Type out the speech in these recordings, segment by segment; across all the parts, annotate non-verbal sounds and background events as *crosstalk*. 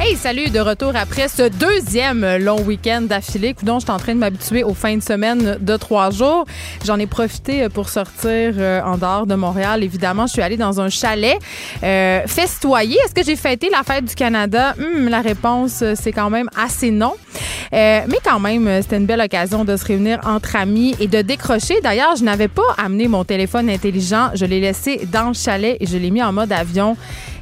Hey, salut, de retour après ce deuxième long week-end d'affilée. dont je suis en train de m'habituer aux fins de semaine de trois jours. J'en ai profité euh, pour sortir euh, en dehors de Montréal. Évidemment, je suis allée dans un chalet euh, festoyer. Est-ce que j'ai fêté la fête du Canada? Hum, la réponse, c'est quand même assez non. mais quand même, c'était une belle occasion de se réunir entre amis et de décrocher. D'ailleurs, je n'avais pas amené mon téléphone intelligent. Je l'ai laissé dans le chalet et je l'ai mis en mode avion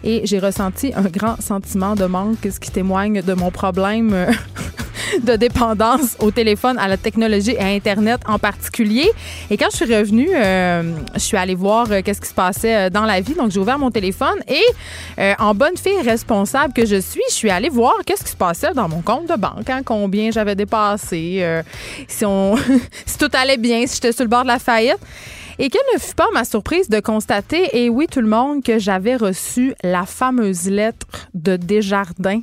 et j'ai ressenti un grand sentiment de manque, ce qui témoigne de mon problème euh, *laughs* de dépendance au téléphone, à la technologie et à Internet en particulier. Et quand je suis revenue, euh, je suis allée voir euh, qu'est-ce qui se passait dans la vie. Donc, j'ai ouvert mon téléphone et, en bonne fille responsable que je suis, je suis allée voir qu'est-ce qui se passait dans mon compte de banque, hein, combien j'avais dépassé, si, *laughs* si tout allait bien, si j'étais sur le bord de la faillite. Et quelle ne fut pas ma surprise de constater, et oui, tout le monde, que j'avais reçu la fameuse lettre de Desjardins,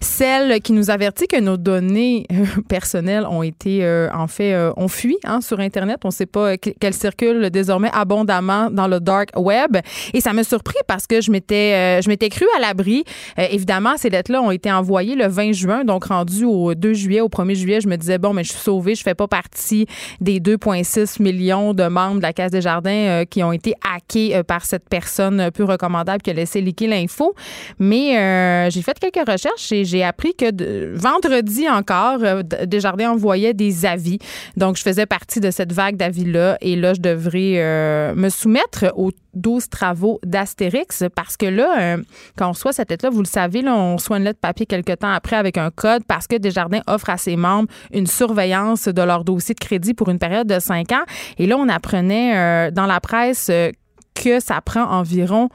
celle qui nous avertit que nos données euh, personnelles ont été, euh, en fait, euh, ont fui hein, sur Internet. On ne sait pas qu'elles circulent désormais abondamment dans le dark web. Et ça m'a surpris parce que je m'étais, je m'étais cru à l'abri. évidemment, ces lettres-là ont été envoyées le 20 juin, donc rendu au 2 juillet, au 1er juillet, je me disais, bon, mais je suis sauvée, je fais pas partie des 2,6 millions de membres de la des Jardins euh, qui ont été hackés euh, par cette personne peu recommandable qui a laissé liquer l'info. Mais euh, j'ai fait quelques recherches et j'ai appris que vendredi encore, Desjardins envoyait des avis. Donc, je faisais partie de cette vague d'avis-là et là, je devrais me soumettre aux 12 travaux d'Astérix parce que là, quand on reçoit cette lettre-là, vous le savez, là, on reçoit une lettre papier quelques temps après avec un code parce que Desjardins offre à ses membres une surveillance de leur dossier de crédit pour une période de 5 ans. Et là, on apprenait euh, dans la presse euh, que ça prend environ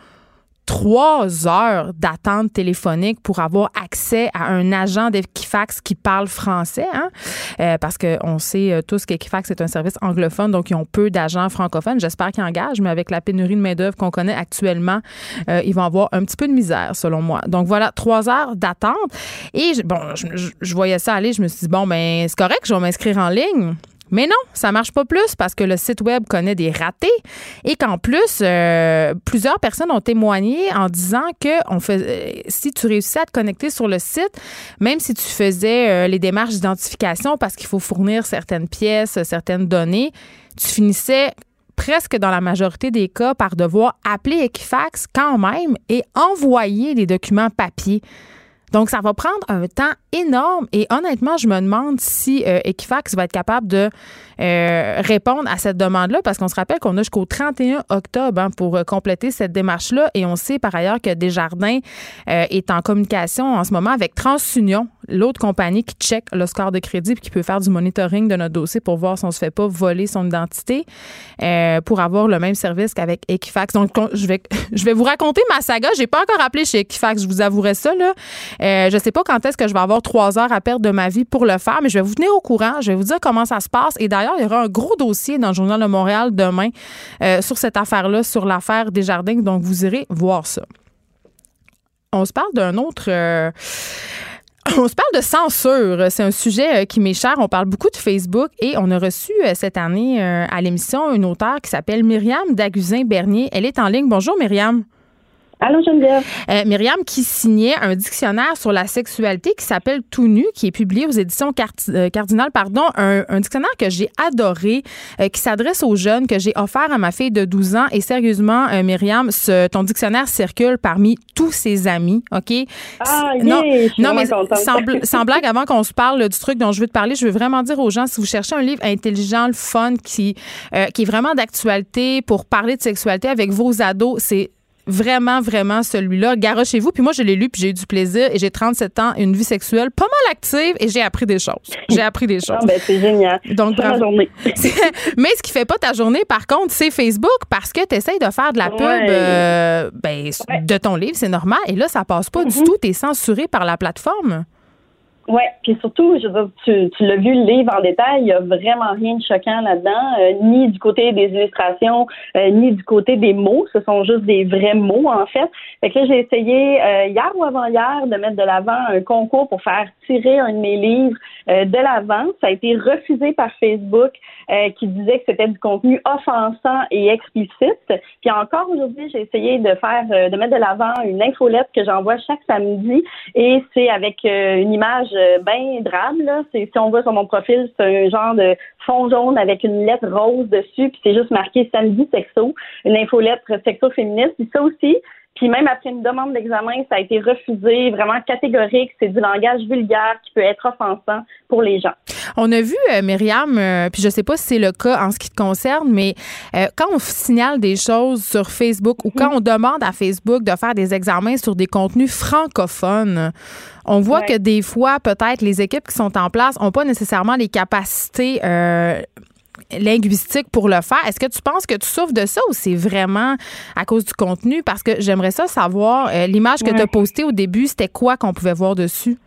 trois heures d'attente téléphonique pour avoir accès à un agent d'Equifax qui parle français, hein? Euh, parce qu'on sait tous qu'Equifax est un service anglophone, donc ils ont peu d'agents francophones. J'espère qu'ils engagent, mais avec la pénurie de main-d'œuvre qu'on connaît actuellement, ils vont avoir un petit peu de misère, selon moi. Donc voilà, trois heures d'attente. Et bon, je, voyais ça aller, je me suis dit, bon, ben, c'est correct, je vais m'inscrire en ligne. Mais non, ça marche pas plus parce que le site web connaît des ratés et qu'en plus, euh, plusieurs personnes ont témoigné en disant que euh, si tu réussissais à te connecter sur le site, même si tu faisais euh, les démarches d'identification parce qu'il faut fournir certaines pièces, certaines données, tu finissais presque dans la majorité des cas par devoir appeler Equifax quand même et envoyer les documents papier. Donc, ça va prendre un temps énorme. Et honnêtement, je me demande si euh, Equifax va être capable de euh, répondre à cette demande-là parce qu'on se rappelle qu'on a jusqu'au 31 octobre hein, pour euh, compléter cette démarche-là et on sait par ailleurs que Desjardins est en communication en ce moment avec TransUnion, l'autre compagnie qui check le score de crédit et qui peut faire du monitoring de notre dossier pour voir si on se fait pas voler son identité pour avoir le même service qu'avec Equifax. Donc, je vais, *laughs* je vais vous raconter ma saga. J'ai pas encore appelé chez Equifax, je vous avouerai ça. Là. je sais pas quand est-ce que je vais avoir trois heures à perdre de ma vie pour le faire, mais je vais vous tenir au courant. Je vais vous dire comment ça se passe. Et d'ailleurs, il y aura un gros dossier dans le Journal de Montréal demain euh, sur cette affaire-là, sur l'affaire des jardins. Donc, vous irez voir ça. On se parle d'un autre. Euh, on se parle de censure. C'est un sujet euh, qui m'est cher. On parle beaucoup de Facebook et on a reçu cette année à l'émission une auteure qui s'appelle Myriam Daguzin-Bernier. Elle est en ligne. Bonjour, Myriam. Allô, Geneviève. Euh, Myriam qui signait un dictionnaire sur la sexualité qui s'appelle Tout nu, qui est publié aux éditions euh, Cardinal, pardon, un, dictionnaire que j'ai adoré, euh, qui s'adresse aux jeunes, que j'ai offert à ma fille de 12 ans. Et sérieusement, Myriam, ce, ton dictionnaire circule parmi tous ses amis, OK? Ah, non, non mais *laughs* sans, blague, avant qu'on se parle du truc dont je veux te parler, je veux vraiment dire aux gens, si vous cherchez un livre intelligent, le fun, qui, qui est vraiment d'actualité pour parler de sexualité avec vos ados, c'est vraiment, vraiment celui-là. Garochez-vous. Puis moi, je l'ai lu, puis j'ai eu du plaisir. Et j'ai 37 ans, une vie sexuelle pas mal active, et j'ai appris des choses. J'ai appris des *laughs* choses. Ah, ben, c'est génial. Donc, bravo. journée. *laughs* Mais ce qui fait pas ta journée, par contre, c'est Facebook, parce que tu essayes de faire de la pub euh, ben, de ton livre, c'est normal. Et là, ça passe pas du mm-hmm. tout. Tu es censuré par la plateforme. Oui, puis surtout, je veux tu, tu l'as vu le livre en détail, il y a vraiment rien de choquant là-dedans, euh, ni du côté des illustrations, euh, ni du côté des mots. Ce sont juste des vrais mots, en fait. Fait que là, j'ai essayé euh, hier ou avant-hier de mettre de l'avant un concours pour faire tirer un de mes livres de l'avant. Ça a été refusé par Facebook qui disait que c'était du contenu offensant et explicite. Puis encore aujourd'hui, j'ai essayé de faire de mettre de l'avant une infolette que j'envoie chaque samedi et c'est avec une image euh, bien drame. Là. si on voit sur mon profil, c'est un genre de fond jaune avec une lettre rose dessus, puis c'est juste marqué samedi sexo, une infolettre sexo féministe. Puis ça aussi, puis même après une demande d'examen, ça a été refusé, vraiment catégorique. C'est du langage vulgaire qui peut être offensant pour les gens. On a vu, euh, Myriam, euh, puis je sais pas si c'est le cas en ce qui te concerne, mais euh, quand on signale des choses sur Facebook ou quand mhm. on demande à Facebook de faire des examens sur des contenus francophones, on voit que des fois, peut-être, les équipes qui sont en place n'ont pas nécessairement les capacités linguistique pour le faire. Est-ce que tu penses que tu souffres de ça ou c'est vraiment à cause du contenu? Parce que j'aimerais ça savoir, euh, l'image que tu as postée au début, c'était quoi qu'on pouvait voir dessus?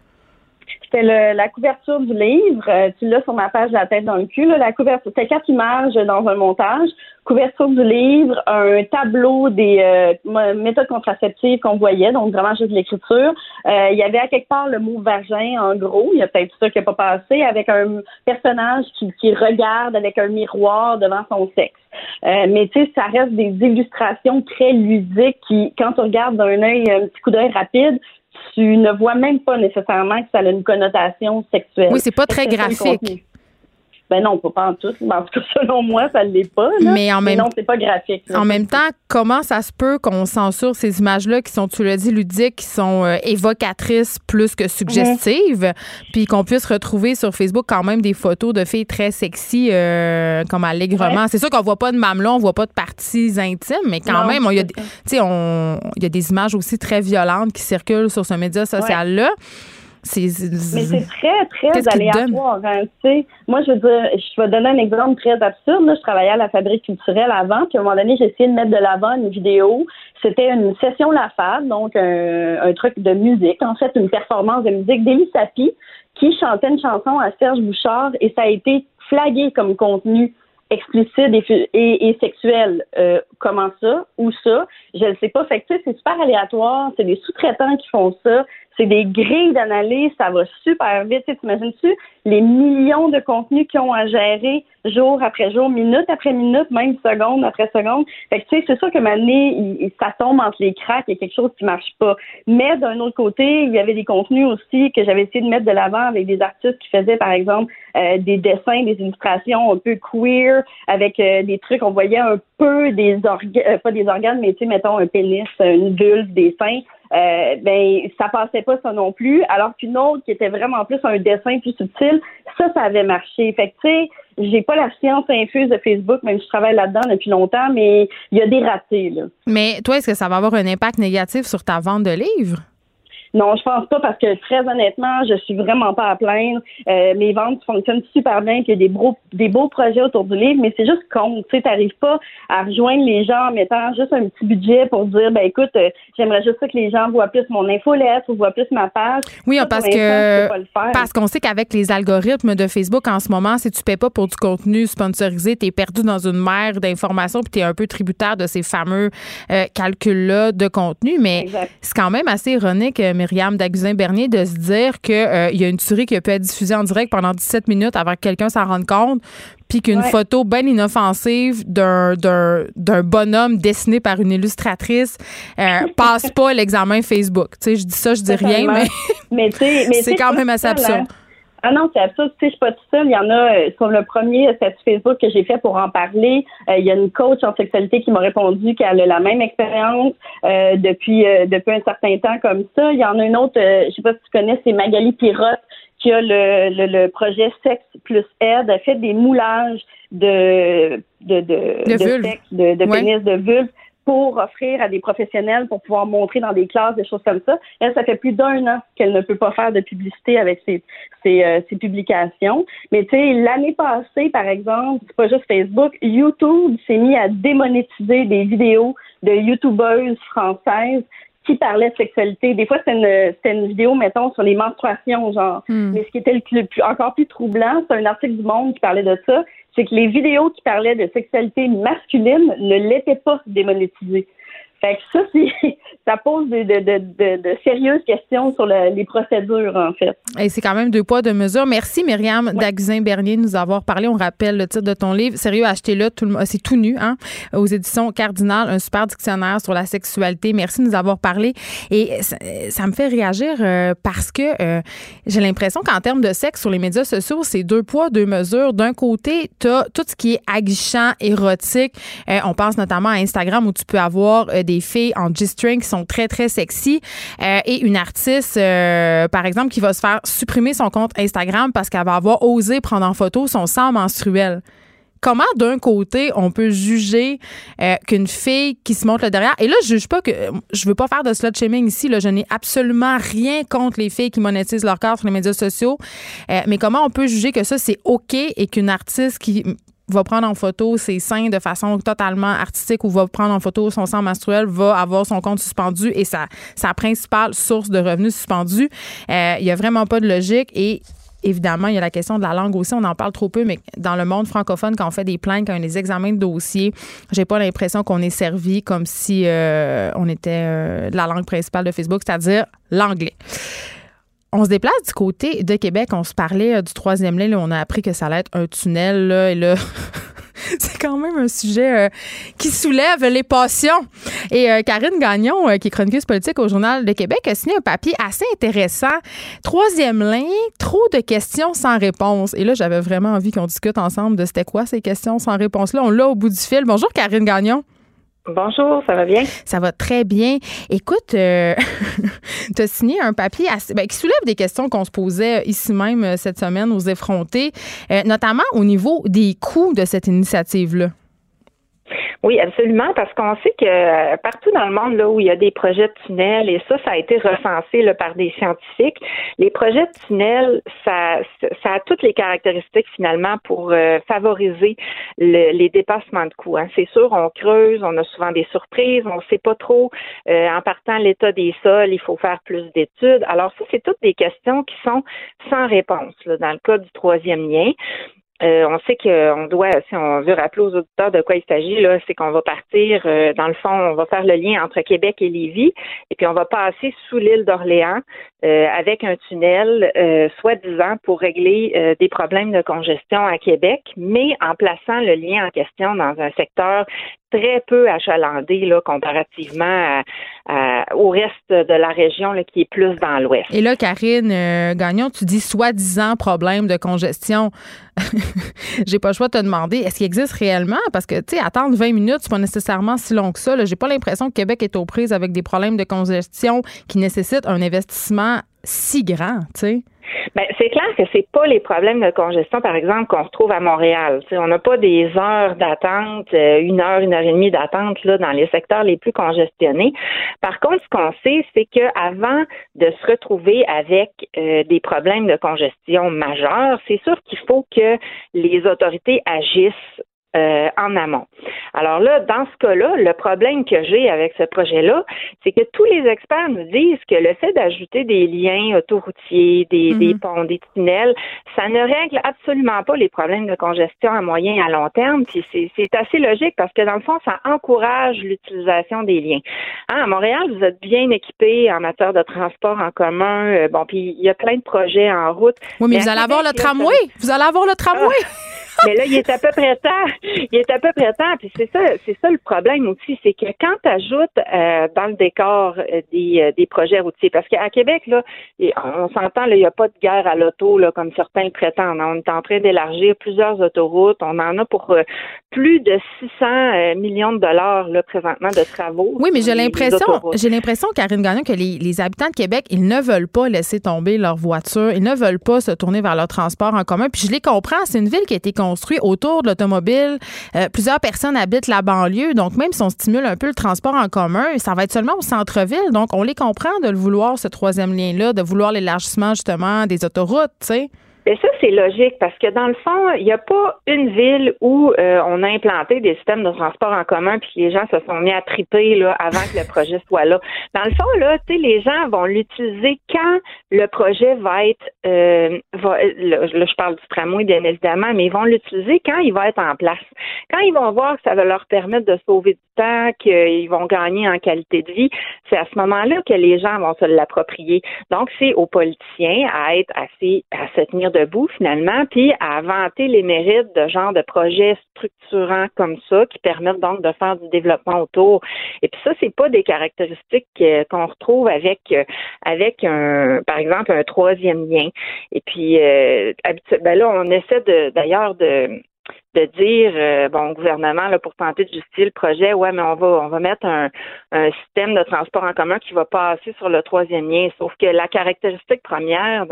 C'était la couverture du livre. Euh, tu l'as sur ma page La tête dans le cul. la couverture, c'était quatre images dans un montage couverture du livre, un tableau des euh, méthodes contraceptives qu'on voyait, donc vraiment juste l'écriture. Euh, il y avait à quelque part le mot vagin, en gros. Il y a peut-être ça qui n'a pas passé, avec un personnage qui, qui, regarde avec un miroir devant son sexe. Euh, mais tu sais, ça reste des illustrations très ludiques qui, quand tu regardes d'un œil, un petit coup d'œil rapide, tu ne vois même pas nécessairement que ça a une connotation sexuelle. Oui, c'est pas très graphique. Ben non, pas en tout. En tout cas, *laughs* selon moi, ça ne l'est pas. Mais en même non, c'est pas graphique. En même temps, comment ça se peut qu'on censure ces images-là qui sont, tu l'as dit, ludiques, qui sont euh, évocatrices plus que suggestives, mhm. puis qu'on puisse retrouver sur Facebook quand même des photos de filles très sexy, euh, comme allègrement? C'est sûr qu'on voit pas de mamelon, on voit pas de parties intimes, mais quand même, il y, a, des images aussi très violentes qui circulent sur ce média social-là. Mais c'est très, très aléatoire. Hein, Moi, je veux dire, je vais donner un exemple très absurde. je travaillais à la fabrique culturelle avant, puis à un moment donné, j'ai essayé de mettre de l'avant une vidéo. C'était une session La Fab, donc un, truc de musique, en fait, une performance de musique d'Élie Sapi, qui chantait une chanson à Serge Bouchard, et ça a été flagué comme contenu explicite et, sexuel. Euh, comment ça? Ou ça? Je ne sais pas. Fait que, c'est super aléatoire. C'est des sous-traitants qui font ça c'est des grilles d'analyse, ça va super vite. Tu t'imagines-tu les millions de contenus qu'ils ont à gérer jour après jour, minute après minute, même seconde après seconde? Fait que tu sais, c'est sûr que maintenant, ça tombe entre les cracks, il y a quelque chose qui marche pas. Mais d'un autre côté, il y avait des contenus aussi que j'avais essayé de mettre de l'avant avec des artistes qui faisaient, par exemple, euh, des dessins, des illustrations un peu queer, avec euh, des trucs, on voyait un peu des organes, euh, pas des organes, mais tu sais, mettons un pénis, une vulve, des seins. Euh, ben ça passait pas ça non plus. Alors qu'une autre qui était vraiment plus un dessin plus subtil, ça, ça avait marché. Fait que tu sais, j'ai pas la science infuse de Facebook, même si je travaille là-dedans depuis longtemps, mais il y a des ratés là. Mais toi, est-ce que ça va avoir un impact négatif sur ta vente de livres? Non, je pense pas parce que très honnêtement, je suis vraiment pas à plaindre. Euh, mes ventes fonctionnent super bien, qu'il y a des beaux, des beaux projets autour du livre, mais c'est juste con. Tu sais, t'arrives pas à rejoindre les gens en mettant juste un petit budget pour dire, ben écoute, euh, j'aimerais juste que les gens voient plus mon infolette ou voient plus ma page. Oui, parce que parce qu'on sait qu'avec les algorithmes de Facebook en ce moment, si tu paies pas pour du contenu sponsorisé, t'es perdu dans une mer d'informations puis t'es un peu tributaire de ces fameux euh, calculs-là de contenu. Mais c'est quand même assez ironique, mais Myriam Daguzin-Bernier de se dire qu'il euh, y a une tuerie qui a pu être diffusée en direct pendant 17 minutes avant que quelqu'un s'en rende compte. puis qu'une photo bien inoffensive d'un, d'un, bonhomme dessiné par une illustratrice euh, *laughs* passe pas l'examen Facebook. Tu sais, je dis ça, je dis rien, mais, mais, *laughs* c'est quand même assez absurde. Ah non, c'est absurde. Tu sais, je suis pas toute seule. Il y en a euh, sur le premier statut Facebook que j'ai fait pour en parler. Euh, il y a une coach en sexualité qui m'a répondu qu'elle a la même expérience euh, depuis depuis un certain temps comme ça. Il y en a une autre, je sais pas si tu connais, c'est Magali Pirotte qui a le, le, projet Sexe plus Aide. Elle fait des moulages de de de, de, sexe, de, de pénis, de vulve pour offrir à des professionnels pour pouvoir montrer dans des classes des choses comme ça. Elle, ça fait plus d'un an qu'elle ne peut pas faire de publicité avec ses, ses, euh, ses publications. Mais tu sais, l'année passée, par exemple, c'est pas juste Facebook, YouTube s'est mis à démonétiser des vidéos de YouTubeuses françaises qui parlait de sexualité. Des fois, c'était une, une, vidéo, mettons, sur les menstruations, genre. Hmm. Mais ce qui était le, plus, encore plus troublant, c'est un article du Monde qui parlait de ça, c'est que les vidéos qui parlaient de sexualité masculine ne l'étaient pas démonétisées. Fait que ça, *laughs* ça pose de, de, de, sérieuses questions sur les procédures, en fait. Et c'est quand même deux poids, deux mesures. Merci, Myriam ouais. bernier de nous avoir parlé. On rappelle le titre de ton livre. Sérieux, achetez-le. C'est tout nu, hein, aux éditions Cardinal, un super dictionnaire sur la sexualité. Merci de nous avoir parlé. Et ça, me fait réagir euh, parce que euh, j'ai l'impression qu'en termes de sexe sur les médias sociaux, c'est deux poids, deux mesures. D'un côté, tu as tout ce qui est aguichant, érotique. Euh, on pense notamment à Instagram où tu peux avoir des filles en G-string qui sont très, très sexy euh, et une artiste, euh, par exemple, qui va se faire supprimer son compte Instagram parce qu'elle va avoir osé prendre en photo son sang menstruel. Comment d'un côté on peut juger euh, qu'une fille qui se montre le derrière? Et là je juge pas que je veux pas faire de slut shaming ici là. Je n'ai absolument rien contre les filles qui monétisent leur corps sur les médias sociaux. Mais comment on peut juger que ça c'est ok et qu'une artiste qui va prendre en photo ses seins de façon totalement artistique ou va prendre en photo son sang menstruel va avoir son compte suspendu et sa, sa principale source de revenus suspendue. Euh, il n'y a vraiment pas de logique et Évidemment, il y a la question de la langue aussi. On en parle trop peu, mais dans le monde francophone, quand on fait des plaintes, quand on a des examens de dossier, j'ai pas l'impression qu'on est servi comme si euh, on était euh, la langue principale de Facebook, c'est-à-dire l'anglais. On se déplace du côté de Québec. On se parlait euh, du troisième lien. on a appris que ça allait être un tunnel. Là, et là, *laughs* c'est quand même un sujet euh, qui soulève les passions. Et euh, Karine Gagnon, qui est chroniqueuse politique au Journal de Québec, a signé un papier assez intéressant. Troisième lien, trop de questions sans réponse. Et là, j'avais vraiment envie qu'on discute ensemble de c'était quoi ces questions sans réponse-là. On l'a au bout du fil. Bonjour, Karine Gagnon. Bonjour, ça va bien? Ça va très bien. Écoute, euh, *laughs* tu as signé un papier ben, qui soulève des questions qu'on se posait ici même euh, cette semaine aux effrontés, euh, notamment au niveau des coûts de cette initiative-là. Oui, absolument, parce qu'on sait que euh, partout dans le monde, là où il y a des projets de tunnels, et ça, ça a été recensé là, par des scientifiques, les projets de tunnels, ça, ça a toutes les caractéristiques finalement pour euh, favoriser les dépassements de coûts. Hein. C'est sûr, on creuse, on a souvent des surprises, on ne sait pas trop. Euh, en partant l'état des sols, il faut faire plus d'études. Alors ça, c'est toutes des questions qui sont sans réponse là, dans le cas du troisième lien. Euh, on sait qu'on doit, si on veut rappeler aux auditeurs de quoi il s'agit, là, c'est qu'on va partir, euh, dans le fond, on va faire le lien entre Québec et Lévis, et puis on va passer sous l'île d'Orléans euh, avec un tunnel, soi-disant, pour régler des problèmes de congestion à Québec, mais en plaçant le lien en question dans un secteur très peu achalandé comparativement au reste de la région qui est plus dans l'ouest. Et là, Karine euh, Gagnon, tu dis soi-disant problème de congestion. *laughs* J'ai pas le choix de te demander, est-ce qu'il existe réellement? Parce que, tu sais, attendre 20 minutes, c'est pas nécessairement si long que ça. J'ai pas l'impression que Québec est aux prises avec des problèmes de congestion qui nécessitent un investissement si grand, tu sais. Ben, c'est clair que c'est pas les problèmes de congestion, par exemple, qu'on se trouve à Montréal. on n'a pas des heures d'attente, euh, une heure, une heure et demie d'attente là dans les secteurs les plus congestionnés. Par contre, ce qu'on sait, c'est que avant de se retrouver avec euh, des problèmes de congestion majeurs, c'est sûr qu'il faut que les autorités agissent euh, en amont. Alors là, dans ce cas-là, le problème que j'ai avec ce projet-là, c'est que tous les experts nous disent que le fait d'ajouter des liens autoroutiers, des, des mhm. ponts, des tunnels, ça ne règle absolument pas les problèmes de congestion à moyen et à long terme. Puis c'est assez logique parce que dans le fond, ça encourage l'utilisation des liens. Hein, à Montréal, vous êtes bien équipés en matière de transport en commun. Euh, bon, puis il y a plein de projets en route. Oui, mais, vous allez avoir le tramway. Vous allez avoir le tramway. Mais là, il est à peu près temps. Il est à peu près temps. Puis c'est ça, c'est ça le problème aussi, c'est que quand tu ajoutes euh, dans le décor euh, des, euh, des projets routiers, parce qu'à Québec, là, on s'entend, il n'y a pas de guerre à l'auto, là, comme certains prétendent. On est en train d'élargir plusieurs autoroutes. On en a pour plus de 600 millions de dollars là, présentement de travaux. Oui, mais j'ai l'impression, j'ai l'impression, Karine Gagnon, que les, les habitants de Québec, ils ne veulent pas laisser tomber leur voiture. Ils ne veulent pas se tourner vers leur transport en commun. Puis je les comprends. C'est une ville qui a été construite autour de l'automobile. Euh, plusieurs personnes habitent la banlieue. Donc, même si on stimule un peu le transport en commun, ça va être seulement au centre-ville. Donc, on les comprend de le vouloir, ce troisième lien-là, de vouloir l'élargissement, justement, des autoroutes. Bien, ça, c'est logique parce que dans le fond, il n'y a pas une ville où euh, on a implanté des systèmes de transport en commun puis les gens se sont mis à triper là, avant que le projet soit là. Dans le fond, là, tu sais, les gens vont l'utiliser quand le projet va être euh, va, là, je parle du tramway, bien évidemment, mais ils vont l'utiliser quand il va être en place. Quand ils vont voir que ça va leur permettre de sauver du temps, qu'ils vont gagner en qualité de vie, c'est à ce moment-là que les gens vont se l'approprier. Donc, c'est aux politiciens à être assez à se tenir debout finalement, puis à vanter les mérites de genre de projets structurants comme ça qui permettent donc de faire du développement autour. Et puis ça, c'est pas des caractéristiques euh, qu'on retrouve avec euh, avec un, par exemple, un troisième lien. Et puis, euh, ben là, on essaie d'ailleurs de de dire bon gouvernement là pour tenter de justifier le projet ouais mais on va on va mettre un, un, système de transport en commun qui va passer sur le troisième lien sauf que la caractéristique première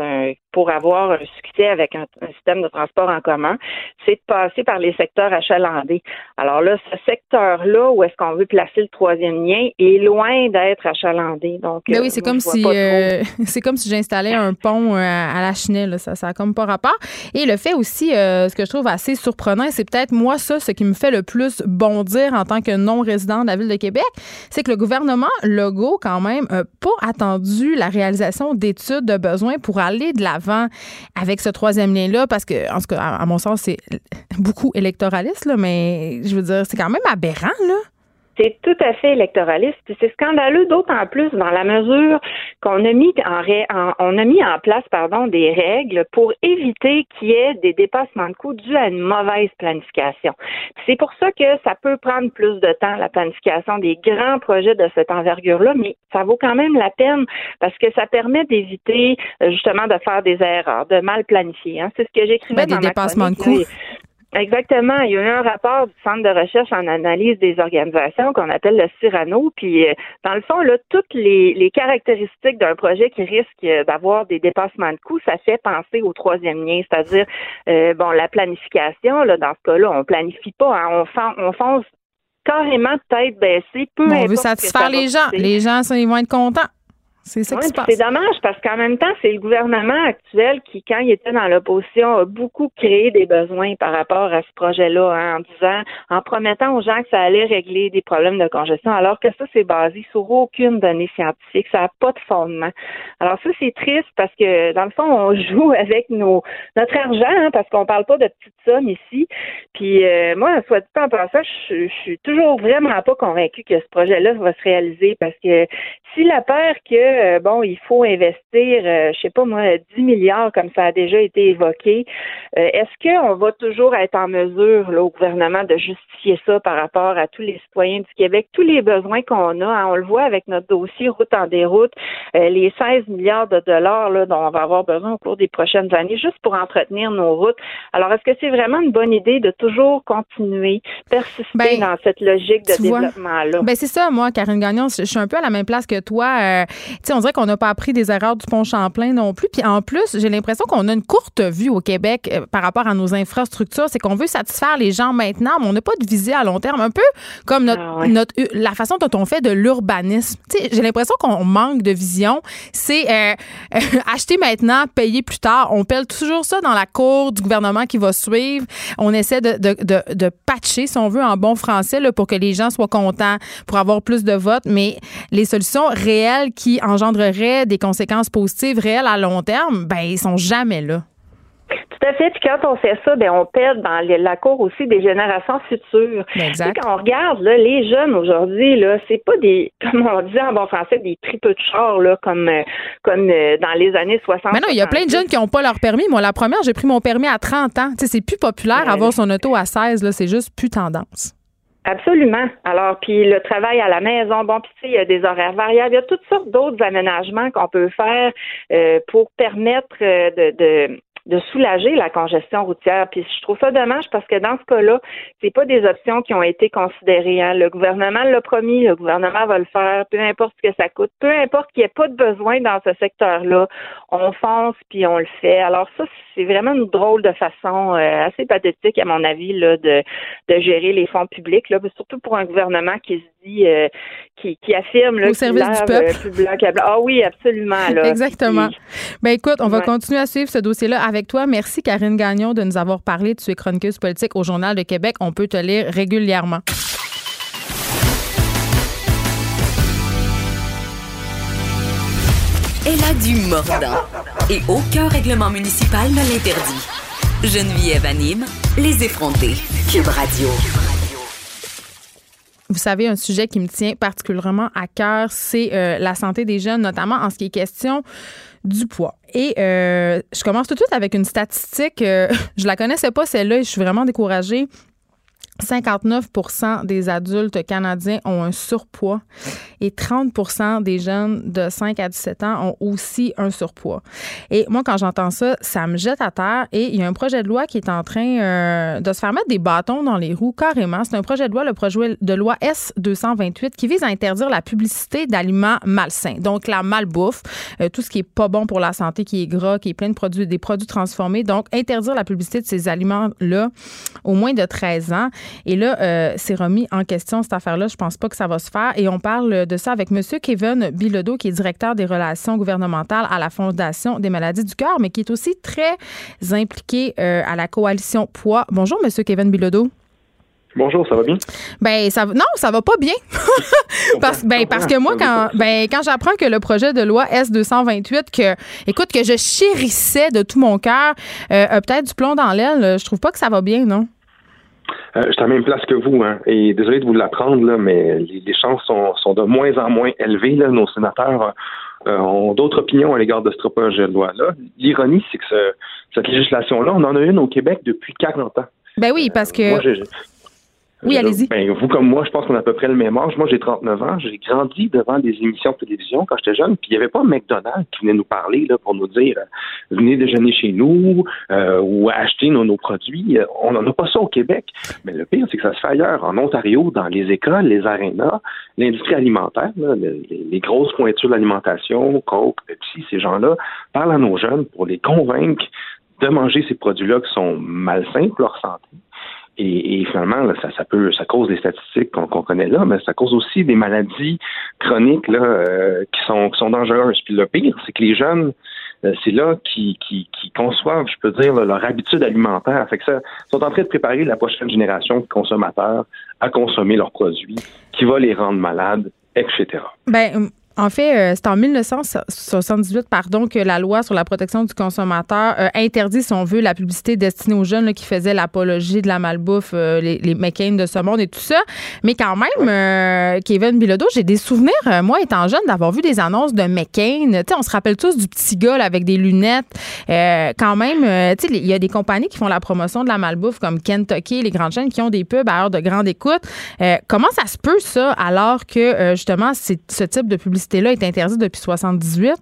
pour avoir un succès avec un, système de transport en commun c'est de passer par les secteurs achalandés. Alors là ce secteur là où est-ce qu'on veut placer le troisième lien est loin d'être achalandé. Donc mais oui euh, c'est comme si euh, c'est comme si j'installais un pont à la chenille ça ça a comme pas rapport. Et le fait aussi ce que je trouve assez surprenant c'est peut-être moi ça ce qui me fait le plus bondir en tant que non-résident de la ville de Québec, c'est que le gouvernement Legault quand même n'a pas attendu la réalisation d'études de besoins pour aller de l'avant avec ce troisième lien-là, parce que, en tout cas, à, mon sens, c'est beaucoup électoraliste, là, mais je veux dire, c'est quand même aberrant, là. C'est tout à fait électoraliste. C'est scandaleux d'autant plus dans la mesure qu'on a mis en, on a mis en place pardon des règles pour éviter qu'il y ait des dépassements de coûts dus à une mauvaise planification. C'est pour ça que ça peut prendre plus de temps la planification des grands projets de cette envergure-là, mais ça vaut quand même la peine parce que ça permet d'éviter euh, justement de faire des erreurs, de mal planifier. Hein. C'est ce que j'écrivais ben, dans des dépassements de coûts. Exactement. Il y a eu un rapport du Centre de recherche en analyse des organisations qu'on appelle le Cyrano. Puis, euh, dans le fond, là, toutes les, les caractéristiques d'un projet qui risque euh, d'avoir des dépassements de coûts, ça fait penser au troisième lien, c'est-à-dire, euh, bon, la planification. Là, dans ce cas-là, on planifie pas. Hein, on, on fonce carrément tête baissée. Peu on veut satisfaire les gens. Les gens, ils vont être contents. C'est ça dommage parce qu'en même temps, c'est le gouvernement actuel qui, quand il était dans l'opposition, a beaucoup créé des besoins par rapport à ce projet-là, hein, en disant, en promettant aux gens que ça allait régler des problèmes de congestion, alors que ça, c'est basé sur aucune donnée scientifique, ça n'a pas de fondement. Alors ça, c'est triste parce que, dans le fond, on *laughs* joue avec nos notre argent, hein, parce qu'on parle pas de petites sommes ici. Puis euh, moi, soit dit en passant, je, je suis toujours vraiment pas convaincue que ce projet-là va se réaliser parce que si la peur que euh, bon, il faut investir, euh, je sais pas moi, 10 milliards comme ça a déjà été évoqué. Euh, est-ce qu'on va toujours être en mesure, là, au gouvernement, de justifier ça par rapport à tous les citoyens du Québec, tous les besoins qu'on a, hein? on le voit avec notre dossier route en déroute, les 16 milliards de dollars là, dont on va avoir besoin au cours des prochaines années, juste pour entretenir nos routes. Alors, est-ce que c'est vraiment une bonne idée de toujours continuer, persister ben, dans cette logique de développement-là? Ben c'est ça, moi, Karine Gagnon, je suis un peu à la même place que toi on dirait qu'on n'a pas appris des erreurs du pont Champlain non plus. Puis en plus, j'ai l'impression qu'on a une courte vue au Québec euh, par rapport à nos infrastructures. C'est qu'on veut satisfaire les gens maintenant, mais on n'a pas de visée à long terme. Un peu comme notre, ah notre la façon dont on fait de l'urbanisme. J'ai l'impression qu'on manque de vision. C'est euh, *laughs* acheter maintenant, payer plus tard. On pèle toujours ça dans la cour du gouvernement qui va suivre. On essaie de, de, de, de patcher, si on veut, en bon français, là, pour que les gens soient contents, pour avoir plus de votes. Mais les solutions réelles qui en engendrerait des conséquences positives réelles à long terme, ben ils sont jamais là. Tout à fait. Puis quand on fait ça, ben on perd dans la cour aussi des générations futures. Ben, exact. quand on regarde là, les jeunes aujourd'hui, là, c'est pas des, *laughs* comme on dit en bon français, des tripeux de char là, comme euh, comme euh, dans les années 60. Mais non, il y a plein de jeunes qui n'ont pas leur permis. Moi, la première, j'ai pris mon permis à 30 ans. Tu sais, c'est plus populaire avoir son auto à 16. Là, c'est juste plus tendance. Absolument. Alors, puis le travail à la maison, bon, puis tu sais, il y a des horaires variables, il y a toutes sortes d'autres aménagements qu'on peut faire euh, pour permettre de, de, de soulager la congestion routière. Puis je trouve ça dommage parce que dans ce cas-là, c'est pas des options qui ont été considérées. Hein. Le gouvernement l'a promis, le gouvernement va le faire, peu importe ce que ça coûte, peu importe qu'il n'y ait pas de besoin dans ce secteur-là, on fonce puis on le fait. Alors ça, c'est vraiment une drôle de façon euh, assez pathétique à mon avis là de, de gérer les fonds publics là, surtout pour un gouvernement qui dit euh, qui, qui affirme là, au service du peuple. Euh, ah oui, absolument là. *laughs* Exactement. Ben écoute, on va continuer à suivre ce dossier-là avec toi. Merci, Karine Gagnon, de nous avoir parlé. de es chroniqueuse politique au Journal de Québec. On peut te lire régulièrement. Elle a du mordant et aucun règlement municipal ne l'interdit. Geneviève anime les effrontés. Cube Radio. Vous savez, un sujet qui me tient particulièrement à cœur, c'est euh, la santé des jeunes, notamment en ce qui est question du poids. Et euh, je commence tout de suite avec une statistique. Euh, *laughs* je la connaissais pas celle-là et je suis vraiment découragée. 59% des adultes canadiens ont un surpoids et 30% des jeunes de 5 à 17 ans ont aussi un surpoids. Et moi, quand j'entends ça, ça me jette à terre et il y a un projet de loi qui est en train euh, de se faire mettre des bâtons dans les roues carrément. C'est un projet de loi, le projet de loi S-228, qui vise à interdire la publicité d'aliments malsains. Donc, la malbouffe, euh, tout ce qui est pas bon pour la santé, qui est gras, qui est plein de produits, des produits transformés. Donc, interdire la publicité de ces aliments-là au moins de 13 ans. Et là, euh, c'est remis en question cette affaire-là. Je pense pas que ça va se faire. Et on parle de ça avec M. Kevin Bilodeau, qui est directeur des relations gouvernementales à la Fondation des maladies du cœur, mais qui est aussi très impliqué euh, à la coalition Poids. Bonjour, M. Kevin Bilodeau. Bonjour, ça va bien? Ben ça non, ça va pas bien. *laughs* parce ben, parce que moi quand ben quand j'apprends que le projet de loi S228 que écoute que je chérissais de tout mon cœur euh, a peut-être du plomb dans l'aile, je trouve pas que ça va bien, non? Euh, je suis à la même place que vous, hein, et désolé de vous l'apprendre, là, mais les, chances sont, sont, de moins en moins élevées. Là. Nos sénateurs euh, ont d'autres opinions à l'égard de ce projet de loi-là. L'ironie, c'est que cette législation-là, on en a une au Québec depuis 40 ans. Ben oui, parce que. Oui, allez-y. Ben, vous comme moi, je pense qu'on a à peu près le même âge. Moi, j'ai 39 ans. J'ai grandi devant des émissions de télévision quand j'étais jeune. Puis il n'y avait pas McDonald's qui venait nous parler là, pour nous dire euh, venez déjeuner chez nous euh, ou acheter nos, nos produits. On n'en a pas ça au Québec. Mais le pire, c'est que ça se fait ailleurs. En Ontario, dans les écoles, les arénas, l'industrie alimentaire, les, grosses pointures de l'alimentation, Coke, Pepsi, ces gens-là, parlent à nos jeunes pour les convaincre de manger ces produits-là qui sont malsains pour leur santé et, et finalement, ça, ça peut, ça cause des statistiques qu'on connaît là, mais ça cause aussi des maladies chroniques là, euh, qui sont qui sont dangereuses. Puis le pire, c'est que les jeunes, euh, c'est là qui, qui, conçoivent, je peux dire, leur habitude alimentaire. Fait que ça, sont en train de préparer la prochaine génération de consommateurs à consommer leurs produits, qui va les rendre malades, etc. Ben, en fait, euh, c'est en 1978 pardon, que la loi sur la protection du consommateur euh, interdit, si on veut, la publicité destinée aux jeunes qui faisaient l'apologie de la malbouffe, euh, les, les McCain de ce monde et tout ça. Mais quand même, Kevin Bilodeau, j'ai des souvenirs, moi, étant jeune, d'avoir vu des annonces de McCain. sais, on se rappelle tous du petit gars avec des lunettes. quand même, il y a des compagnies qui font la promotion de la malbouffe comme Kentucky, les grandes chaînes qui ont des pubs à heure de grande écoute. comment ça se peut, ça, alors que, justement, c'est ce type de publicité là est interdite depuis 78?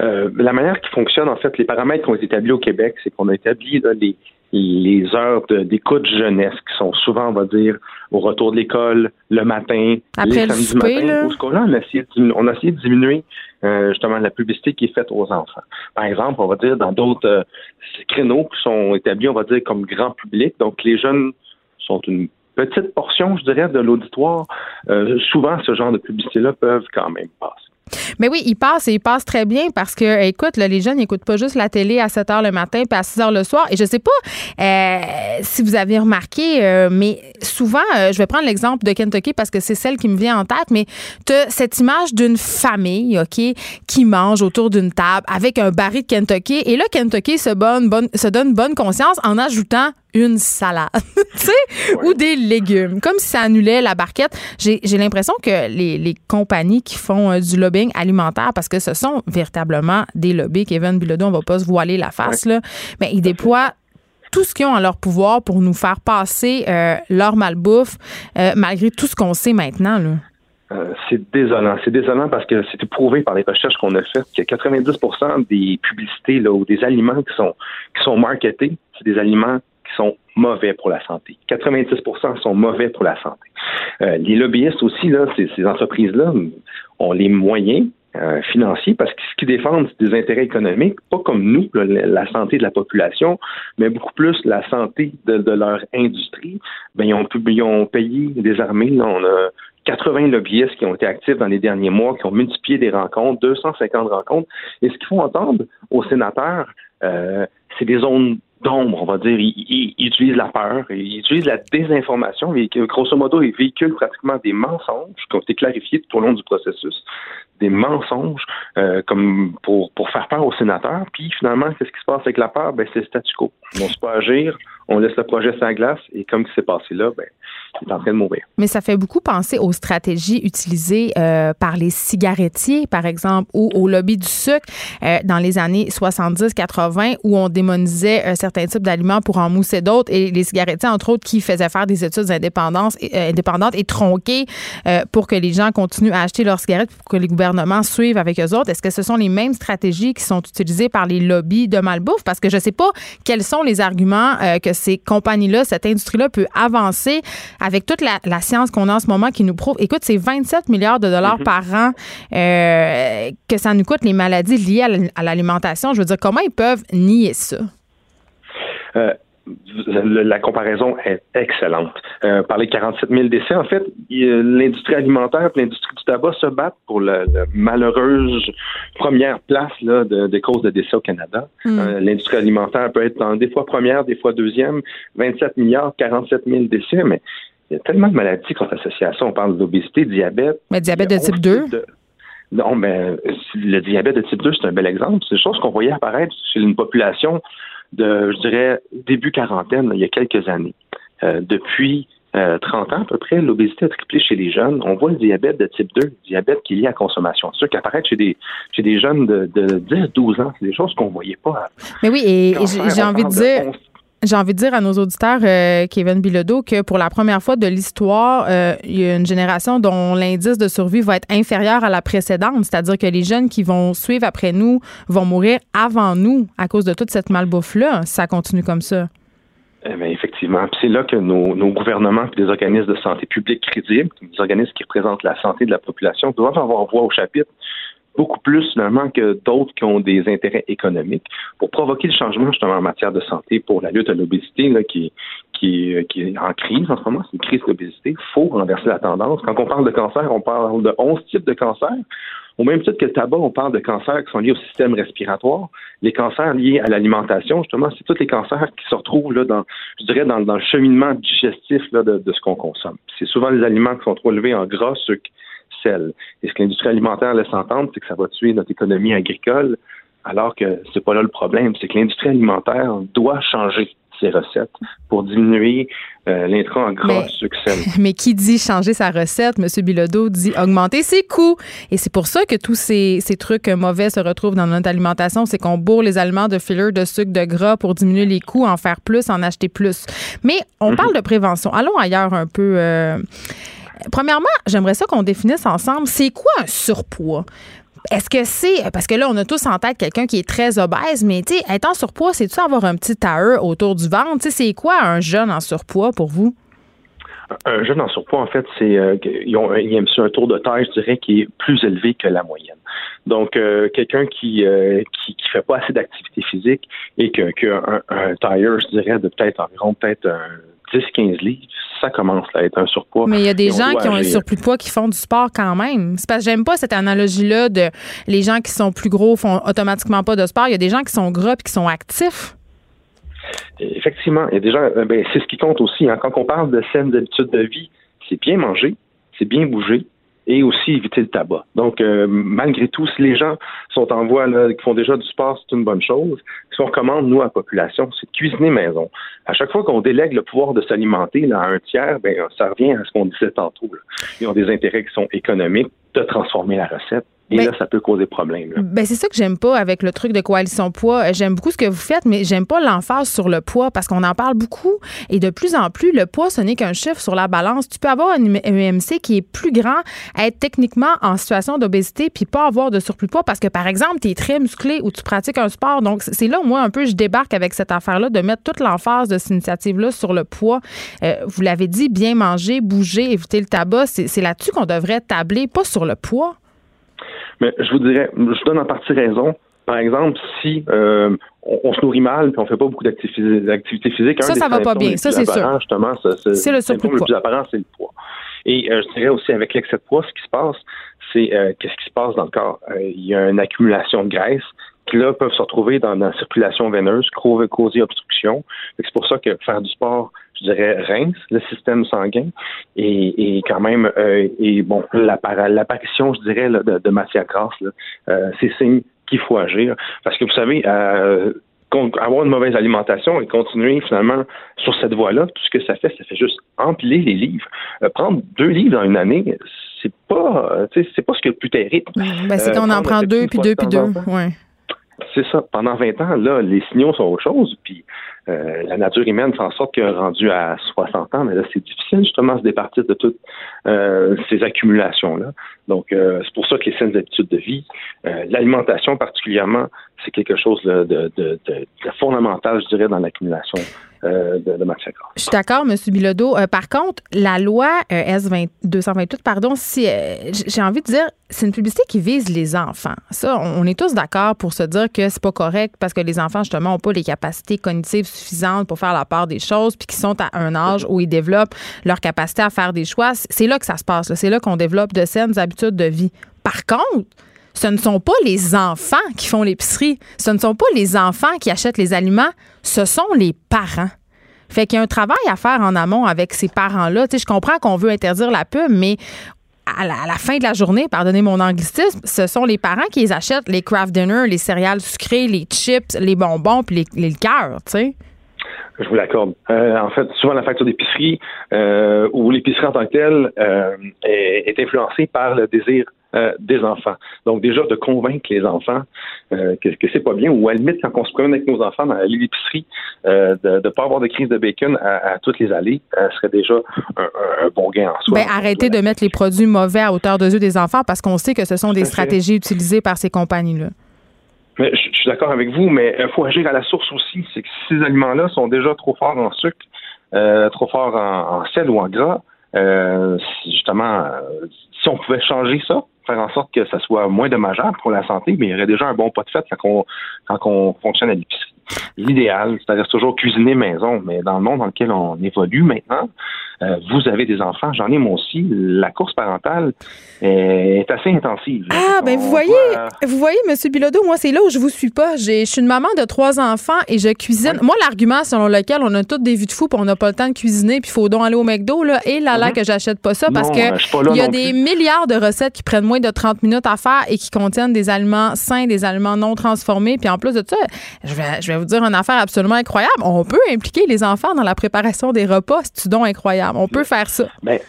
Euh, la manière qui fonctionne, en fait, les paramètres qui ont été établis au Québec, c'est qu'on a établi les, les heures d'écoute jeunesse qui sont souvent, on va dire, au retour de l'école, le matin, Après les samedis matin. on, a essayé de, on a essayé de diminuer euh, justement la publicité qui est faite aux enfants. Par exemple, on va dire dans d'autres euh, créneaux qui sont établis, on va dire, comme grand public. Donc, les jeunes sont une petite portion, je dirais, de l'auditoire, euh, souvent ce genre de publicité-là peuvent quand même passer. Mais oui, il passe et il passe très bien parce que, écoute, les jeunes n'écoutent pas juste la télé à 7 h le matin puis à 6 h le soir. Et je sais pas euh, si vous avez remarqué, euh, mais souvent, euh, je vais prendre l'exemple de Kentucky parce que c'est celle qui me vient en tête, mais tu as cette image d'une famille, OK, qui mange autour d'une table avec un baril de Kentucky. Et là, Kentucky se, se donne bonne conscience en ajoutant une salade, *laughs* tu sais, ou des légumes, comme si ça annulait la barquette. J'ai l'impression que les, les, compagnies qui font du lobbying alimentaire, parce que ce sont véritablement des lobbies, Kevin Bilodeau, on va pas se voiler la face, là, mais ils déploient tout ce qu'ils ont en leur pouvoir pour nous faire passer euh, leur malbouffe, euh, malgré tout ce qu'on sait maintenant. Là. Euh, c'est désolant. C'est désolant parce que c'est prouvé par les recherches qu'on a faites que 90% des publicités là, ou des aliments qui sont, qui sont marketés, c'est des aliments sont mauvais pour la santé. 90 sont mauvais pour la santé. les lobbyistes aussi, là, ces, entreprises-là, ont les moyens euh, financiers parce que ce qu'ils défendent, c'est des intérêts économiques, pas comme nous, la santé de la population, mais beaucoup plus la santé de, leur industrie. Ben, ils, ont, ils ont payé des armées. on a 80 lobbyistes qui ont été actifs dans les derniers mois, qui ont multiplié des rencontres, 250 rencontres. Et ce qu'il faut entendre aux sénateurs, euh, c'est des zones d'ombre, on va dire. Ils, utilisent la peur, ils utilisent la désinformation. Et, grosso modo, ils véhiculent pratiquement des mensonges qui ont été clarifiés tout au long du processus des mensonges euh, comme pour, pour faire peur aux sénateurs. Puis finalement, qu'est-ce qui se passe avec la peur? Ben, c'est le statu quo. On ne pas agir, on laisse le projet sans glace et comme ce qui s'est passé là, ben, Mais ça fait beaucoup penser aux stratégies utilisées euh, par les cigarettiers, par exemple, ou au lobby du sucre euh, dans les années 70-80 où on démonisait un certain type d'aliments pour en mousser d'autres et les cigarettiers, entre autres, qui faisaient faire des études indépendantes et, indépendantes et tronquées pour que les gens continuent à acheter leurs cigarettes, pour que les gouvernements suivent avec eux autres? Est-ce que ce sont les mêmes stratégies qui sont utilisées par les lobbies de malbouffe? Parce que je ne sais pas quels sont les arguments euh, que ces compagnies-là, cette industrie-là peut avancer avec toute la, science qu'on a en ce moment qui nous prouve. Écoute, c'est 27 milliards de dollars mhm. par an euh, que ça nous coûte les maladies liées à l'alimentation. Je veux dire, comment ils peuvent nier ça? Euh, la comparaison est excellente. Euh, par les 47 000 décès, en fait, l'industrie alimentaire et l'industrie du tabac se battent pour la, malheureuse première place là, de, des causes de décès au Canada. Hmm. Euh, l'industrie alimentaire peut être des fois première, des fois deuxième, 27 milliards, 47 000 décès, mais il y a tellement de maladies qui sont associées à ça. On parle d'obésité, diabète. Mais diabète de type 2? Non, mais le diabète de type 2, c'est un bel exemple. C'est des choses qu'on voyait apparaître chez une population de, je dirais, début quarantaine, il y a quelques années. Euh, depuis 30 euh, ans à peu près, l'obésité a triplé chez les jeunes. On voit le diabète de type 2, le diabète qui est lié à la consommation de sucre, apparaître chez des, chez des jeunes de, de 10-12 ans. C'est des choses qu'on ne voyait pas. Mais oui, et j'ai envie de dire... J'ai envie de dire à nos auditeurs, euh, Kevin Bilodeau, que pour la première fois de l'histoire, euh, il y a une génération dont l'indice de survie va être inférieur à la précédente. C'est-à-dire que les jeunes qui vont suivre après nous vont mourir avant nous à cause de toute cette malbouffe-là, si ça continue comme ça. Eh bien, effectivement. c'est là que nos, nos gouvernements et des organismes de santé publique crédibles, des organismes qui représentent la santé de la population, doivent avoir voix au chapitre beaucoup plus finalement que d'autres qui ont des intérêts économiques pour provoquer le changement justement en matière de santé pour la lutte à l'obésité qui, qui, qui est en crise en ce moment, c'est une crise d'obésité. Il faut renverser la tendance. Quand on parle de cancer, on parle de 11 types de cancers. Au même titre que le tabac, on parle de cancers qui sont liés au système respiratoire. Les cancers liés à l'alimentation, justement, c'est tous les cancers qui se retrouvent là, dans, je dirais, dans, le cheminement digestif de, de ce qu'on consomme. C'est souvent les aliments qui sont trop élevés en gras, sucre, et ce que l'industrie alimentaire laisse entendre, c'est que ça va tuer notre économie agricole, alors que c'est pas là le problème. C'est que l'industrie alimentaire doit changer ses recettes pour diminuer euh, l'intrant en gras, sucre. *laughs* Mais qui dit changer sa recette, M. Bilodeau dit augmenter ses coûts. Et c'est pour ça que tous ces, ces, trucs mauvais se retrouvent dans notre alimentation. C'est qu'on bourre les aliments de filler, de sucre, de gras pour diminuer les coûts, en faire plus, en acheter plus. Mais on mhm. parle de prévention. Allons ailleurs un peu. Euh, Premièrement, j'aimerais ça qu'on définisse ensemble, c'est quoi un surpoids? Est-ce que c'est. Parce que là, on a tous en tête quelqu'un qui est très obèse, mais tu sais, être en surpoids, c'est-tu avoir un petit tailleur autour du ventre? Tu c'est quoi un jeune en surpoids pour vous? Un jeune en surpoids, en fait, c'est euh, ils ont, un tour de taille, je dirais, qui est plus élevé que la moyenne. Donc, euh, quelqu'un qui, euh, qui, fait pas assez d'activité physique et que, un, tailleur, je dirais, de peut-être environ peut-être un 10-15 livres, ça commence à être un surpoids. Mais il y a des gens qui ont un surplus de poids qui font du sport quand même. C'est parce que j'aime pas cette analogie-là de les gens qui sont plus gros font automatiquement pas de sport. Il y a des gens qui sont gras et qui sont actifs. Effectivement, il y a des gens, euh, ben, c'est ce qui compte aussi. Hein. Quand on parle de saines habitudes de vie, c'est bien manger, c'est bien bouger, et aussi éviter le tabac. Donc, euh, malgré tout, si les gens sont en voie, là, qui font déjà du sport, c'est une bonne chose. Si on recommande, nous, à la population, c'est de cuisiner maison. À chaque fois qu'on délègue le pouvoir de s'alimenter à un tiers, ben, ça revient à ce qu'on disait tantôt. Ils ont des intérêts qui sont économiques de transformer la recette et ben, là, ça peut causer problème. Ben, c'est ça que j'aime pas avec le truc de coalition poids. Euh, j'aime beaucoup ce que vous faites, mais j'aime pas l'emphase sur le poids parce qu'on en parle beaucoup. Et de plus en plus, le poids, ce n'est qu'un chiffre sur la balance. Tu peux avoir un EMC qui est plus grand, être techniquement en situation d'obésité, puis pas avoir de surplus de poids parce que, par exemple, tu es très musclé ou tu pratiques un sport. Donc, c'est là, moi, un peu, je débarque avec cette affaire-là de mettre toute l'emphase de cette initiative-là sur le poids. Euh, vous l'avez dit, bien manger, bouger, éviter le tabac. C'est là-dessus qu'on devrait tabler, pas sur le poids. Mais je vous dirais, je donne en partie raison. Par exemple, si euh, on, se nourrit mal et on fait pas beaucoup d'activités physiques, ça, ça va pas bien. Ça, c'est sûr. Justement, c'est le surplus Le plus apparent, c'est le poids. Et euh, je dirais aussi avec l'excès de poids, ce qui se passe, c'est euh, qu'est-ce qui se passe dans le corps? il y a une accumulation de graisse qui là peuvent se retrouver dans, la circulation veineuse, causer obstruction. C'est pour ça que faire du sport, je dirais, rince le système sanguin et, quand même, euh, et bon, l'apparition, je dirais, de, matière grasse, euh, c'est signe qu'il faut agir. Parce que vous savez, euh, avoir une mauvaise alimentation et continuer finalement sur cette voie-là, tout ce que ça fait, ça fait juste empiler les livres. prendre deux livres dans une année, c'est pas, c'est pas ce qui est le plus terrible. Ben, c'est qu'on en prend deux, puis deux, puis deux. Ouais. C'est ça. Pendant 20 ans, là, les signaux sont autre chose. Puis euh, la nature humaine fait en sorte que rendu à 60 ans, mais là, c'est difficile justement de se départir de toutes euh, ces accumulations-là. Donc, euh, c'est pour ça que les saines habitudes de vie, l'alimentation particulièrement, c'est quelque chose de, fondamental, je dirais, dans l'accumulation euh, de. Je suis d'accord, M. Bilodeau. par contre, la loi S-228, pardon, si j'ai envie de dire, c'est une publicité qui vise les enfants. Ça, on est tous d'accord pour se dire que c'est pas correct parce que les enfants, justement, n'ont pas les capacités cognitives suffisantes pour faire la part des choses, puis qui sont à un âge où ils développent leur capacité à faire des choix. C'est là que ça se passe. C'est là qu'on développe de saines habitudes de vie. Par contre, ce ne sont pas les enfants qui font l'épicerie. Ce ne sont pas les enfants qui achètent les aliments. Ce sont les parents. Fait qu'il y a un travail à faire en amont avec ces parents-là. Je comprends qu'on veut interdire la pub, mais à la, fin de la journée, pardonnez mon anglicisme, ce sont les parents qui les achètent les craft dinner, les céréales sucrées, les chips, les bonbons puis les, les. Je vous l'accorde. Euh, en fait, souvent la facture d'épicerie euh, ou l'épicerie en tant que telle euh, est, influencée par le désir des enfants. Donc déjà de convaincre les enfants que, que c'est pas bien, ou à la limite quand on se promène avec nos enfants dans l'épicerie, de ne pas avoir de crise de bacon à, toutes les allées, serait déjà un, bon gain en soi. Ben, arrêtez de mettre les produits mauvais à hauteur de yeux des enfants parce qu'on sait que ce sont des stratégies utilisées par ces compagnies-là je, suis d'accord avec vous, mais il faut agir à la source aussi. C'est que si ces aliments-là sont déjà trop forts en sucre, euh, trop forts en, sel ou en gras, euh, justement, euh, si on pouvait changer ça, faire en sorte que ça soit moins dommageable pour la santé, mais il y aurait déjà un bon pas de fait quand on, quand on fonctionne à l'épicerie. L'idéal, c'est-à-dire toujours cuisiner maison, mais dans le monde dans lequel on évolue maintenant, euh, vous avez des enfants, j'en ai moi aussi. La course parentale est assez intensive. Ah, ben vous voyez, vous voyez, Monsieur Bilodeau, moi c'est là où je vous suis pas. Je suis une maman de trois enfants et je cuisine. Moi, l'argument selon lequel on a toutes des vues de fou, puis on n'a pas le temps de cuisiner, puis il faut donc aller au McDo là, et là là mm-hmm. que j'achète pas ça parce que il y a des milliards de recettes qui prennent moins de 30 minutes à faire et qui contiennent des aliments sains, des aliments non transformés. Puis en plus de ça, je vais, je vais vous dire une affaire absolument incroyable. On peut impliquer les enfants dans la préparation des repas. C'est donc incroyable? On peut faire ça. Ben,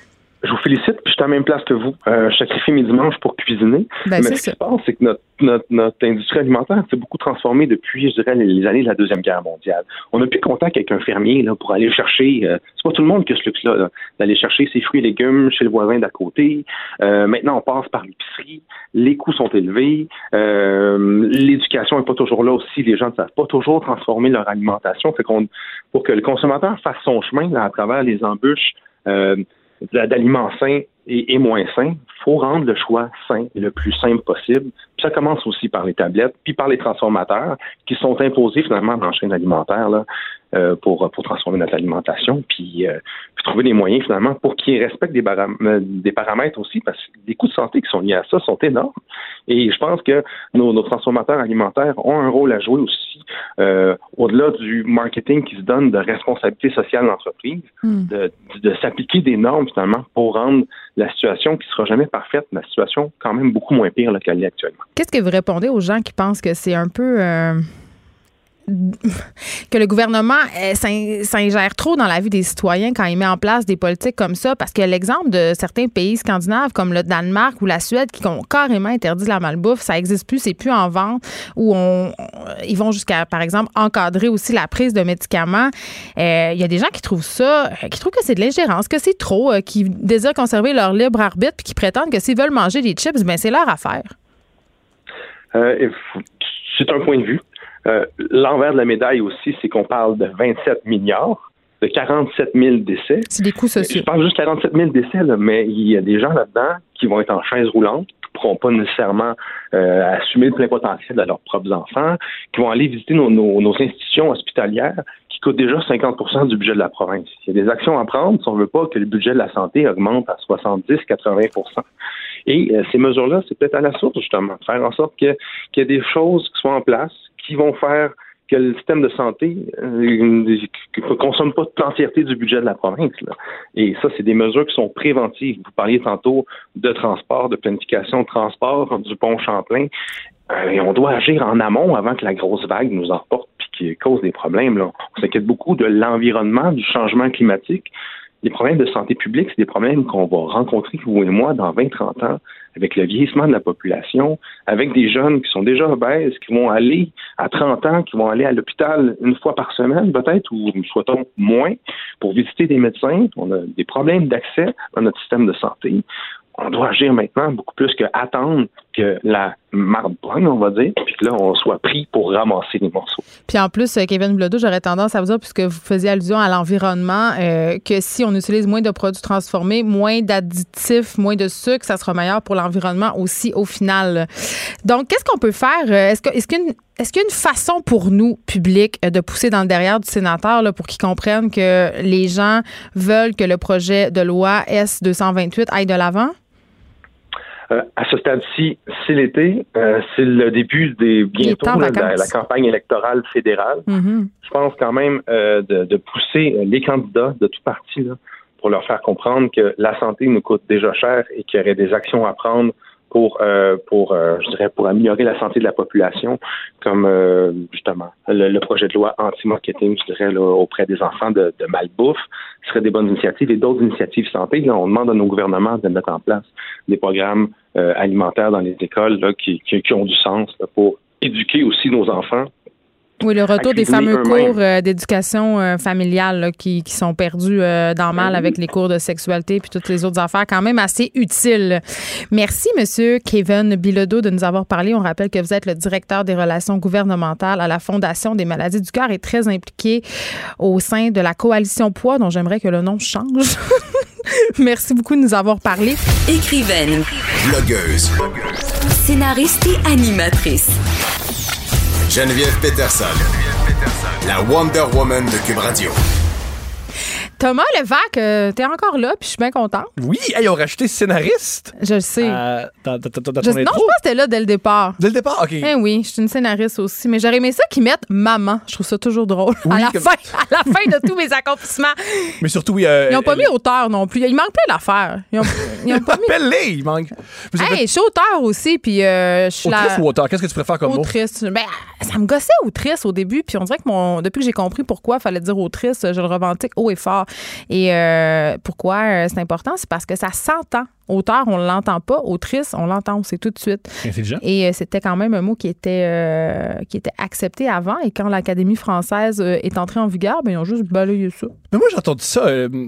je vous félicite, puis je suis à la même place que vous. Euh, je sacrifie mes dimanches pour cuisiner. Ben, Mais ce qui se passe, c'est que notre, notre, notre, industrie alimentaire s'est beaucoup transformée depuis, je dirais, les années de la Deuxième Guerre mondiale. On n'a plus contact avec un fermier là, pour aller chercher. Euh, c'est pas tout le monde qui a ce luxe-là, d'aller chercher ses fruits et légumes chez le voisin d'à côté. Euh, maintenant, on passe par l'épicerie. Les coûts sont élevés. Euh, l'éducation n'est pas toujours là aussi. Les gens ne savent pas toujours transformer leur alimentation. Fait qu'on, pour que le consommateur fasse son chemin là, à travers les embûches euh, d'aliments sains et, moins sains, faut rendre le choix sain et le plus simple possible. Puis ça commence aussi par les tablettes, puis par les transformateurs qui sont imposés finalement dans la chaîne alimentaire là, euh, pour, pour transformer notre alimentation. Puis, euh, trouver des moyens finalement pour qu'ils respectent des, euh, des, paramètres aussi, parce que les coûts de santé qui sont liés à ça sont énormes. Et je pense que nos, transformateurs alimentaires ont un rôle à jouer aussi, euh, au-delà du marketing qui se donne de responsabilité sociale d'entreprise, de, de s'appliquer des normes finalement pour rendre la situation qui sera jamais parfaite, la situation quand même beaucoup moins pire qu'elle est actuellement. Qu'est-ce que vous répondez aux gens qui pensent que c'est un peu... Que le gouvernement euh, s'ingère trop dans la vie des citoyens quand il met en place des politiques comme ça, parce que l'exemple de certains pays scandinaves comme le Danemark ou la Suède qui ont carrément interdit la malbouffe, ça n'existe plus, c'est plus en vente, où on, ils vont jusqu'à, par exemple, encadrer aussi la prise de médicaments. Euh, il y a des gens qui trouvent ça, euh, qui trouvent que c'est de l'ingérence, que c'est trop, qui désirent conserver leur libre arbitre, puis qui prétendent que s'ils veulent manger des chips, ben c'est leur affaire. c'est un point de vue. Euh, l'envers de la médaille aussi, c'est qu'on parle de 27 milliards, de 47 000 décès. C'est des coûts sociaux. Je parle juste 47 000 décès, là, mais il y a des gens là-dedans qui vont être en chaise roulante, qui ne pourront pas nécessairement euh, assumer le plein potentiel de leurs propres enfants, qui vont aller visiter nos, nos, institutions hospitalières qui coûtent déjà 50% du budget de la province. Il y a des actions à prendre si on ne veut pas que le budget de la santé augmente à 70-80 Et euh, ces mesures-là, c'est peut-être à la source, justement, faire en sorte qu'il y ait des choses qui soient en place, qui vont faire que le système de santé ne euh, consomme pas l'entièreté du budget de la province. Et ça, c'est des mesures qui sont préventives. Vous parliez tantôt de transport, de planification de transport du pont Champlain. Euh, et on doit agir en amont avant que la grosse vague nous emporte et qui cause des problèmes. Là. On s'inquiète beaucoup de l'environnement, du changement climatique. Les problèmes de santé publique, c'est des problèmes qu'on va rencontrer, vous et moi, dans 20-30 ans avec le vieillissement de la population, avec des jeunes qui sont déjà obèses, qui vont aller à 30 ans, qui vont aller à l'hôpital une fois par semaine, peut-être, ou souhaitons moins, pour visiter des médecins. On a des problèmes d'accès dans notre système de santé on doit agir maintenant beaucoup plus qu'attendre que la marde on va dire, puis que là, on soit pris pour ramasser les morceaux. Puis en plus, euh, Kevin Blodeau, j'aurais tendance à vous dire, puisque vous faisiez allusion à l'environnement, euh, que si on utilise moins de produits transformés, moins d'additifs, moins de sucre, ça sera meilleur pour l'environnement aussi au final. Donc, qu'est-ce qu'on peut faire? Euh, est-ce qu'il est-ce y a une façon pour nous, public, de pousser dans le derrière du sénateur là, pour qu'ils comprennent que les gens veulent que le projet de loi S-228 aille de l'avant? Euh, à ce stade-ci, c'est l'été, euh, c'est le début des bientôt de la, campagne électorale fédérale. Mm-hmm. Je pense quand même euh, de, pousser les candidats de tout parti pour leur faire comprendre que la santé nous coûte déjà cher et qu'il y aurait des actions à prendre pour euh, pour euh, je dirais pour améliorer la santé de la population comme euh, justement le, projet de loi anti-marketing je dirais auprès des enfants de, de malbouffe ce serait des bonnes initiatives et d'autres initiatives santé. Là, on demande à nos gouvernements de mettre en place des programmes alimentaires dans les écoles là, qui, qui, ont du sens pour éduquer aussi nos enfants oui, le retour des fameux cours euh, d'éducation euh, familiale qui, qui, sont perdus euh, dans mal avec les cours de sexualité puis toutes les autres affaires, quand même assez utiles. Merci, Monsieur Kevin Bilodeau, de nous avoir parlé. On rappelle que vous êtes le directeur des relations gouvernementales à la Fondation des maladies du cœur et très impliqué au sein de la coalition Poids, dont j'aimerais que le nom change. *laughs* Merci beaucoup de nous avoir parlé. Écrivaine. Blogueuse. Scénariste et animatrice. Geneviève Peterson, la Wonder Woman de Cube Radio. Thomas Levac, euh, t'es encore là, puis je suis bien content. Oui, ils ont racheté scénariste. Je le sais. Euh, non, je pense que c'était là dès le départ. Dès le départ, OK. Eh oui, je suis une scénariste aussi. Mais j'aurais aimé ça qu'ils mettent maman. Je trouve ça toujours drôle. à, la fin, à la fin de tous mes accomplissements. *laughs* Mais surtout, oui. Euh, ils n'ont pas mis auteur non plus. Il manque plein d'affaires. Ils ont, ils ont pas mis. les il manque. Hey, je suis auteur aussi, puis euh, je suis Autrice ou auteur? Qu'est-ce que tu préfères comme autrice. Ben, ça me gossait autrice au début, puis on dirait que mon, depuis que j'ai compris pourquoi il fallait dire autrice, je le revendique haut et fort. Et euh, pourquoi euh, c'est important? C'est parce que ça s'entend. Auteur, on ne l'entend pas. Autrice, on l'entend, c'est tout de suite. Et euh, c'était quand même un mot qui était, qui était accepté avant. Et quand l'Académie française est entrée en vigueur, ben, ils ont juste balayé ça. Mais moi, j'ai entendu ça.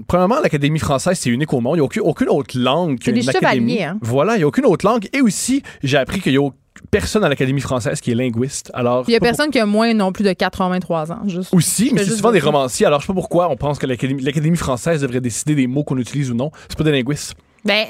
premièrement, l'Académie française, c'est unique au monde. Il n'y a aucune, autre langue C'est des chevaliers. Hein? Voilà, il n'y a aucune autre langue. Et aussi, j'ai appris qu'il y a personne à l'Académie française qui est linguiste. Alors, il y a personne qui a moins non plus de 83 ans. Juste, Aussi, mais c'est souvent des romanciers. Alors, je sais pas pourquoi on pense que l'Académie française devrait décider des mots qu'on utilise ou non. C'est pas des linguistes. Ben,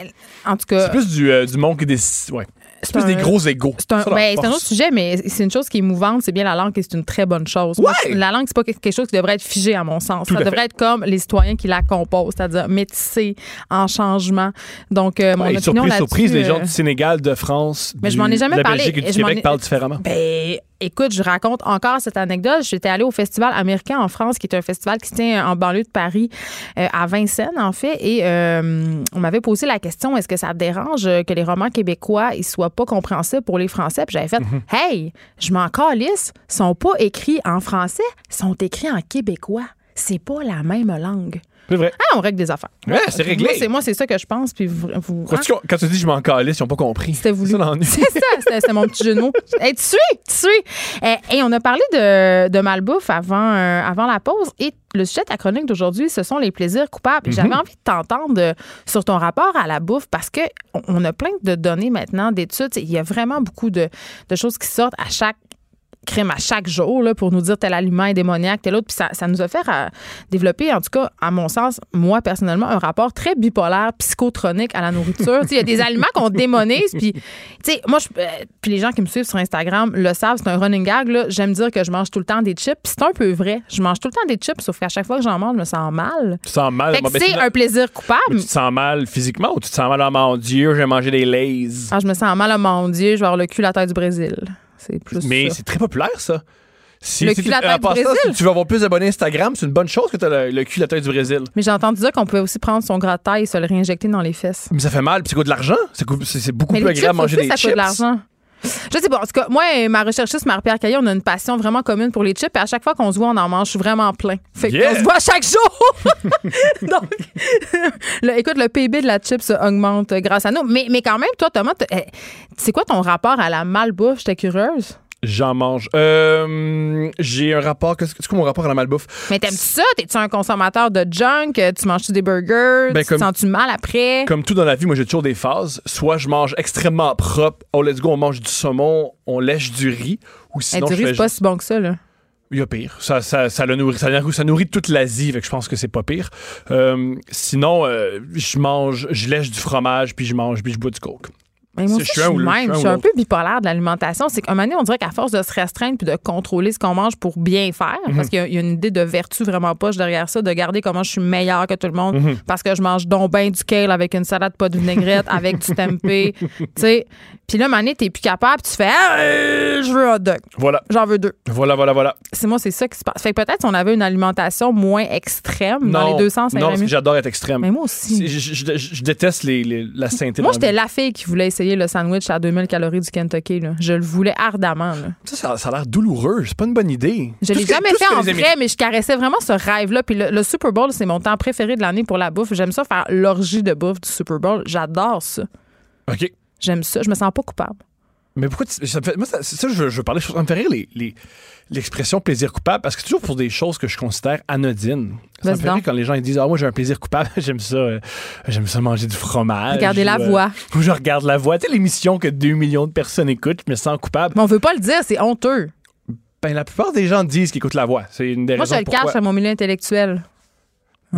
en tout cas. C'est plus du, euh, du monde qui décide. Ouais C'est plus des gros égaux. C'est un, ben, un, autre sujet, mais c'est une chose qui est mouvante. C'est bien la langue et c'est une très bonne chose. la langue, c'est pas quelque chose qui devrait être figé, à mon sens. ça devrait être comme les citoyens qui la composent, c'est-à-dire métissé, en changement. Donc, euh, mon ouais, opinion surprise, surprise, les gens euh, du Sénégal, de France, mais du, je m'en ai jamais de la parlé. Belgique et du Québec parlent différemment. Ben, écoute, je raconte encore cette anecdote. J'étais allée au festival américain en France, qui est un festival qui se tient en banlieue de Paris, euh, à Vincennes, en fait. Et euh, on m'avait posé la question est-ce que ça te dérange que les romans québécois ils soient pas compréhensibles pour les Français? Puis j'avais fait hey, je m'en calisse, ils sont pas écrits en français, ils sont écrits en québécois. C'est pas la même langue. C'est vrai. Ah, on règle des affaires. Ouais, c'est réglé. Moi, c'est moi, c'est ça que je pense. Puis vous, vous- Quand tu, quand tu dis je m'en calisse, ils n'ont pas compris. c'était voulu. C'est ça l'ennui. C'est ça, c'était- c'était mon petit jeu de mots. Hey, tu suis, tu suis. Et, et on a parlé de, de malbouffe avant, euh, avant la pause. Et le sujet de ta chronique d'aujourd'hui, ce sont les plaisirs coupables. Et Mhm. J'avais envie de t'entendre euh, sur ton rapport à la bouffe parce que on- on a plein de données maintenant, d'études. Il y a vraiment beaucoup de, de choses qui sortent à chaque crème à chaque jour là, pour nous dire tel aliment est démoniaque, tel autre. Puis ça, ça nous a fait euh, développer, en tout cas, à mon sens, moi personnellement, un rapport très bipolaire, psychotronique à la nourriture. Tu sais, Il y a des *laughs* aliments qu'on démonise. Puis, tu sais, moi, je- euh, puis les gens qui me suivent sur Instagram le savent, c'est un running gag. là. J'aime dire que je mange tout le temps des chips. Puis c'est un peu vrai. Je mange tout le temps des chips, sauf qu'à chaque fois que j'en mange, je me sens mal. Tu te sens mal. C'est un plaisir coupable. mais tu te sens mal physiquement ou tu te sens mal, oh mon Dieu, j'ai mangé des lays? Ah, je me sens mal, oh mon Dieu, je vais avoir le cul à la tête du Brésil. C'est plus Mais ça. c'est très populaire, ça. Si, Le cul tu, à la tête en du Brésil. si tu veux avoir plus d'abonnés Instagram, c'est une bonne chose que tu as le, le cul à la tête du Brésil. Mais j'ai entendu dire qu'on pouvait aussi prendre son gras de taille et se le réinjecter dans les fesses. Mais ça fait mal, puis ça coûte de l'argent. Ça C'est beaucoup Mais plus agréable de manger aussi, des ça chips. coûte de l'argent. Je sais pas. En tout cas, moi et ma recherchiste Marie-Pierre Caillé, on a une passion vraiment commune pour les chips. Et à chaque fois qu'on se voit, on en mange vraiment plein. Fait Yeah. qu'on se voit chaque jour. *laughs* Donc, le- écoute, le PIB de la chips augmente grâce à nous. Mais, mais quand même, toi, Thomas, eh, c'est quoi ton rapport à la malbouffe? J'étais curieuse. J'en mange. Euh, j'ai un rapport. Qu'est-ce que c'est quoi mon rapport à la malbouffe? Mais t'aimes-tu ça? T'es-tu un consommateur de junk? Tu manges-tu des burgers? Ben, tu comme- te sens-tu mal après? Comme tout dans la vie, moi j'ai toujours des phases. Soit je mange extrêmement propre. Oh, let's go, on mange du saumon, on lèche du riz. Ou sinon, du je riz, c'est pas si bon que ça, là. Il y a pire. Ça, ça, ça, le nourrit, ça, nourrit- ça nourrit toute l'Asie, fait que je pense que c'est pas pire. Euh, sinon, euh, je mange, je lèche du fromage, puis je mange, puis je bois du coke. Mais moi C'est- aussi, je suis ou même. je suis un peu bipolaire de l'alimentation. C'est qu'à un moment donné, on dirait qu'à force de se restreindre puis de contrôler ce qu'on mange pour bien faire, Mhm. parce qu'il y a- il y, a une idée de vertu vraiment poche derrière ça, de garder comment je suis meilleure que tout le monde, Mhm. parce que je mange donc ben du kale avec une salade pas de vinaigrette, avec du tempeh. *laughs* tu sais. Puis là, mané, t'es plus capable, tu fais Ah, je veux un hot dog. Voilà, J'en veux deux. voilà, voilà, voilà. C'est moi, c'est ça qui se passe. Fait que peut-être si on avait une alimentation moins extrême dans les deux sens, non, parce que j'adore être extrême. Mais moi aussi. Je, je- je- je déteste les, les- la sainteté. Moi, j'étais la fille qui voulait essayer le sandwich à 2000 calories du Kentucky. là. Je le voulais ardemment. là. Ça, ça, ça a l'air douloureux. C'est pas une bonne idée. Je l'ai que- jamais fait en vrai, mais je caressais vraiment ce rêve-là. Puis le, le Super Bowl, c'est mon temps préféré de l'année pour la bouffe. J'aime ça faire l'orgie de bouffe du Super Bowl. J'adore ça. OK. J'aime ça. Je me sens pas coupable. Mais pourquoi tu- ça me fait, moi ça, je veux, je veux parler ça me fait rire les, les- l'expression plaisir coupable parce que c'est toujours pour des choses que je considère anodines. Ça me fait rire quand les gens ils disent ah moi j'ai un plaisir coupable *laughs* j'aime ça euh, j'aime ça manger du fromage. Regardez la euh, voix. Ou je regarde la voix. Tu sais l'émission que 2 millions de personnes écoutent, je me sens coupable. Mais on veut pas le dire, c'est honteux. Ben la plupart des gens disent qu'ils écoutent la voix. C'est une des Moi, je le pourquoi. cache à mon milieu intellectuel.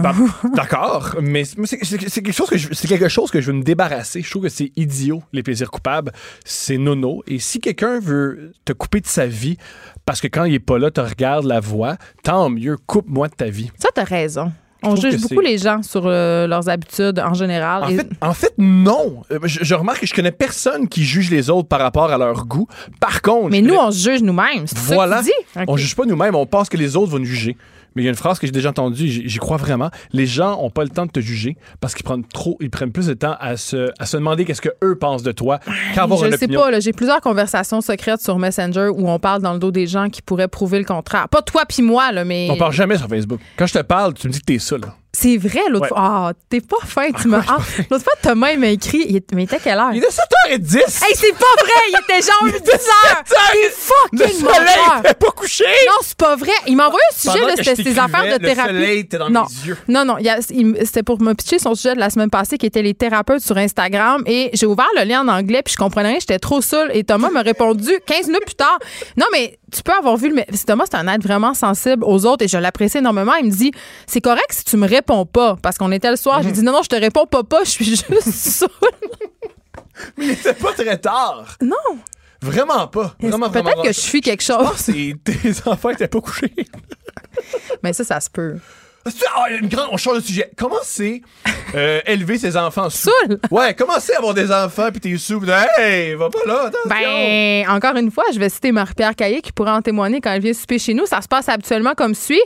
Ben, *laughs* D'accord, mais c'est quelque chose que je- c'est quelque chose que je veux me débarrasser. Je trouve que c'est idiot les plaisirs coupables, c'est nono. Et si quelqu'un veut te couper de sa vie parce que quand il est pas là, te regarde la voix, tant mieux, coupe-moi de ta vie. Ça, t'as raison. On juge beaucoup les gens sur euh, leurs habitudes en général. En Et- fait, en fait, non. Euh, Je, je remarque que je connais personne qui juge les autres par rapport à leur goût. Par contre, mais nous, connais- on se juge nous-mêmes. Voilà. ça que tu dis? on juge pas nous-mêmes, on pense que les autres vont nous juger. Mais il y a une phrase que j'ai déjà entendue, j'y crois vraiment. Les gens ont pas le temps de te juger parce qu'ils prennent trop, ils prennent plus de temps à se, à se demander qu'est-ce que eux pensent de toi qu'à avoir je une sais opinion. pas, j'ai plusieurs conversations secrètes sur Messenger où on parle dans le dos des gens qui pourraient prouver le contraire. Pas toi puis moi, là, mais. On parle jamais sur Facebook. Quand je te parle, tu me dis que t'es ça, là. C'est vrai, l'autre Ouais. fois. Ah, t'es pas fin, tu m'as. *laughs* Ah, l'autre fois, Thomas, il m'a écrit. Il Mais il était quelle heure? Il est 7h10! Hey, c'est pas vrai! Il était genre 10 heures! T'es Le fucking soleil menteur! fait pas coucher! Non, c'est pas vrai. Il m'a envoyé un sujet, Pendant c'était je ses affaires de thérapie. Le soleil était dans non. mes yeux. Non, non, c'était pour me pitcher son sujet de la semaine passée qui était les thérapeutes sur Instagram. Et j'ai ouvert le lien en anglais puis je comprenais rien, j'étais trop seule. Et Thomas m'a répondu 15 minutes plus tard. Non, mais tu peux avoir vu le. mais Thomas, c'est un être vraiment sensible aux autres et je l'apprécie énormément. Il me dit c'est correct si tu me réponds pas. Parce qu'on était le soir. J'ai dit non, non, je te réponds pas, pas, je suis *laughs* juste saoule. Mais c'est pas très tard. Non. Vraiment pas. Vraiment, Peut-être que je suis quelque chose. C'est *laughs* tes enfants étaient pas couchés. Mais ça, ça se peut. Ah, une grande, on change de sujet. Comment c'est euh, élever ses enfants sous? Saoul! Ouais, comment c'est avoir des enfants puis t'es sous? Hey, va pas là, attention! Ben, encore une fois, je vais citer Marie-Pierre Caillé qui pourrait en témoigner quand elle vient souper chez nous. Ça se passe habituellement comme suit.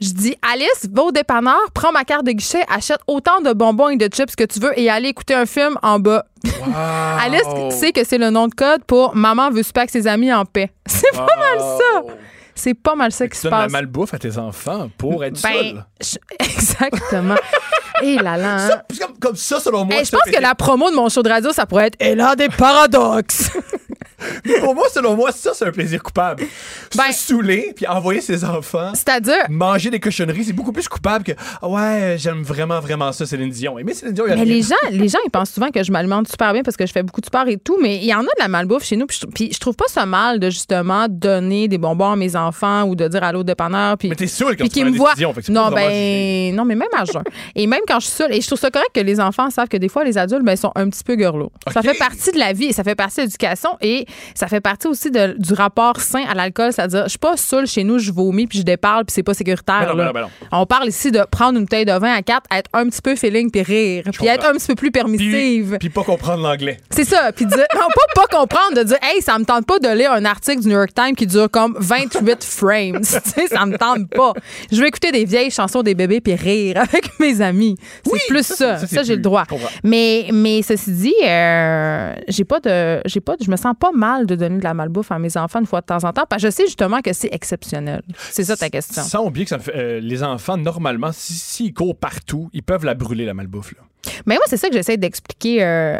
Je dis, Alice, va au dépanneur, prends ma carte de guichet, achète autant de bonbons et de chips que tu veux et allez écouter un film en bas. Wow. *laughs* Alice sait que c'est le nom de code pour Maman veut souper avec ses amis en paix. C'est pas mal ça. C'est pas mal ça qui se Tu donnes passe. la malbouffe à tes enfants pour être Ben, seul. je- exactement. *laughs* Et là là. hein. Ça, comme, comme ça, selon moi. Hey, je pense que la promo de mon show de radio, ça pourrait être Elle a des paradoxes. *laughs* plaisir- Pour moi, selon moi, ça, c'est un plaisir coupable. Ben- Se saouler puis envoyer ses enfants C'est-à-dire, manger des cochonneries, c'est beaucoup plus coupable que Ah ouais, j'aime vraiment, vraiment ça, Céline Dion. Mais Céline Dion, il y a Mais rien. les gens, les gens, ils pensent souvent que je m'alimente super bien parce que je fais beaucoup de sport et tout, mais il y en a de la malbouffe chez nous. Puis je, puis je trouve pas ça mal de justement donner des bonbons à mes enfants ou de dire allô dépanneur. Puis, Mais t'es saoul quand puis tu me voient. Non, ben, non, mais même à jeun. Et même quand je suis seule, et je trouve ça correct que les enfants savent que des fois, les adultes, ben, sont un petit peu gurlots. Ça fait partie de la vie et ça fait partie de l'éducation et ça fait partie aussi de- du rapport sain à l'alcool. C'est-à-dire, je suis pas seule chez nous, je vomis puis je déparle puis c'est pas sécuritaire. Ben non, ben non, ben non. On parle ici de prendre une bouteille de vin à quatre, être un petit peu feeling puis rire, puis être un petit peu plus permissive. puis pas comprendre l'anglais. C'est ça. Puis dire, non, pas, pas comprendre, de dire, hey, ça me tente pas de lire un article du New York Times qui dure comme 28 *laughs* frames. tu sais, ça me tente pas. Je veux écouter des vieilles chansons des bébés puis rire *laughs* avec mes amis. C'est Oui, plus ça, ça. Ça, j'ai le droit. Mais, mais ceci dit, euh, j'ai pas de, j'ai pas, de- je me sens pas mal de donner de la malbouffe à mes enfants une fois de temps en temps parce que je sais justement que c'est exceptionnel. C'est ça ta question. Sans oublier que ça me fait, euh, les enfants, normalement, si- s'ils courent partout, ils peuvent la brûler, la malbouffe. Là. Mais moi, c'est ça que j'essaie d'expliquer euh,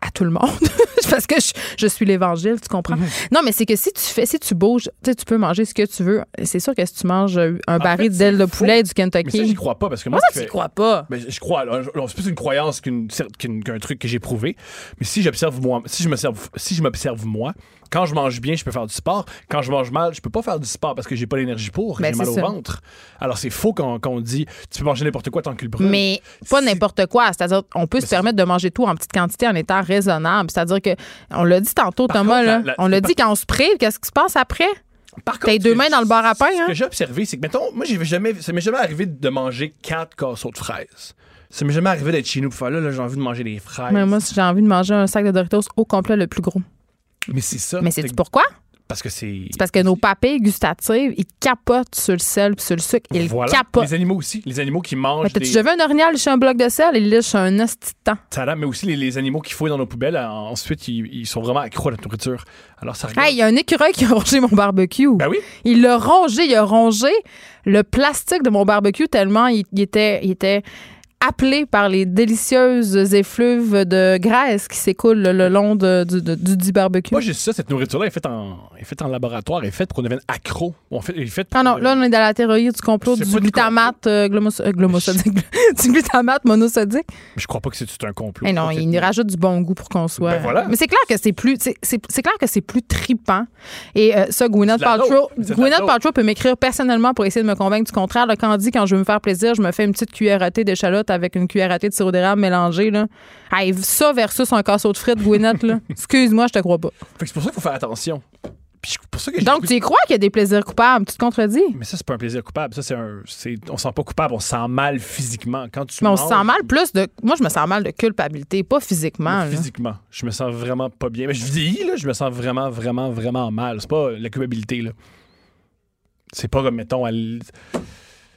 à tout le monde. *laughs* Parce que je, je suis l'évangile, tu comprends? Mhm. Non, mais c'est que si tu fais, si tu bouges, tu peux manger ce que tu veux. C'est sûr que si tu manges un baril fait, d'ailes de poulet du Mais ça, Kentucky. j'y crois pas parce que moi, qui tu crois pas? Ben, je crois. je- C'est plus une croyance qu'une qu'une- qu'un truc que j'ai prouvé. Mais si j'observe moi, si je m'observe, si je m'observe moi, quand je mange bien, je peux faire du sport. Quand je mange mal, je peux pas faire du sport parce que j'ai pas l'énergie pour. Ben, j'ai mal c'est au ça. ventre. Alors c'est faux quand, quand on dit tu peux manger n'importe quoi tant que le brûle. Mais pas n'importe quoi. C'est-à-dire, on peut se permettre de manger tout en petite quantité en étant raisonnable. C'est-à-dire que, on l'a dit tantôt, Par Thomas, contre, là, la- la- on l'a dit quand on se prive, qu'est-ce qui se passe après? Par ce deux mains dans le bar à pain, Ce hein? que j'ai observé, c'est que, mettons, moi, jamais, ça m'est jamais arrivé de manger quatre casseaux de fraises. Ça m'est jamais arrivé d'être chez nous pour faire là, là j'ai envie de manger des fraises. Mais moi, si j'ai envie de manger un sac de Doritos au complet le plus gros. Mais c'est ça. Mais c'est pourquoi? Parce que c'est. C'est parce que nos papilles gustatives, ils capotent sur le sel puis sur le sucre. Ils Voilà. capotent. Les animaux aussi. Les animaux qui mangent. Mais des- vu un orignal licher un bloc de sel? Il liche un a- mais aussi les, les animaux qui fouillent dans nos poubelles, ensuite, ils, ils sont vraiment accros à la nourriture. Alors, ça regarde. Hey, il y a un écureuil qui a rongé mon barbecue. Ben oui. Il l'a rongé, il a rongé le plastique de mon barbecue tellement il, il était, il était appelé par les délicieuses effluves de graisse qui s'écoulent le, le long de- du, de- du dit barbecue. Moi, j'ai ça, cette nourriture-là est faite en, est faite en laboratoire, elle est faite pour qu'on devienne accro. On fait, elle est faite Ah non, là, on est dans la théorie du complot du glutamate euh, euh, glomosodique. *laughs* *laughs* du glutamate monosodique. Je crois pas que c'est un complot. Non, il nous rajoute du bon goût pour qu'on soit. Ben voilà. Mais c'est clair que c'est plus, c'est clair que c'est plus tripant. Et euh, ça, Gwyneth Paltrow, Gwyneth. Paltrow peut m'écrire personnellement pour essayer de me convaincre du contraire. Là, quand on dit quand je veux me faire plaisir, je me fais une petite cuillère à avec une cuillère à thé de sirop d'érable mélangé là. Hey, ça versus un casseau de frites, Gwyneth là. *laughs* Excuse-moi, je te crois pas. Fait que c'est pour ça qu'il faut faire attention. Puis c'est pour ça que j'ai Donc tu y crois qu'il y a des plaisirs coupables, tu te contredis? Mais ça, c'est pas un plaisir coupable. Ça, c'est un. c'est- On se sent pas coupable, on se sent mal physiquement. Quand tu Mais on se sent mal plus de. Moi, je me sens mal de culpabilité, pas physiquement. Physiquement. Je me sens vraiment pas bien. Mais je vieillis, là, je me sens vraiment, vraiment, vraiment mal. C'est pas la culpabilité, là. C'est pas comme, mettons, elle.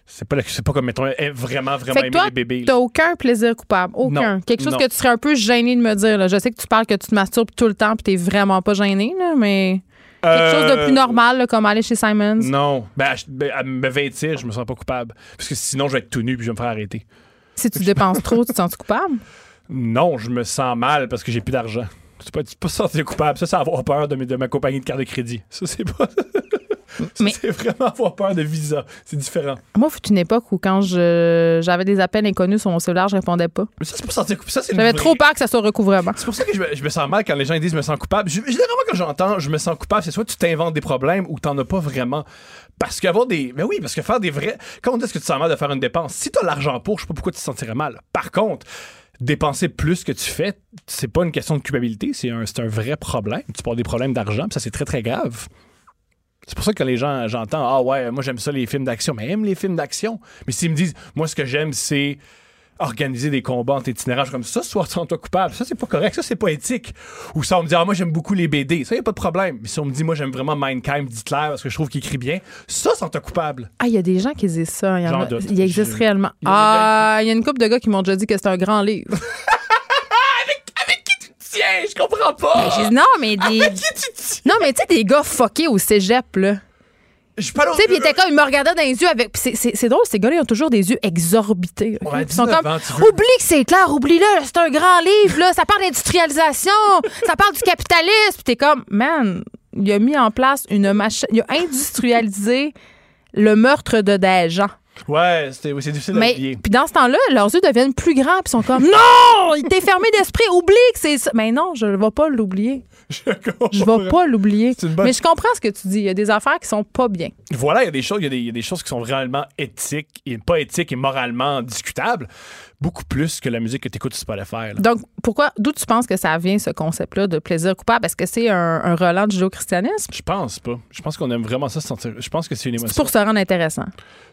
C'est pas, pas comme, mettons, vraiment, vraiment Fait que aimer toi, les bébés. T'as aucun plaisir coupable. Aucun. Non, Quelque chose non. que tu serais un peu gêné de me dire. là. Je sais que tu parles que tu te masturbes tout le temps puis t'es vraiment pas gêné, là, mais quelque chose de Euh, plus normal, là, comme aller chez Simons. Non. Ben, à- ben, me vêtir, je me sens pas coupable. Parce que sinon, je vais être tout nu puis je vais me faire arrêter. Si tu dépenses trop, tu te sens coupable? Non, je me sens mal parce que j'ai plus d'argent. C'est pas, c'est pas se sentir coupable. Ça, c'est avoir peur de, mes- de ma compagnie de carte de crédit. Ça, c'est pas. *laughs* *laughs* Mais- c'est vraiment avoir peur de visa. C'est différent. Moi, fut une époque où quand je j'avais des appels inconnus sur mon cellulaire, je répondais pas. Mais ça, c'est pas sentir coupable. Ça, c'est J'avais vraie- trop peur que ça soit recouvrement. C'est pour ça que je me, je me sens mal quand les gens disent je me sens coupable. Je- généralement, quand j'entends je me sens coupable, c'est soit tu t'inventes des problèmes ou t'en as pas vraiment. Parce qu'avoir des. Mais oui, parce que faire des vrais. Quand on dit que tu te sens mal de faire une dépense, si t'as l'argent pour, je sais pas pourquoi tu te sentirais mal. Par contre, dépenser plus que tu fais, c'est pas une question de culpabilité, c'est un, un vrai problème. Tu avoir des problèmes d'argent, ça c'est très très grave. C'est pour ça que les gens, j'entends, ah ouais, moi j'aime ça les films d'action, mais aime les films d'action. Mais s'ils me disent, moi ce que j'aime c'est organiser des combats en itinérage comme ça, soit sans toi coupable. Ça, c'est pas correct. Ça, c'est pas éthique. Ou ça, on me dit, ah, moi, j'aime beaucoup les BD. Ça, y a pas de problème. Mais si on me dit, moi, j'aime vraiment Mindkind d'Hitler parce que je trouve qu'il écrit bien, ça, sans toi coupable. Ah, il y a des gens qui disent ça. Il, y en il existe réellement. ah, il y a une couple de gars qui m'ont déjà dit que c'est un grand livre. *laughs* tu tiens? Je comprends pas. Ben, non, mais des. Non, mais tu sais, des gars fuckés au cégep, là. Je pas Tu sais, puis il était comme, il me regardait dans les yeux avec. C'est drôle, ces gars-là, ils ont toujours des yeux exorbités. ils sont comme, oublie que c'est clair, oublie-le, c'est un grand livre, là, ça parle d'industrialisation, *laughs* ça parle du capitalisme. Puis t'es comme, man, il a mis en place une machine, il a industrialisé le meurtre de des gens. Ouais, c'est difficile Mais puis dans ce temps-là, leurs yeux deviennent plus grands puis sont comme *laughs* non, il t'est fermé d'esprit, oublie que c'est ça. Mais non, je ne vais pas l'oublier. *laughs* Je vais pas l'oublier. Mais je comprends ce que tu dis. Il y a des affaires qui sont pas bien. Voilà, il y a des choses, il y a des, choses qui sont réellement éthiques et pas éthiques et moralement discutables beaucoup plus que la musique que tu écoutes sur Spotify. Donc, pourquoi, d'où tu penses que ça vient, ce concept-là de plaisir coupable? Est-ce que c'est un, un relent du judéo-christianisme? Je pense pas. Je pense qu'on aime vraiment ça se sentir. Je pense que c'est une émotion. C'est pour se rendre intéressant.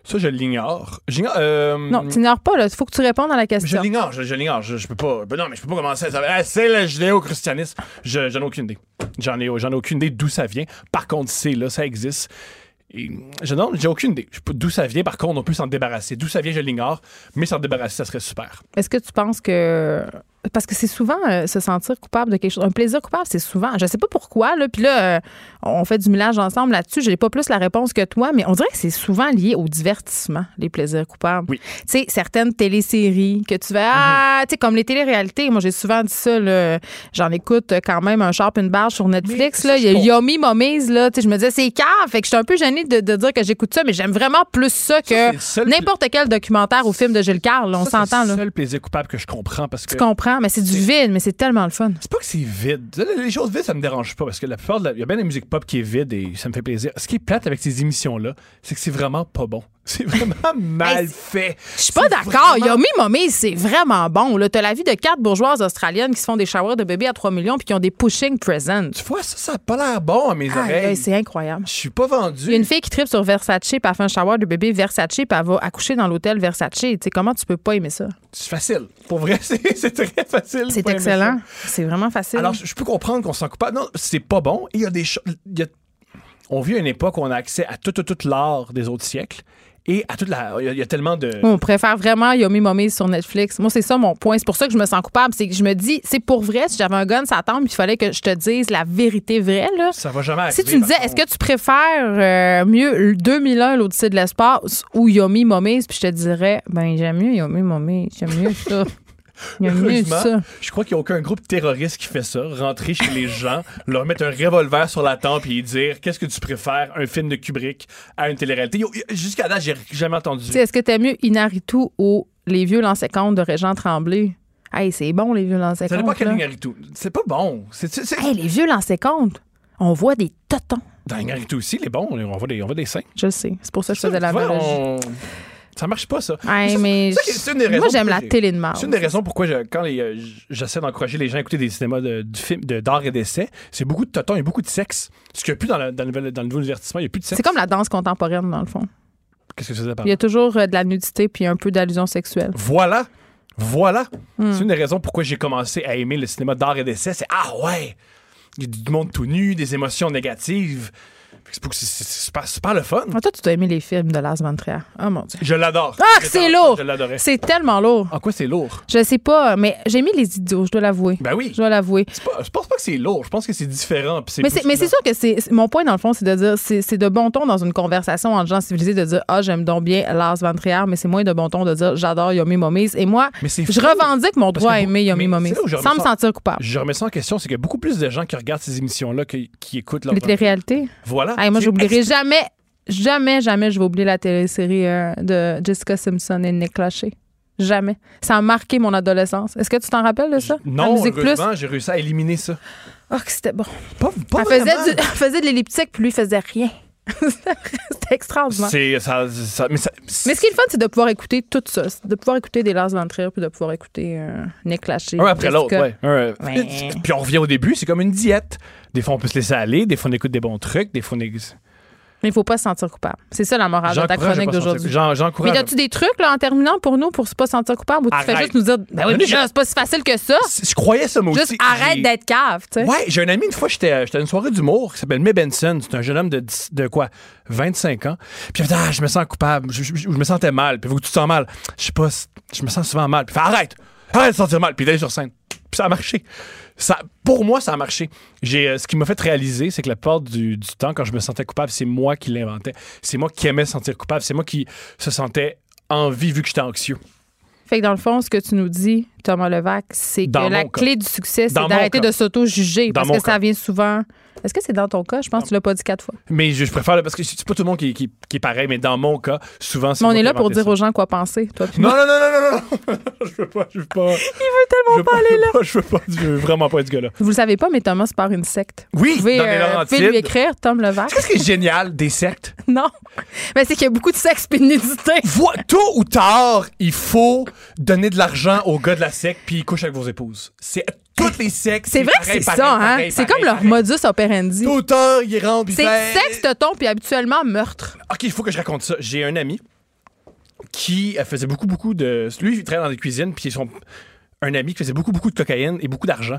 Ça, je l'ignore. Euh... Non, tu n'ignores pas, là. Il faut que tu répondes à la question. Je l'ignore, je, l'ignore. Je, peux pas. Ben non, mais je peux pas commencer à savoir. Ah, c'est le judéo-christianisme. j'en ai aucune idée. J'en ai, j'en ai aucune idée d'où ça vient. Par contre, c'est là, ça existe. Et je non, j'ai aucune idée. D'où ça vient, par contre, on peut s'en débarrasser. D'où ça vient, je l'ignore, mais s'en débarrasser, ça serait super. Est-ce que tu penses que parce que c'est souvent euh, se sentir coupable de quelque chose. Un plaisir coupable, c'est souvent. Je sais pas pourquoi, là. Puis là, euh, on fait du mélange ensemble là-dessus. J'ai pas plus la réponse que toi, mais on dirait que c'est souvent lié au divertissement, les plaisirs coupables. Oui. Tu sais, certaines téléséries que tu vas. Ah, mhm. tu sais, comme les téléréalités. Moi, j'ai souvent dit ça. J'en écoute quand même un sharp, une barge sur Netflix, là. Il y a Yomi Mommies, là. Tu sais, je me disais, c'est cave. Fait que je suis un peu gênée de, dire que j'écoute ça, mais j'aime vraiment plus ça que n'importe quel documentaire ou film de Gilles Carle. On s'entend, là. C'est le seul plaisir coupable que je comprends parce que. Tu comprends, mais c'est du vide, mais c'est tellement le fun. C'est pas que c'est vide. Les choses vides, ça me dérange pas parce que la plupart de Il y a bien des musiques pop qui est vide et ça me fait plaisir. Ce qui est plate avec ces émissions-là, c'est que c'est vraiment pas bon. C'est vraiment mal fait. Je suis pas d'accord. Vraiment... Yomi Mommy, c'est vraiment bon. T'as la vie de quatre bourgeoises australiennes qui se font des showers de bébés à 3 millions puis qui ont des pushing presents. Tu vois, ça, ça a pas l'air bon à mes oreilles. c'est incroyable. Je suis pas vendu. Il y a une fille qui tripe sur Versace puis elle fait un shower de bébé Versace puis elle va accoucher dans l'hôtel Versace. Tu sais, comment tu peux pas aimer ça? C'est facile. Pour vrai, *laughs* c'est très facile. C'est excellent. C'est vraiment facile. Alors, je peux comprendre qu'on s'en coupe pas. Non, c'est pas bon. Il y a des choses. On vit à une époque où on a accès à tout, tout, tout l'art des autres siècles. Et à toute la. Il y, a tellement de. On préfère vraiment Yomi Mommy sur Netflix. Moi, c'est ça mon point. C'est pour ça que je me sens coupable. C'est que je me dis, c'est pour vrai, si j'avais un gun, ça tombe, il fallait que je te dise la vérité vraie. Là. Ça va jamais arriver. Si tu me disais, est-ce que tu préfères euh, mieux 2001, l'Odyssée de l'espace ou Yomi Mommy, puis je te dirais, ben, j'aime mieux Yomi Mommy. J'aime mieux ça. *laughs* je crois qu'il n'y a aucun groupe terroriste qui fait ça. Rentrer chez les gens, *laughs* leur mettre un revolver sur la tempe et dire qu'est-ce que tu préfères, un film de Kubrick à une télé-réalité. Jusqu'à là, j'ai jamais entendu. Est-ce que tu aimes mieux Inaritu ou Les vieux lancers compte de Régent Tremblay? Hey, c'est bon, les vieux lancers compte. Ça pas Inaritu. C'est pas bon. Hey, les vieux lancers compte. On voit des totons. Dans Inaritu aussi, les bons, on voit des, on voit des seins. Je sais. C'est pour ça que je faisais la on... Ça marche pas, ça. mais moi, j'aime la télé de marde. C'est une des raisons pourquoi, quand euh, j'essaie d'encourager les gens à écouter des cinémas de, du film, d'art et d'essai, c'est beaucoup de totons et beaucoup de sexe. Ce qu'il n'y a plus dans, le, dans, le, nouveau divertissement, il n'y a plus de sexe. C'est comme la danse contemporaine, dans le fond. Qu'est-ce que ça par Il y a toujours euh, de la nudité puis un peu d'allusion sexuelle. Voilà! Voilà! Hmm. C'est une des raisons pourquoi j'ai commencé à aimer le cinéma d'art et d'essai. C'est Ah ouais! Il y a du monde tout nu, des émotions négatives. C'est pas, pas, le fun. toi, tu dois aimer les films de Lars von Trier. Oh mon Dieu. Je l'adore. Ah, c'est lourd. Je l'adorais. C'est tellement lourd. En quoi c'est lourd? Je sais pas, mais j'ai aimé les idiots, je dois l'avouer. Ben oui. Je dois l'avouer. Je pense pas que c'est lourd. Je pense que c'est différent. mais c'est sûr que c'est. Mon point, dans le fond, c'est de dire c'est de bon ton dans une conversation entre gens civilisés de dire Ah, j'aime donc bien Lars von Trier, mais c'est moins de bon ton de dire J'adore Yomi Momis. Et moi, je revendique mon droit à aimer Yomi Momis sans me sentir coupable. Je remets ça en question, c'est qu'il y a beaucoup plus de gens qui regardent ces émissions-là qui, écoutent leur. Les réalités. Voilà. Moi, j'oublierai jamais, jamais, jamais je vais oublier la télésérie euh, de Jessica Simpson et Nick Lachey. Jamais. Ça a marqué mon adolescence. Est-ce que tu t'en rappelles de ça? Non, heureusement, j'ai réussi à éliminer ça. Oh, que c'était bon. Pas, pas elle, faisait *laughs* elle, faisait de l'elliptique, puis lui, il faisait rien. *laughs* c'est extraordinaire. C'est, ça, mais, mais, ce qui est le fun, c'est de pouvoir écouter tout ça. De pouvoir écouter des Lars von Trier puis de pouvoir écouter euh, Nick Lachey. Un après l'autre, ouais. Puis on revient au début, c'est comme une diète. Des fois, on peut se laisser aller. Des fois, on écoute des bons trucs. Des fois, on mais il ne faut pas se sentir coupable. C'est ça la morale de ta chronique d'aujourd'hui. Mais as-tu des trucs là, en terminant pour nous pour ne pas se sentir coupable ou tu fais juste nous dire ben oui, c'est pas si facile que ça? Je croyais ça moi juste arrête d'être cave. Tu sais. Ouais, j'ai un ami une fois, j'étais à une soirée d'humour qui s'appelle May Benson. C'est un jeune homme de, de quoi? 25 ans. Puis il fait Ah, je me sens coupable. Je, je, me sentais mal. Puis vous, tu te sens mal. Je sais pas, je me sens souvent mal. Puis il fait Arrête! Arrête de sentir mal. Puis il est sur scène. Puis ça a marché. Ça, pour moi, ça a marché. J'ai, euh, ce qui m'a fait réaliser, c'est que la plupart du, temps, quand je me sentais coupable, c'est moi qui l'inventais. C'est moi qui aimais sentir coupable. C'est moi qui se sentais en vie vu que j'étais anxieux. Fait que dans le fond, ce que tu nous dis, Thomas Levac, c'est que la clé du succès, c'est d'arrêter de s'auto-juger parce que ça vient souvent est-ce que c'est dans ton cas? Je pense que tu l'as pas dit quatre fois. Mais je, préfère, parce que c'est pas tout le monde qui, qui, est pareil, mais dans mon cas, souvent, c'est. Mais on est là pour dire aux gens quoi penser, toi. Non, non, non, non, non, non, *laughs* je veux pas, je veux pas. *laughs* Il veut tellement pas aller là. je veux pas, je veux vraiment pas être ce gars-là. Vous le savez pas, mais Thomas part une secte. Oui, vous pouvez, dans les euh, pouvez lui écrire, Tom Levac. Qu'est-ce qui est génial des sectes? *laughs* non. Mais c'est qu'il y a beaucoup de sexe et de nudité. Tôt ou tard, il faut donner de l'argent aux gars de la secte puis ils couchent avec vos épouses. C'est toutes les sexes. C'est vrai que c'est ça, hein? C'est comme leur modus operandi. Tout temps, il rentre. C'est sexe, ton puis habituellement meurtre. OK, il faut que je raconte ça. J'ai un ami qui euh, faisait beaucoup, beaucoup de. Lui, il travaillait dans des cuisines, puis son un ami qui faisait beaucoup, beaucoup de cocaïne et beaucoup d'argent.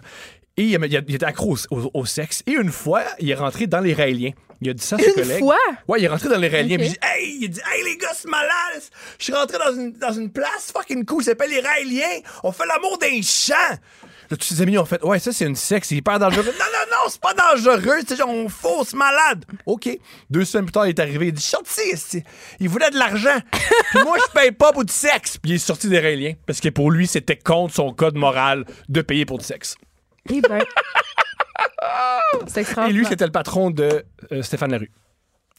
Et il, était accro au, sexe. Et une fois, il est rentré dans les Raéliens. Il a dit ça à ses une collègues. fois? Ouais, il est rentré dans les Raéliens. il dit Hey, il dit, hey les gars, c'est malade. Je suis rentré dans une, dans une place fucking cool, ça s'appelle les Raéliens. On fait l'amour d'un champ. Là, tous ses amis ont fait Ouais, ça, c'est une sexe, c'est hyper dangereux. non, non, non, c'est pas dangereux, c'est genre, on fausse malade. OK. Deux semaines plus tard, il est arrivé, il dit Sorti, il voulait de l'argent. Puis moi, je paye pas pour du sexe. Puis il est sorti des Raéliens parce que pour lui, c'était contre son code moral de payer pour du sexe. Eh ben. Et lui, c'était le patron de euh, Stéphane Larue.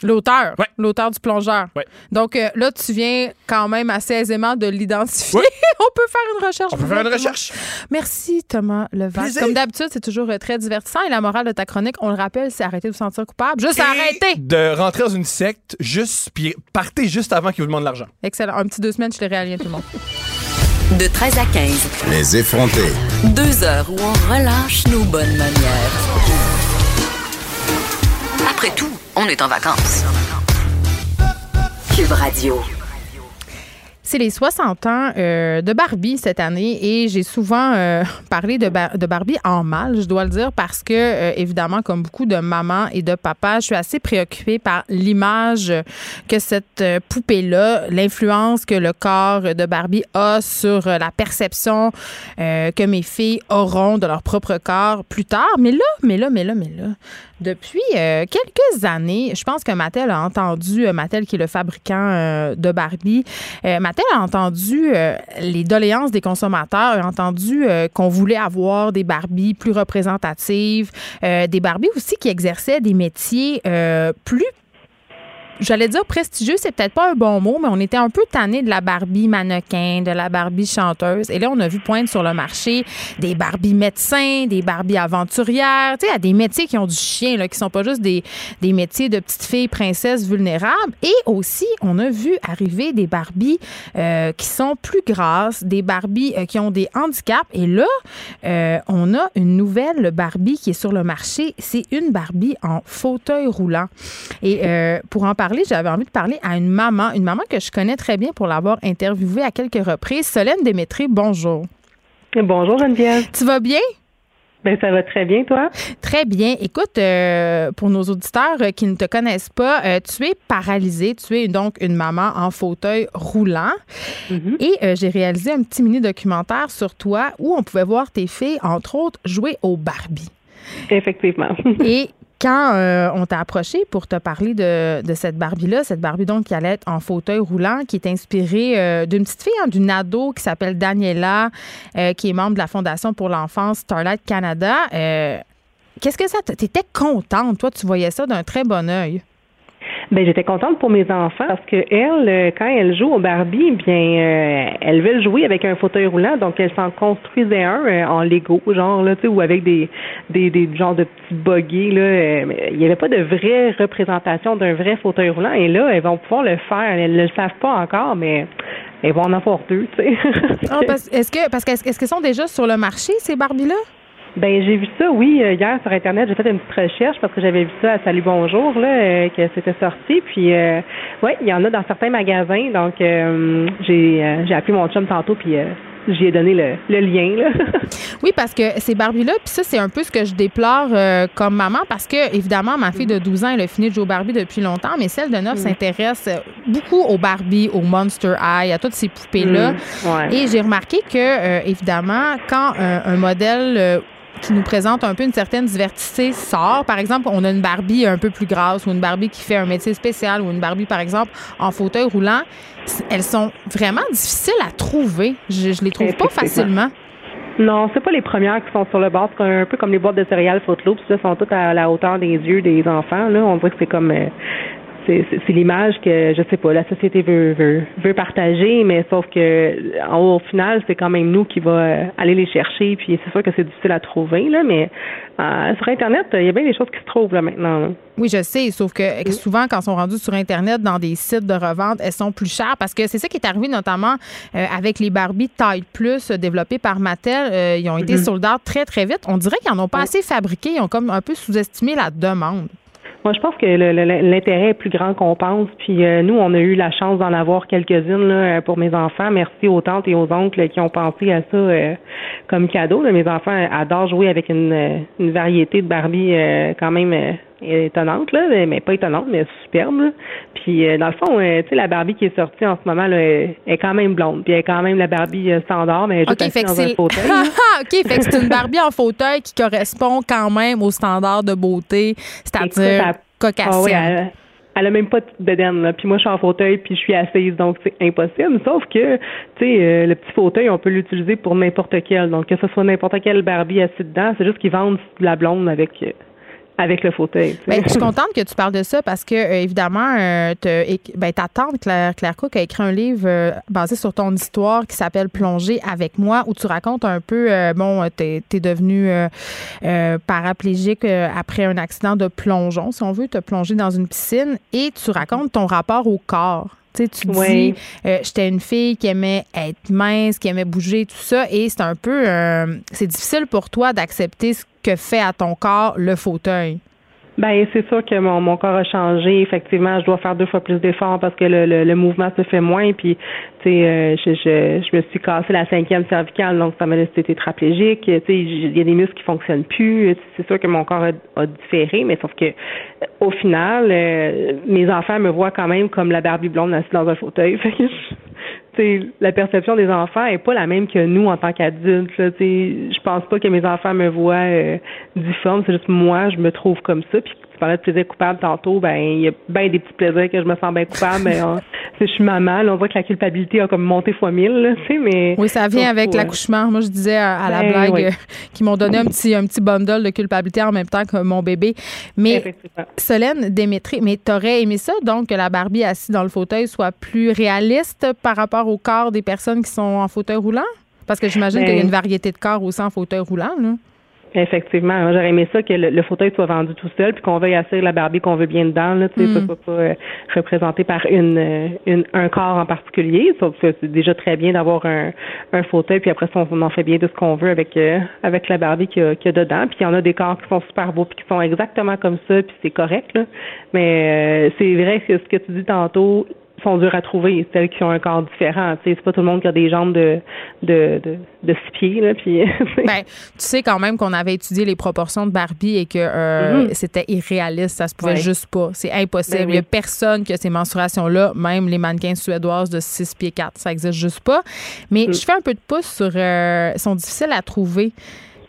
L'auteur. L'auteur du plongeur. Donc euh, là, tu viens quand même assez aisément de l'identifier. *laughs* on peut faire une recherche. On peut faire une recherche. Merci, Thomas Levac. Comme d'habitude, c'est toujours euh, très divertissant. Et la morale de ta chronique, on le rappelle, c'est arrêter de vous sentir coupable. Juste arrêter. De rentrer dans une secte, juste, puis partez juste avant qu'il vous demande l'argent. Excellent. Un petit deux semaines, je les réalise tout le monde. De 13 à 15. Les effrontés. Deux heures où on relâche nos bonnes manières. Après tout, on est en vacances. Cube Radio. C'est les 60 ans euh, de Barbie cette année et j'ai souvent euh, *laughs* parlé de, Barbie en mal, je dois le dire, parce que, euh, évidemment, comme beaucoup de mamans et de papas, je suis assez préoccupée par l'image que cette poupée-là, l'influence que le corps de Barbie a sur la perception que mes filles auront de leur propre corps plus tard. Mais là, mais là, mais là, mais là, depuis quelques années, je pense que Mattel a entendu, Mattel qui est le fabricant de Barbie, Mattel a entendu euh, les doléances des consommateurs, a entendu euh, qu'on voulait avoir des Barbies plus représentatives, euh, des Barbies aussi qui exerçaient des métiers plus j'allais dire prestigieux, c'est peut-être pas un bon mot, mais on était un peu tanné de la Barbie mannequin, de la Barbie chanteuse. Et là, on a vu poindre sur le marché des Barbie médecins, des Barbie aventurières, tu sais, des métiers qui ont du chien, là, qui sont pas juste des, des métiers de petites filles princesses vulnérables. Et aussi, on a vu arriver des Barbies euh, qui sont plus grasses, des Barbies euh, qui ont des handicaps. Et là, euh, on a une nouvelle Barbie qui est sur le marché. C'est une Barbie en fauteuil roulant. Et pour en parler, j'avais envie de parler à une maman, une maman que je connais très bien pour l'avoir interviewée à quelques reprises. Solène Démétré, bonjour. Bonjour Geneviève. Tu vas bien? Ben, ça va très bien, toi? Très bien. Écoute, euh, pour nos auditeurs euh, qui ne te connaissent pas, euh, tu es paralysée. Tu es donc une maman en fauteuil roulant. Mm-hmm. Et j'ai réalisé un petit mini-documentaire sur toi où on pouvait voir tes filles, entre autres, jouer au Barbie. Effectivement. Et quand euh, on t'a approché pour te parler de, cette Barbie-là, cette Barbie donc qui allait être en fauteuil roulant, qui est inspirée euh, d'une petite fille, hein, d'une ado qui s'appelle Daniela, euh, qui est membre de la Fondation pour l'enfance Starlight Canada. Qu'est-ce que ça T'étais contente, toi, tu voyais ça d'un très bon œil. Ben j'étais contente pour mes enfants parce que elle, euh, quand elle joue au Barbie, bien, euh, elle veut jouer avec un fauteuil roulant, donc elle s'en construisait un euh, en Lego, genre là, tu sais, ou avec des des des genres de petits buggy là. il n'y avait pas de vraie représentation d'un vrai fauteuil roulant, et là, elles vont pouvoir le faire. Elles ne le savent pas encore, mais elles vont en avoir deux, tu sais. Ah, *laughs* est-ce que parce qu'est-ce qu'elles sont déjà sur le marché ces Barbies là? Ben j'ai vu ça, oui, euh, hier sur internet, j'ai fait une petite recherche parce que j'avais vu ça à Salut Bonjour là, euh, que c'était sorti. Puis euh, ouais, il y en a dans certains magasins. Donc euh, j'ai j'ai appelé mon chum tantôt puis j'y ai donné le, le lien. Là. *laughs* oui, parce que ces Barbies-là, puis ça, c'est un peu ce que je déplore comme maman, parce que, évidemment, ma fille de 12 ans, elle a fini de jouer au Barbie depuis longtemps, mais celle de 9 mm. s'intéresse beaucoup aux Barbie, aux Monster High, à toutes ces poupées-là. Mm. Et j'ai remarqué que, évidemment, quand un modèle qui nous présente un peu une certaine diversité sort. Par exemple, on a une Barbie un peu plus grasse ou une Barbie qui fait un métier spécial ou une Barbie, par exemple, en fauteuil roulant. Elles sont vraiment difficiles à trouver. Je, je les trouve pas facilement. Non, c'est pas les premières qui sont sur le bord. C'est un peu comme les boîtes de céréales Fruit Loops. Là, sont toutes à la hauteur des yeux des enfants. Là, on voit que c'est comme euh, c'est l'image que je sais pas la société veut, veut veut partager mais sauf que au final c'est quand même nous qui va euh, aller les chercher puis c'est sûr que c'est difficile à trouver là mais euh, sur internet il y a bien des choses qui se trouvent là maintenant Oui, je sais, sauf que souvent quand elles sont rendues sur internet dans des sites de revente, elles sont plus chères parce que c'est ça qui est arrivé notamment euh, avec les Barbie taille plus développées par Mattel, ils ont été mm-hmm. soldats très très vite. On dirait qu'ils n'en ont pas assez fabriqué, ils ont comme un peu sous-estimé la demande. Moi, je pense que l'intérêt est plus grand qu'on pense. Puis euh, nous, on a eu la chance d'en avoir quelques-unes là, pour mes enfants. Merci aux tantes et aux oncles qui ont pensé à ça euh, comme cadeau. Mes enfants adorent jouer avec une, une variété de Barbie euh, quand même étonnante, là, mais pas étonnante, mais superbe. Puis dans le fond, tu sais, la Barbie qui est sortie en ce moment là, est quand même blonde. Puis elle est quand même la Barbie standard, mais elle est juste dans un fauteuil. *laughs* OK, fait que c'est une Barbie en fauteuil qui correspond quand même aux standards de beauté, c'est-à-dire cocasse. Ah elle, a même pas de bedaine, là. Puis moi, je suis en fauteuil, puis je suis assise, donc c'est impossible. Sauf que, tu sais, euh, le petit fauteuil, on peut l'utiliser pour n'importe quel. Donc, que ce soit n'importe quelle Barbie assise dedans, c'est juste qu'ils vendent de la blonde avec euh, avec le fauteuil. Ben, je suis contente que tu parles de ça parce que, euh, évidemment, euh, ben, ta tante, Claire, Claire Cook, a écrit un livre euh, basé sur ton histoire qui s'appelle Plonger avec moi, où tu racontes un peu, bon, tu es, devenu paraplégique après un accident de plongeon, si on veut, te plonger dans une piscine, et tu racontes ton rapport au corps. Tu, tu dis, j'étais une fille qui aimait être mince, qui aimait bouger, tout ça, et c'est un peu, c'est difficile pour toi d'accepter ce que fait à ton corps le fauteuil? Ben c'est sûr que mon, mon corps a changé. Effectivement, je dois faire deux fois plus d'efforts parce que le, le, mouvement se fait moins. Puis, tu sais, euh, je, je, je, me suis cassé la cinquième cervicale, donc ça m'a laissé tétraplégique. Tu sais, il y a des muscles qui fonctionnent plus. C'est sûr que mon corps a, différé, mais sauf que au final, euh, mes enfants me voient quand même comme la Barbie blonde assise dans un fauteuil. *laughs* la perception des enfants est pas la même que nous en tant qu'adultes. Je pense pas que mes enfants me voient euh, difforme, c'est juste moi, je me trouve comme ça. Puis tu parlais de plaisir coupable tantôt, ben il y a bien des petits plaisirs que je me sens bien coupable, mais euh, je suis maman, on voit que la culpabilité a comme monté fois mille, tu sais, mais oui, ça vient avec l'accouchement. Moi, je disais à, la ben blague euh, qu'ils m'ont donné un petit un petit bundle de culpabilité en même temps que mon bébé. Mais Solène Démétri, mais t'aurais aimé ça donc que la Barbie assise dans le fauteuil soit plus réaliste par rapport au corps des personnes qui sont en fauteuil roulant? Parce que j'imagine qu'il y a ben une variété de corps aussi en fauteuil roulant, là. Effectivement, j'aurais aimé ça que le, fauteuil soit vendu tout seul, puis qu'on veuille assurer la Barbie qu'on veut bien dedans. Là, tu sais, mm. soit pas euh, représenté par une, euh, une, un corps en particulier. Sauf que c'est déjà très bien d'avoir un, un fauteuil, puis après ça, on en fait bien de ce qu'on veut avec euh, avec la Barbie qu'il y, a, dedans. Puis il y en a des corps qui sont super beaux, puis qui sont exactement comme ça, puis c'est correct. Là. Mais c'est vrai que ce que tu dis tantôt, sont dures à trouver, celles qui ont un corps différent. C'est pas tout le monde qui a des jambes de, de, de, six pieds. Là, puis, *laughs* ben, tu sais quand même qu'on avait étudié les proportions de Barbie et que euh, mm-hmm. c'était irréaliste. Ça se pouvait juste pas. C'est impossible. Ben Il n'y a personne qui a ces menstruations-là, même les mannequins suédoises de 6 pieds 4. Ça existe juste pas. Mais mm. je fais un peu de pouce sur... Euh, sont difficiles à trouver.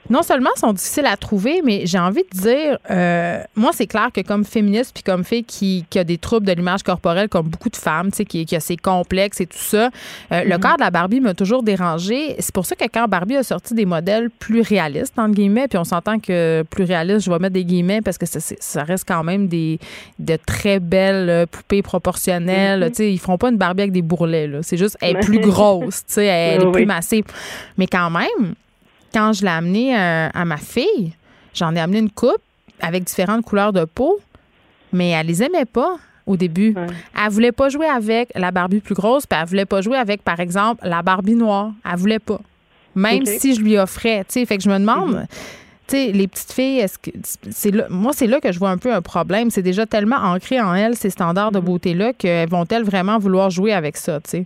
Non seulement sont difficiles à trouver, mais j'ai envie de dire, euh, moi, c'est clair que comme féministe puis comme fille qui, a des troubles de l'image corporelle, comme beaucoup de femmes, tu sais, qui, qui, a ses complexes et tout ça, euh, le mm-hmm. corps de la Barbie m'a toujours dérangé. C'est pour ça que quand Barbie a sorti des modèles plus réalistes, entre guillemets, puis on s'entend que plus réaliste, je vais mettre des guillemets parce que ça, ça reste quand même des de très belles euh, poupées proportionnelles. Mm-hmm. Tu sais, ils feront pas une Barbie avec des bourrelets. C'est juste, elle est plus *laughs* grosse, tu sais, elle est plus massive. Mais quand même, quand je l'ai amené euh, à, ma fille, j'en ai amené une coupe avec différentes couleurs de peau, mais elle les aimait pas au début. Elle voulait pas jouer avec la Barbie plus grosse, puis elle voulait pas jouer avec, par exemple, la Barbie noire. Elle voulait pas. Même si je lui offrais, tu sais. Fait que je me demande, mhm. tu sais, les petites filles, est-ce que c'est là, moi c'est là que je vois un peu un problème. C'est déjà tellement ancré en elles ces standards de mhm. beauté là que vont-elles vraiment vouloir jouer avec ça, tu sais?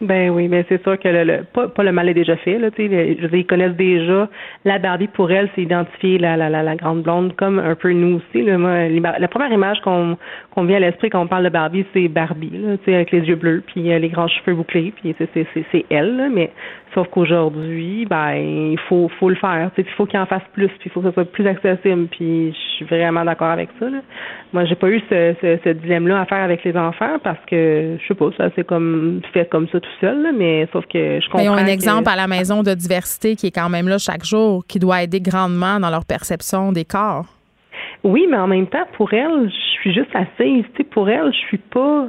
Ben oui, mais c'est sûr que le, pas, pas, le mal est déjà fait. Là, je veux dire, ils connaissent déjà la Barbie pour elle, c'est identifier la, la, la, la, grande blonde comme un peu nous aussi. Là, moi, la première image qu'on vient à l'esprit quand on parle de Barbie, c'est Barbie, là, avec les yeux bleus, puis euh, les grands cheveux bouclés, puis c'est elle. Là, mais sauf qu'aujourd'hui, ben il faut faut le faire. Il faut qu'il en fasse plus, puis il faut que ça soit plus accessible. Puis je suis vraiment d'accord avec ça. Là. Moi, j'ai pas eu ce, ce, ce dilemme-là à faire avec les enfants parce que je sais pas, ça c'est comme fait comme ça tout seul, mais sauf que je comprends. Ils ont un exemple à la maison de diversité qui est quand même là chaque jour, qui doit aider grandement dans leur perception des corps. Oui, mais en même temps, pour elle, je suis juste assise. Tu sais, pour elle, je suis pas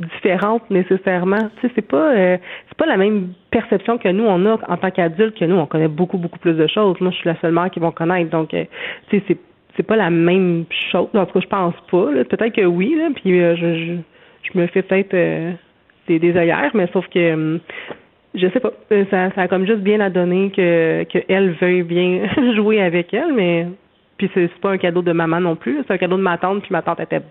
différente nécessairement. Tu sais, c'est pas euh, c'est pas la même perception que nous on a en tant qu'adultes que nous on connaît beaucoup beaucoup plus de choses. Moi, je suis la seule mère qui vont connaître. Donc, euh, tu sais, c'est c'est pas la même chose. En tout cas, je pense pas. Peut-être que oui. Là, puis euh, je, je, je me fais peut-être des, des œillères, mais sauf que hum, je sais pas. Ça, ça a comme juste bien à donner que qu'elle veuille bien *laughs* jouer avec elle, mais puis c'est pas un cadeau de maman non plus. C'est un cadeau de ma tante, puis ma tante était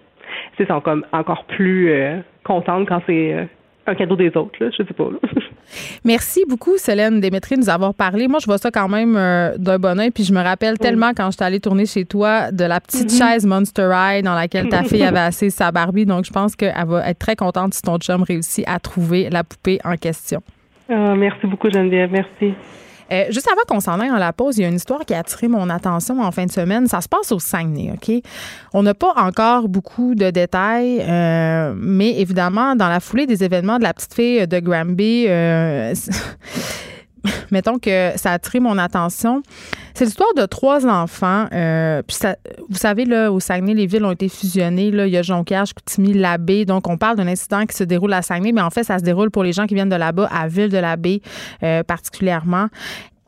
c'est comme encore plus euh, contente quand c'est euh, un cadeau des autres, là, je sais pas. *laughs* Merci beaucoup, Célène Démétri, de nous avoir parlé. Moi, je vois ça quand même euh, d'un bon oeil. Puis je me rappelle tellement quand j'étais allée tourner chez toi de la petite mm-hmm. chaise Monster High dans laquelle ta fille *laughs* avait assise sa Barbie. Donc, je pense qu'elle va être très contente si ton chum réussit à trouver la poupée en question. Ah, merci beaucoup, Geneviève. Merci. Euh, juste avant qu'on s'en aille en la pause, il y a une histoire qui a attiré mon attention en fin de semaine. Ça se passe au Saguenay, OK? On n'a pas encore beaucoup de détails, euh, mais évidemment, dans la foulée des événements de la petite fille de Granby, euh, *laughs* *laughs* mettons que ça a attiré mon attention. C'est l'histoire de trois enfants. Euh, puis vous savez, là, au Saguenay, les villes ont été fusionnées. Là. Il y a Jonquière, Chicoutimi, Labbé. Donc, on parle d'un incident qui se déroule à Saguenay, mais en fait, ça se déroule pour les gens qui viennent de là-bas, à Ville-de-la-Baie euh, particulièrement.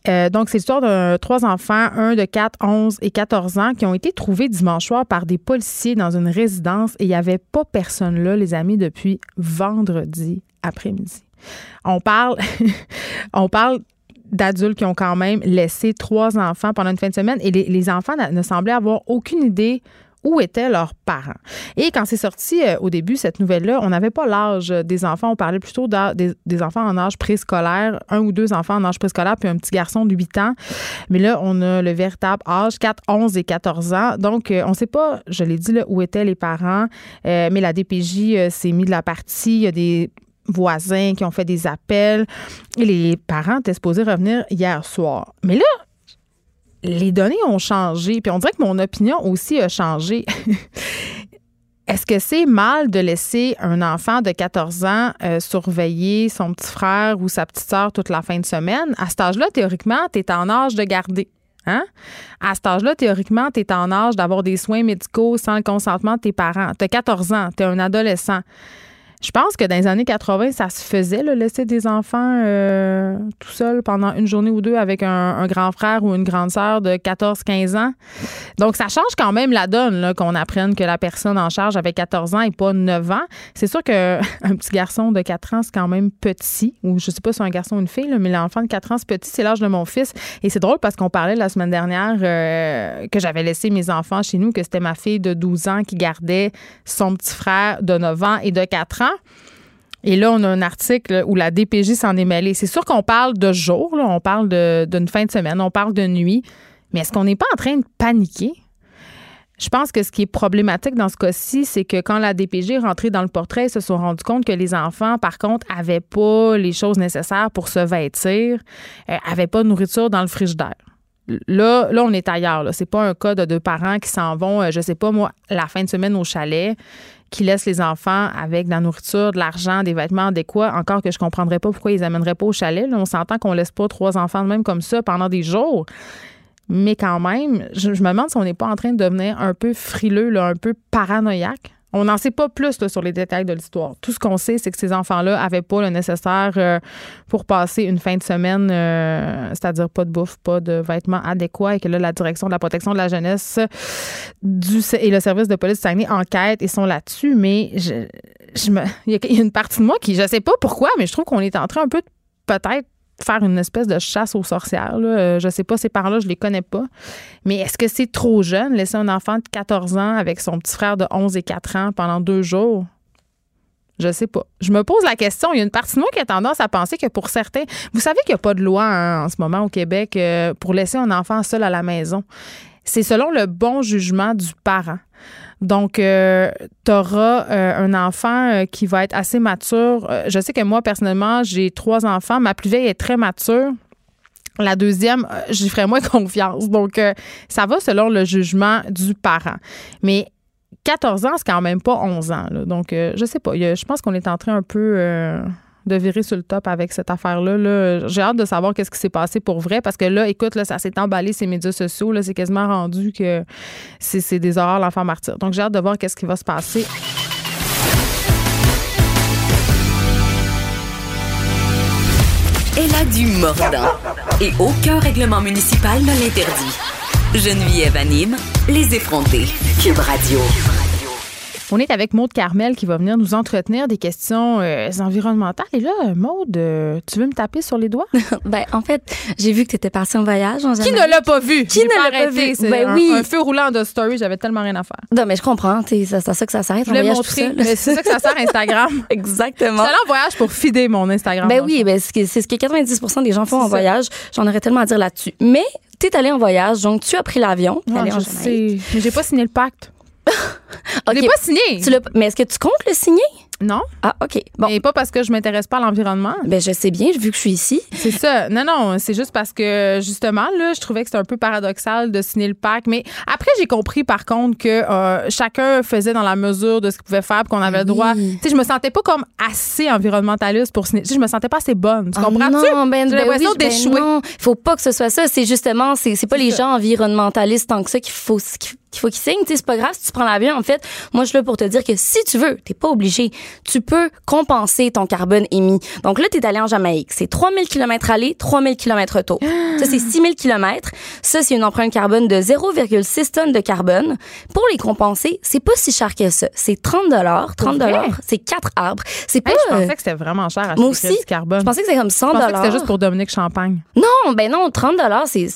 Euh, donc, c'est l'histoire de trois enfants, un de 4, 11 et 14 ans, qui ont été trouvés dimanche soir par des policiers dans une résidence et il n'y avait pas personne là, les amis, depuis vendredi après-midi. *laughs* On parle, d'adultes qui ont quand même laissé trois enfants pendant une fin de semaine et les, enfants ne semblaient avoir aucune idée où étaient leurs parents. Et quand c'est sorti euh, au début, cette nouvelle-là, on n'avait pas l'âge des enfants, on parlait plutôt des, enfants en âge préscolaire, un ou deux enfants en âge préscolaire, puis un petit garçon de 8 ans. Mais là, on a le véritable âge, 4, 11 et 14 ans. Donc, euh, on ne sait pas, je l'ai dit, là, où étaient les parents, euh, mais la DPJ s'est mis de la partie. Il y a des voisins qui ont fait des appels. Les parents étaient supposés revenir hier soir. Mais là, les données ont changé. Puis on dirait que mon opinion aussi a changé. *laughs* Est-ce que c'est mal de laisser un enfant de 14 ans euh, surveiller son petit frère ou sa petite soeur toute la fin de semaine? À cet âge-là, théoriquement, tu es en âge de garder. Hein? À cet âge-là, théoriquement, tu es en âge d'avoir des soins médicaux sans le consentement de tes parents. Tu as 14 ans, tu es un adolescent. Je pense que dans les années 80, ça se faisait, le laisser des enfants euh, tout seuls pendant une journée ou deux avec un, grand frère ou une grande sœur de 14-15 ans. Donc, ça change quand même la donne qu'on apprenne que la personne en charge avait 14 ans et pas 9 ans. C'est sûr qu'un *laughs* petit garçon de 4 ans, c'est quand même petit, ou je sais pas si c'est un garçon ou une fille, mais l'enfant de 4 ans, c'est petit, c'est l'âge de mon fils. Et c'est drôle parce qu'on parlait la semaine dernière euh, que j'avais laissé mes enfants chez nous, que c'était ma fille de 12 ans qui gardait son petit frère de 9 ans et de 4 ans. Et là, on a un article où la DPJ s'en est mêlée. C'est sûr qu'on parle de jour, on parle d'une fin de semaine, on parle de nuit, mais est-ce qu'on n'est pas en train de paniquer? Je pense que ce qui est problématique dans ce cas-ci, c'est que quand la DPJ est rentrée dans le portrait, ils se sont rendus compte que les enfants, par contre, n'avaient pas les choses nécessaires pour se vêtir, n'avaient euh, pas de nourriture dans le frigidaire. Là, là, on est ailleurs. C'est pas un cas de deux parents qui s'en vont, euh, je sais pas, moi, la fin de semaine au chalet, qui laissent les enfants avec de la nourriture, de l'argent, des vêtements adéquats. Encore que je comprendrais pas pourquoi ils amèneraient pas au chalet. on s'entend qu'on laisse pas trois enfants de même comme ça pendant des jours. Mais quand même, je, me demande si on n'est pas en train de devenir un peu frileux, un peu paranoïaque. On n'en sait pas plus sur les détails de l'histoire. Tout ce qu'on sait, c'est que ces enfants-là n'avaient pas le nécessaire euh, pour passer une fin de semaine, euh, c'est-à-dire pas de bouffe, pas de vêtements adéquats, et que là, la direction de la protection de la jeunesse et le service de police Saguenay enquêtent et sont là-dessus. Mais je, me, il y a une partie de moi qui, je sais pas pourquoi, mais je trouve qu'on est en train un peu peut-être faire une espèce de chasse aux sorcières. Là. Euh, je sais pas, ces parents-là, je les connais pas. Mais est-ce que c'est trop jeune, laisser un enfant de 14 ans avec son petit frère de 11 et 4 ans pendant deux jours? Je sais pas. Je me pose la question. Il y a une partie de moi qui a tendance à penser que pour certains, vous savez qu'il n'y a pas de loi hein, en ce moment au Québec euh, pour laisser un enfant seul à la maison. C'est selon le bon jugement du parent. Donc, euh, euh, un enfant euh, qui va être assez mature. je sais que moi, personnellement, j'ai trois enfants. Ma plus vieille est très mature. La deuxième, j'y ferai moins *laughs* confiance. Donc, ça va selon le jugement du parent. Mais 14 ans, c'est quand même pas 11 ans. Donc, je sais pas. Je pense qu'on est en train un peu de virer sur le top avec cette affaire-là. J'ai hâte de savoir qu'est-ce qui s'est passé pour vrai parce que là, écoute, là, ça s'est emballé ces médias sociaux. Là, c'est quasiment rendu que c'est, des horreurs l'enfant martyr. Donc, j'ai hâte de voir qu'est-ce qui va se passer. Elle a du mordant et aucun règlement municipal ne l'interdit. Geneviève anime les effrontés. Cube Radio. On est avec Maude Carmel qui va venir nous entretenir des questions euh, environnementales. Et là, Maude, euh, tu veux me taper sur les doigts? *laughs* ben, en fait, j'ai vu que tu étais passée en voyage. En qui ne l'a pas vu? Qui ne l'a pas vu? Ben un, oui. Un feu roulant de story, j'avais tellement rien à faire. Non, mais je comprends. C'est à ça que ça s'arrête. Je voulais montrer. C'est ça que ça sert *laughs* Instagram. Exactement. C'est en voyage pour fider mon Instagram. Ben oui, ben, c'est ce que 90% des gens font en voyage. J'en aurais tellement à dire là-dessus. Mais tu es allé en voyage, donc tu as pris l'avion. Ah, je sais. Mais j'ai pas signé le pacte. *laughs* Je l'ai pas signé. mais est-ce que tu comptes le signer? Non. Ah, OK. Bon. Mais pas parce que je m'intéresse pas à l'environnement. Ben, je sais bien, vu que je suis ici. C'est ça. Non, non, c'est juste parce que, justement, là, je trouvais que c'était un peu paradoxal de signer le pacte. Mais après, j'ai compris, par contre, que euh, chacun faisait dans la mesure de ce qu'il pouvait faire, qu'on avait le droit. Tu sais, je me sentais pas comme assez environnementaliste pour signer. Tu sais, je me sentais pas assez bonne. Tu ah comprends-tu? Non, ben, j'ai ben l'impression ben d'échouer. Non, faut pas que ce soit ça. C'est justement, c'est pas les gens environnementalistes tant que ça qu'il faut, qu'il faut qu'ils signent. C'est pas grave si tu prends l'avion. En fait, moi, je suis là pour te dire que si tu veux, t'es pas obligé. Tu peux compenser ton carbone émis. Donc là, t'es allé en Jamaïque. C'est 3000 km aller, 3000 km retour. Ça, c'est 6000 km. Ça, c'est une empreinte carbone de 0,6 tonnes de carbone. Pour les compenser, c'est pas si cher que ça. C'est 30 dollars. 30 dollars, c'est 4 arbres. C'est pas. je pensais que c'était vraiment cher à moi aussi, carbone. Je pensais que c'était comme 100 dollars. c'était juste pour Dominique Champagne. Non, ben non, 30 dollars, c'est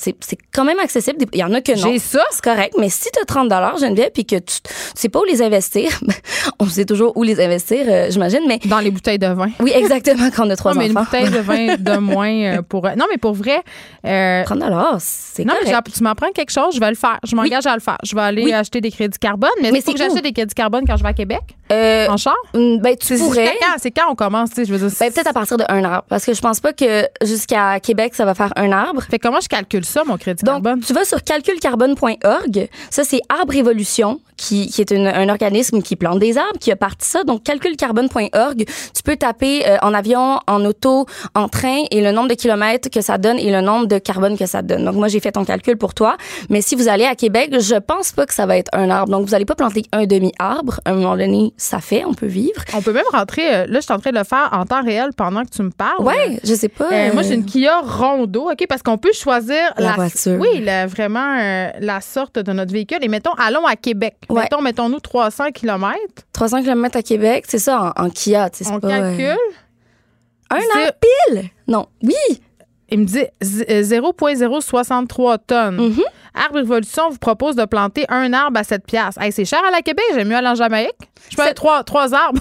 quand même accessible. Il y en a que non. J'ai ça? C'est correct. Mais si t'as 30 dollars, Geneviève, puis que tu, sais pas où les investir, *laughs* on sait toujours où les investir, euh, j'imagine, mais... Dans les bouteilles de vin. Oui, exactement, quand on a trois non, mais une bouteille de vin de *laughs* moins euh, pour... Non, mais pour vrai... Euh, 30 dollars, c'est Non, mais tu m'apprends quelque chose, je vais le faire. Je m'engage à le faire. Je vais aller acheter des crédits carbone, mais, mais c'est que j'achète des crédits carbone quand je vais à Québec? Euh, en char? Mm, ben, tu pourrais. C'est quand, on commence, je veux dire. Ben, peut-être à partir d'un arbre. Parce que je pense pas que jusqu'à Québec, ça va faire un arbre. Fait comment je calcule ça, mon crédit Donc, carbone? Tu vas sur calculcarbone.org. Ça, c'est Arbre Évolution qui, qui est un organisme qui plante des arbres, qui a parti ça. Donc, calculcarbone.org, tu peux taper euh, en avion, en auto, en train et le nombre de kilomètres que ça donne et le nombre de carbone que ça donne. Donc, moi, j'ai fait ton calcul pour toi. Mais si vous allez à Québec, je pense pas que ça va être un arbre. Donc, vous allez pas planter un demi-arbre. À un moment donné, ça fait, on peut vivre. On peut même rentrer, euh, là, je suis en train de le faire en temps réel pendant que tu me parles. Ouais, je sais pas. Euh, moi, j'ai une Kia Rondo, OK, parce qu'on peut choisir la, voiture. Oui, vraiment la sorte de notre véhicule. Et mettons, allons à Québec. Mettons, mettons-nous 300 km. 300 km à Québec, c'est ça, en, Kia. On pas, calcule? Un an pile? Non. Oui. Il me dit 0,063 tonnes. Mm-hmm. Arbre Révolution vous propose de planter un arbre à 7 piastres. c'est cher à la Québec, j'aime mieux aller en Jamaïque. Je peux avoir trois, trois arbres.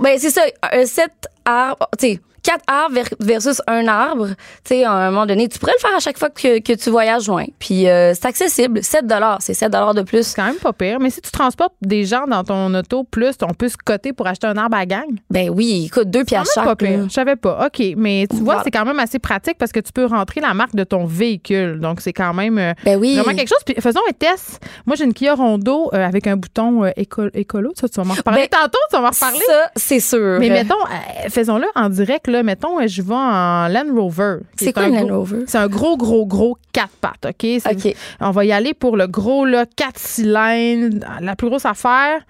ben, c'est ça, 7 arbres. Tu sais, quatre arbres versus un arbre, tu sais, à un moment donné, tu pourrais le faire à chaque fois que, que tu voyages loin. Puis euh, c'est accessible. 7 c'est 7 de plus. C'est quand même pas pire. Mais si tu transportes des gens dans ton auto, plus, on peut se coter pour acheter un arbre à gang? Ben oui, écoute, deux pièces chaque. pas pire. Je savais pas. OK. Mais tu vois, c'est quand même assez pratique parce que tu peux rentrer la marque de ton véhicule. Donc, c'est quand même euh, ben oui. vraiment quelque chose. Puis faisons un test. Moi, j'ai une Kia Rondo euh, avec un bouton écolo. Ça, tu vas m'en reparler ben, tantôt. Tu vas m'en reparler? Ça, c'est sûr. Mais mettons, faisons-le en direct. Là. Mettons, je vais en Land Rover. C'est quoi un Land Rover? C'est un gros, gros, gros quatre pattes, OK? OK. On va y aller pour le gros, là, quatre cylindres, la plus grosse affaire.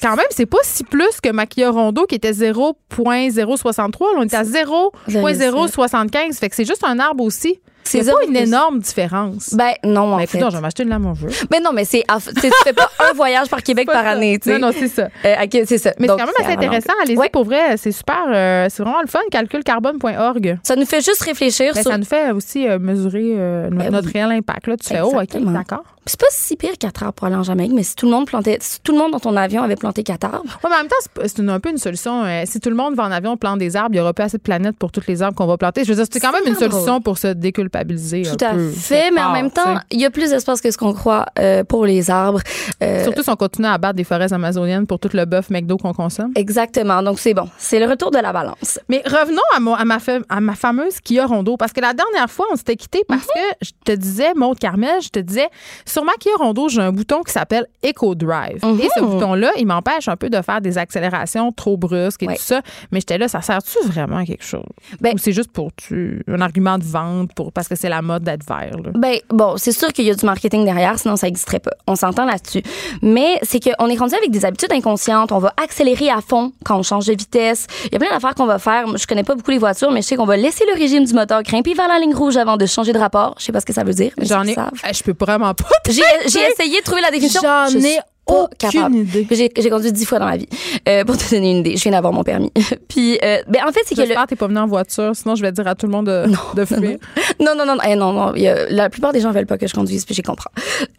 Quand même, c'est pas si plus que ma Kia Rondo qui était 0.063. On est à 0.075. Fait que c'est juste un arbre aussi. C'est pas une énorme différence. Ben non, en mais fait. je vais m'acheter une lame en Mais non, mais c'est tu fais pas *laughs* un voyage par Québec par année, tu sais. Non, non, c'est ça. Euh, c'est ça. Mais c'est quand même assez intéressant. Allez-y pour vrai, c'est super. Euh, c'est vraiment le fun. Calculcarbone.org. Ça nous fait juste réfléchir ben, sur. Ça nous fait aussi euh, mesurer ben notre réel impact. Là, tu fais, oh, OK, d'accord. C'est pas si pire quatre arbres pour aller en Jamaïque, mais si tout le monde plantait, si tout le monde dans ton avion avait planté quatre arbres. Ouais, mais en même temps, c'est un peu une solution. si tout le monde va en avion plante des arbres, il y aura pas assez de planètes pour toutes les arbres qu'on va planter. Je veux dire, c'est quand même une solution pour se déculpabiliser. Tout à fait, mais en même temps, il y a plus d'espace que ce qu'on croit euh, pour les arbres. Euh, Surtout si on continue à abattre des forêts amazoniennes pour tout le bœuf McDo qu'on consomme. Exactement. Donc, c'est bon. C'est le retour de la balance. Mais revenons à, à, ma, à ma fameuse Kia Rondo. Parce que la dernière fois, on s'était quitté parce mhm. que je te disais, Maud Carmel, je te disais, sur ma Kia Rondo, j'ai un bouton qui s'appelle Eco Drive. Et ce mhm. bouton-là, il m'empêche un peu de faire des accélérations trop brusques et tout ça. Mais j'étais là, ça sert-tu vraiment à quelque chose? Ben, Ou c'est juste pour tu, un argument de vente pour, parce que c'est la mode d'être vert? Ben, bon, c'est sûr qu'il y a du marketing derrière, sinon ça n'existerait pas. On s'entend là-dessus. Mais c'est qu'on est rendu avec des habitudes inconscientes. On va accélérer à fond quand on change de vitesse. Il y a plein d'affaires qu'on va faire. Je connais pas beaucoup les voitures, mais je sais qu'on va laisser le régime du moteur grimper vers la ligne rouge avant de changer de rapport. Je sais pas ce que ça veut dire. J'en ai. Je peux vraiment pas. J'ai essayé de trouver la définition. J'en ai aucune idée. J'ai conduit dix fois dans ma vie. Euh, pour te donner une idée, je viens d'avoir mon permis. *laughs* Puis, euh, ben en fait, c'est que. J'espère que t'es pas venu en voiture, sinon je vais dire à tout le monde de, de fuir. Non, non, non, non, eh, non, non, la plupart des gens veulent pas que je conduise, puis j'y comprends.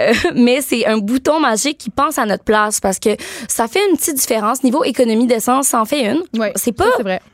Euh, mais c'est un bouton magique qui pense à notre place parce que ça fait une petite différence. Niveau économie d'essence, ça en fait une. Ouais, c'est pas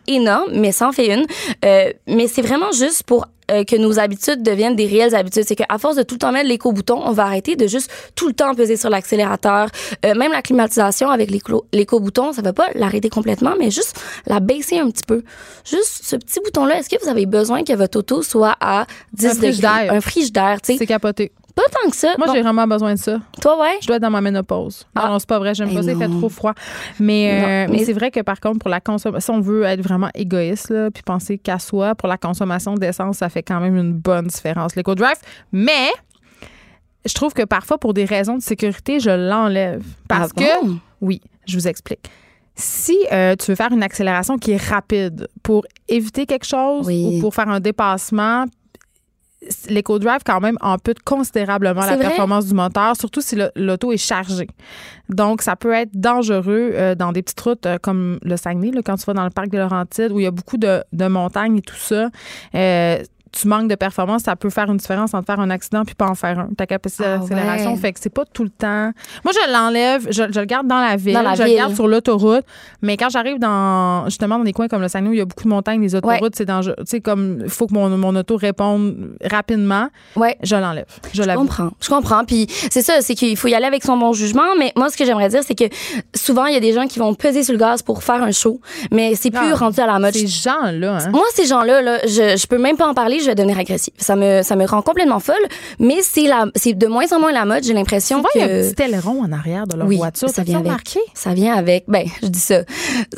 énorme, mais ça en fait une. Euh, mais c'est vraiment juste pour euh, que nos habitudes deviennent des réelles habitudes. C'est qu'à force de tout le temps mettre l'éco-bouton, on va arrêter de juste tout le temps peser sur l'accélérateur. Euh, même la climatisation avec l'éco-bouton, ça va pas l'arrêter complètement, mais juste la baisser un petit peu. Juste ce petit bouton-là, est-ce que vous avez besoin que votre auto soit à 10 un degrés? Un frigidaire, tu sais. C'est capoté. Pas tant que ça. Moi, j'ai vraiment besoin de ça. Toi, ouais? Je dois être dans ma ménopause. Ah. Non, c'est pas vrai. J'aime pas ça. Il fait trop froid. Mais, euh, mais, c'est vrai que, par contre, pour la consommation, si on veut être vraiment égoïste, là, puis penser qu'à soi, pour la consommation d'essence, ça fait quand même une bonne différence, l'éco-drive. Mais je trouve que parfois, pour des raisons de sécurité, je l'enlève. Parce ah que, oui, je vous explique. Si euh, tu veux faire une accélération qui est rapide pour éviter quelque chose ou pour faire un dépassement, l'éco-drive quand même ampute considérablement la performance du moteur, surtout si l'auto est chargée. Donc, ça peut être dangereux euh, dans des petites routes euh, comme le Saguenay, là, quand tu vas dans le parc de Laurentides, où il y a beaucoup de, de montagnes et tout ça. Euh, tu manques de performance, ça peut faire une différence entre faire un accident puis pas en faire un. Ta capacité ah d'accélération fait que c'est pas tout le temps. Moi, je l'enlève, je, le garde dans la ville, je le garde sur l'autoroute, mais quand j'arrive dans justement dans des coins comme le Saguenay où il y a beaucoup de montagnes, les autoroutes, c'est dangereux. Tu sais, comme il faut que mon, mon, auto réponde rapidement. Ouais. Je l'enlève. Je, je comprends. Je comprends. Puis c'est ça, c'est qu'il faut y aller avec son bon jugement. Mais moi, ce que j'aimerais dire, c'est que souvent, il y a des gens qui vont peser sur le gaz pour faire un show, mais c'est plus ah, rendu à la mode. Ces gens-là. Hein? Moi, ces gens-là, là, je, je peux même pas en parler je vais devenir agressive. Ça me, ça me rend complètement folle, mais c'est la, c'est de moins en moins la mode. J'ai l'impression que. il y a un petit aileron en arrière de leur voiture. Ça vient avec. Ça vient avec. Ben, *laughs* je dis ça.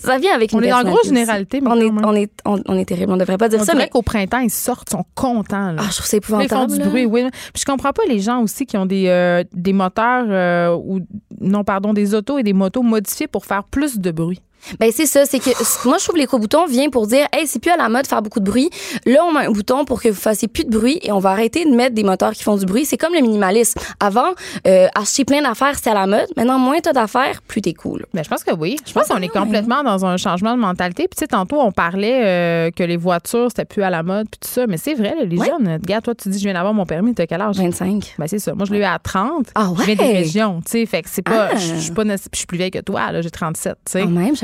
Ça vient avec. On est en grosse généralité, mais on est, on est, on, est terrible. On devrait pas dire on ça. mais qu'au printemps, ils sortent, ils sont contents. Là. Ah, je trouve c'est épouvantable. Ils font du bruit, oui. Puis je comprends pas les gens aussi qui ont des, euh, des moteurs euh, ou non, pardon, des autos et des motos modifiés pour faire plus de bruit. Ben c'est ça, c'est que moi je trouve l'éco-bouton vient pour dire hey, c'est plus à la mode de faire beaucoup de bruit. Là, on met un bouton pour que vous fassiez plus de bruit et on va arrêter de mettre des moteurs qui font du bruit. C'est comme le minimalisme. Avant, euh, acheter plein d'affaires, c'était à la mode. Maintenant, moins t'as d'affaires, plus t'es cool. Ben je pense que oui. Je pense qu'on est complètement dans un changement de mentalité. Puis tu sais tantôt on parlait euh, que les voitures c'était plus à la mode puis tout ça, mais c'est vrai les jeunes, regarde toi tu dis je viens d'avoir mon permis, t'as quel âge? 25. Ben c'est ça. Moi je l'ai eu à 30. Ah ouais. Je viens des régions, tu sais, fait que c'est pas ah. je suis pas je suis plus vieille que toi là, j'ai 37, tu sais. Même,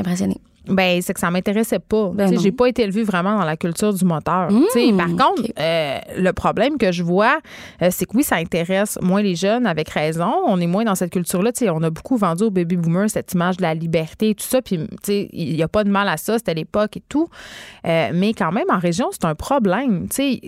Ben, c'est que ça m'intéressait pas. Ben j'ai pas été élevée vraiment dans la culture du moteur. Mmh, par contre, euh, le problème que je vois, euh, c'est que oui, ça intéresse moins les jeunes, avec raison. On est moins dans cette culture-là. On a beaucoup vendu aux baby boomers cette image de la liberté et tout ça. Puis, il n'y a pas de mal à ça. C'était l'époque et tout. Euh, mais quand même, en région, c'est un problème. Tu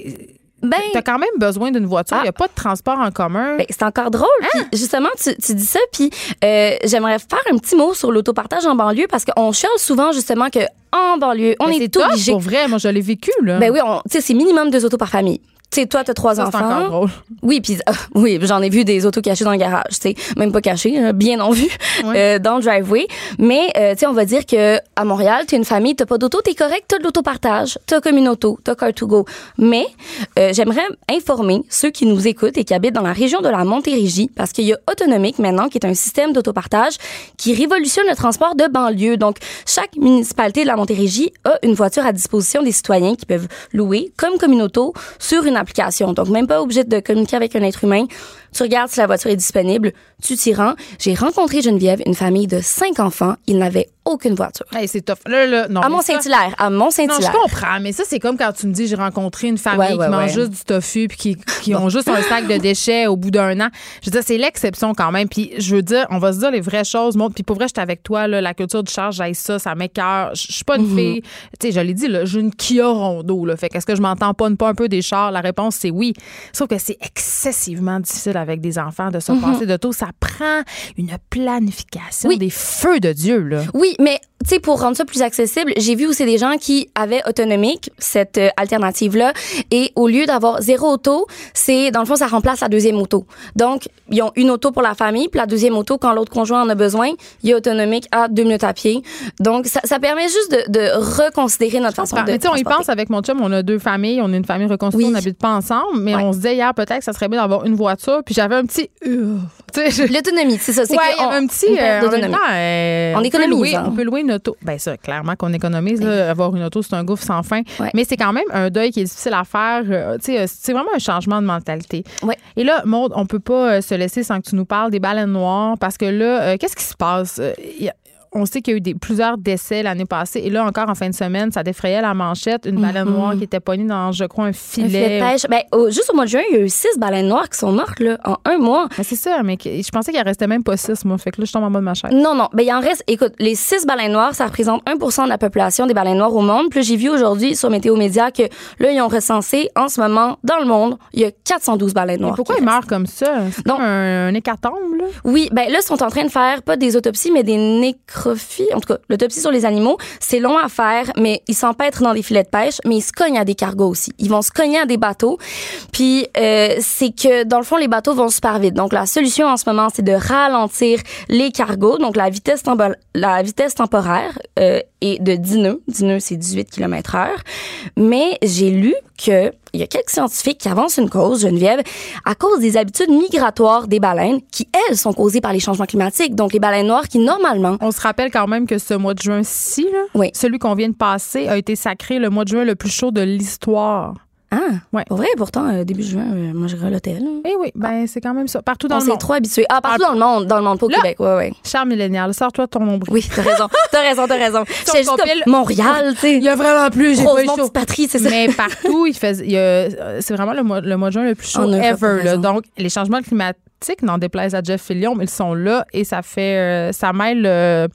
ben, t'as quand même besoin d'une voiture. Il n'y a pas de transport en commun. Ben, c'est encore drôle. Hein? justement, tu, tu, dis ça. Puis euh, j'aimerais faire un petit mot sur l'autopartage en banlieue parce qu'on chiale souvent justement que en banlieue, on est, est obligé. Pour vrai, moi je l'ai vécu là. Ben oui, tu sais, c'est minimum deux autos par famille tu sais, toi, t'as trois enfants. Drôle. Oui, puis euh, *laughs* oui, j'en ai vu des autos cachées dans le garage, tu sais, même pas cachées, bien en vue euh, dans le driveway. Mais euh, tu sais, on va dire que à Montréal, t'es une famille, t'as pas d'auto, t'es correct, t'as de l'autopartage, t'as comme une auto, t'as car to go. Mais j'aimerais informer ceux qui nous écoutent et qui habitent dans la région de la Montérégie, parce qu'il y a Autonomique maintenant, qui est un système d'autopartage qui révolutionne le transport de banlieue. Donc, chaque municipalité de la Montérégie a une voiture à disposition des citoyens qui peuvent louer comme auto sur une application. Donc, même pas obligé de communiquer avec un être humain. Tu regardes si la voiture est disponible, tu t'y rends. J'ai rencontré Geneviève, une famille de cinq enfants. Ils n'avaient aucune voiture. Hey, c'est tough. Là, là, non, à Mont-Saint-Hilaire. À Mont-Saint-Hilaire. Je comprends, mais ça, c'est comme quand tu me dis j'ai rencontré une famille qui mange juste du tofu puis qui, qui *laughs* ont juste un sac de déchets au bout d'un an. Je veux dire, c'est l'exception quand même. Puis je veux dire, on va se dire les vraies choses. Moi, puis pour vrai, j'étais avec toi, là, la culture du charge, j'ai ça, ça m'écœure. Je suis pas une Mhm. fille. Tu sais, je l'ai dit, j'ai une Kia Rondo. Là. Fait qu'est-ce que je m'entends pas, pas un peu des chars? La réponse, c'est oui. Sauf que c'est excessivement difficile avec des enfants de se Mhm. passer de tout. Ça prend une planification des feux de Dieu, là. Oui, mais tu sais, pour rendre ça plus accessible, j'ai vu aussi des gens qui avaient autonomique, cette euh, alternative-là, et au lieu d'avoir zéro auto, c'est, dans le fond, ça remplace la deuxième auto. Donc, ils ont une auto pour la famille, puis la deuxième auto, quand l'autre conjoint en a besoin, il est autonomique à deux minutes à pied. Donc, ça, ça permet juste de, de reconsidérer notre façon de Mais tu sais, on y pense avec mon chum, on a deux familles, on est une famille reconstruite, on n'habite pas ensemble, mais on se disait hier peut-être que ça serait bien d'avoir une voiture, puis j'avais un petit. euh, *laughs* L'autonomie, c'est ça. C'est Ouais, on- un petit. perte euh, d'autonomie. euh, On peut économise, louer- hein. On peut louer une auto. Ben ça, clairement qu'on économise. là. avoir une auto, c'est un gouffre sans fin. Mais c'est quand même un deuil qui est difficile à faire. euh, c'est vraiment un changement de mentalité. Et là, Maude, on peut pas se laisser sans que tu nous parles des baleines noires parce que là, qu'est-ce qui se passe? On sait qu'il y a eu des, plusieurs décès l'année passée. Et là, encore en fin de semaine, ça défrayait la manchette. Une baleine Mhm. noire qui était pognée dans, je crois, un Un filet. filet de pêche. Ben, juste au mois de juin, il y a eu six baleines noires qui sont mortes là, en un mois. Ben, c'est ça, mais je pensais qu'il en restait même pas six, moi. Fait que là, je tombe en bas de ma chaise. Non, non. Ben, il en reste. Écoute, les six baleines noires, ça représente 1% de la population des baleines noires au monde. Puis j'ai vu aujourd'hui sur Météo Média que là, ils ont recensé en ce moment, dans le monde, il y a 412 baleines noires. Pourquoi ils meurent comme ça? C'est comme un, un hécatombe, là? Oui, ben là, ils sont en train de faire pas des autopsies, mais des En tout cas, l'autopsie sur les animaux, c'est long à faire, mais ils s'empêtrent dans des filets de pêche, mais ils se cognent à des cargos aussi. Ils vont se cogner à des bateaux. Puis euh, c'est que, dans le fond, les bateaux vont super vite. Donc, la solution en ce moment, c'est de ralentir les cargos. Donc, la vitesse, temporaire euh, est de 10 nœuds. 10 nœuds, c'est 18 km heure. Mais j'ai lu que il y a quelques scientifiques qui avancent une cause, Geneviève, à cause des habitudes migratoires des baleines qui, elles, sont causées par les changements climatiques. Donc, les baleines noires qui, normalement... On se rappelle quand même que ce mois de juin-ci, celui qu'on vient de passer, a été sacré le mois de juin le plus chaud de l'histoire. Ah, ouais. Pour vrai, pourtant, euh, début juin, euh, moi, je relottais. là. Eh oui, ben c'est quand même ça. Partout dans On le s'est monde. trop habitués. Ah, partout dans le monde, dans le monde, pas au Là, Québec. Ouais, ouais. Cher millénial, sors-toi ton nombril. Oui, t'as raison. T'as raison, t'as raison. *laughs* C'est juste compil- comme Montréal, tu sais. Il y a vraiment plus, j'ai pas eu chaud. patrie, c'est ça. Mais partout, il fait, il y a- euh, c'est vraiment le mois, le mois de juin le plus chaud En Europe, t'as ever. là. raison. Donc, les changements climatiques, n'en déplaise à Jeff Fillion, ils sont là et ça fait, euh, ça mêle euh,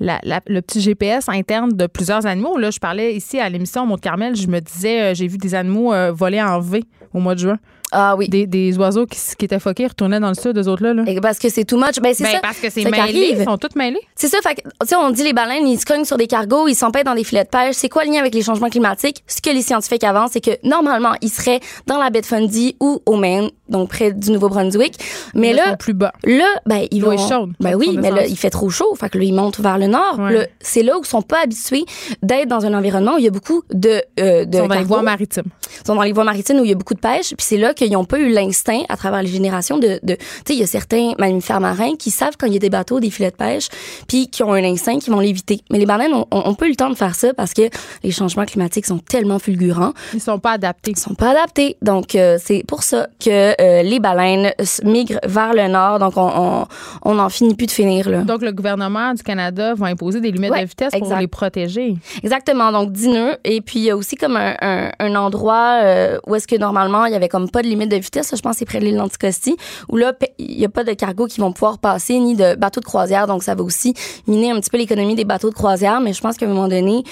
le petit GPS interne de plusieurs animaux. Là, je parlais ici à l'émission Mont-Carmel, je me disais, euh, j'ai vu des animaux voler en V au mois de juin. Ah oui. Des, des oiseaux qui, étaient foqués retournaient dans le sud, eux autres là. là. Et Parce que c'est too much. Ben, c'est Ben, ça. parce que c'est mêlé, ils sont tous mêlés. C'est ça, fait que, tu sais, on dit les baleines, ils se cognent sur des cargos, ils s'empêtrent dans des filets de pêche. C'est quoi le lien avec les changements climatiques? Ce que les scientifiques avancent, c'est que normalement, ils seraient dans la baie de Fundy ou au Maine, donc près du Nouveau-Brunswick. Mais Là, sont plus bas. là, ben, ils L'eau vont. est chaude. Ben oui, mais là, il fait trop chaud. Fait que là, ils montent vers le nord. Ouais. C'est là où ils sont pas habitués d'être dans un environnement où il y a beaucoup de, euh, de Ils sont dans les voies maritimes. Ils sont dans les voies maritimes où il y a beaucoup de pêche, puis c'est là qu'ils n'ont pas eu l'instinct à travers les générations de, de tu sais, il y a certains mammifères marins qui savent quand il y a des bateaux, des filets de pêche, puis qui ont un instinct qui vont l'éviter. Mais les baleines ont, ont, pas eu le temps de faire ça parce que les changements climatiques sont tellement fulgurants. Ils sont pas adaptés. Ils sont pas adaptés. Donc euh, c'est pour ça que euh, les baleines migrent vers le nord. Donc on, on, on n'en finit plus de finir là. Donc le gouvernement du Canada va imposer des limites de vitesse pour les protéger. Exactement. Donc 10 nœuds et puis il y a aussi comme un, un, un endroit euh, où est-ce que normalement il y avait comme pas de limite de vitesse. Je pense que c'est près de l'île d'Anticosti où là il y a pas de cargo qui vont pouvoir passer ni de bateaux de croisière. Donc ça va aussi miner un petit peu l'économie des bateaux de croisière. Mais je pense qu'à un moment donné,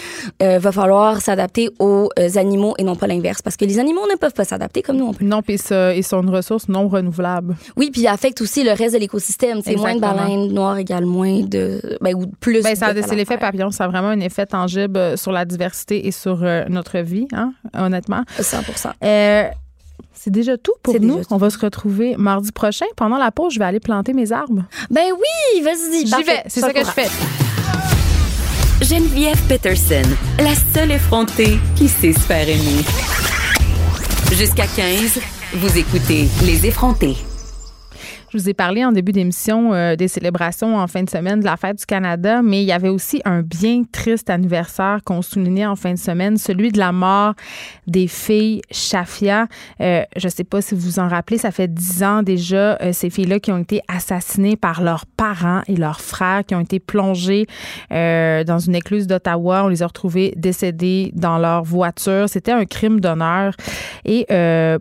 euh, va falloir s'adapter aux euh, animaux et non pas l'inverse parce que les animaux ne peuvent pas s'adapter comme nous on peut. Non, puis ils sont une ressource non renouvelable. Oui, puis il affecte aussi le reste de l'écosystème. C'est moins de baleines noires égale moins de ben, ou plus. Ben, c'est l'effet papillon. Ça a vraiment un effet tangible euh, sur la diversité et sur notre vie, hein, honnêtement. 100 c'est déjà tout pour nous. On va se retrouver mardi prochain. Pendant la pause, je vais aller planter mes arbres. Ben oui, vas-y. J'y vais. C'est ça que je fais. Geneviève Peterson, la seule effrontée qui sait se faire aimer. Jusqu'à 15, vous écoutez Les effrontés. Je vous ai parlé en début d'émission euh, des célébrations en fin de semaine de la fête du Canada, mais il y avait aussi un bien triste anniversaire qu'on soulignait en fin de semaine, celui de la mort des filles Shafia. Euh, je ne sais pas si vous vous en rappelez, ça fait dix ans déjà, euh, ces filles-là qui ont été assassinées par leurs parents et leurs frères, qui ont été plongées dans une écluse d'Ottawa. On les a retrouvées décédées dans leur voiture. C'était un crime d'honneur. Et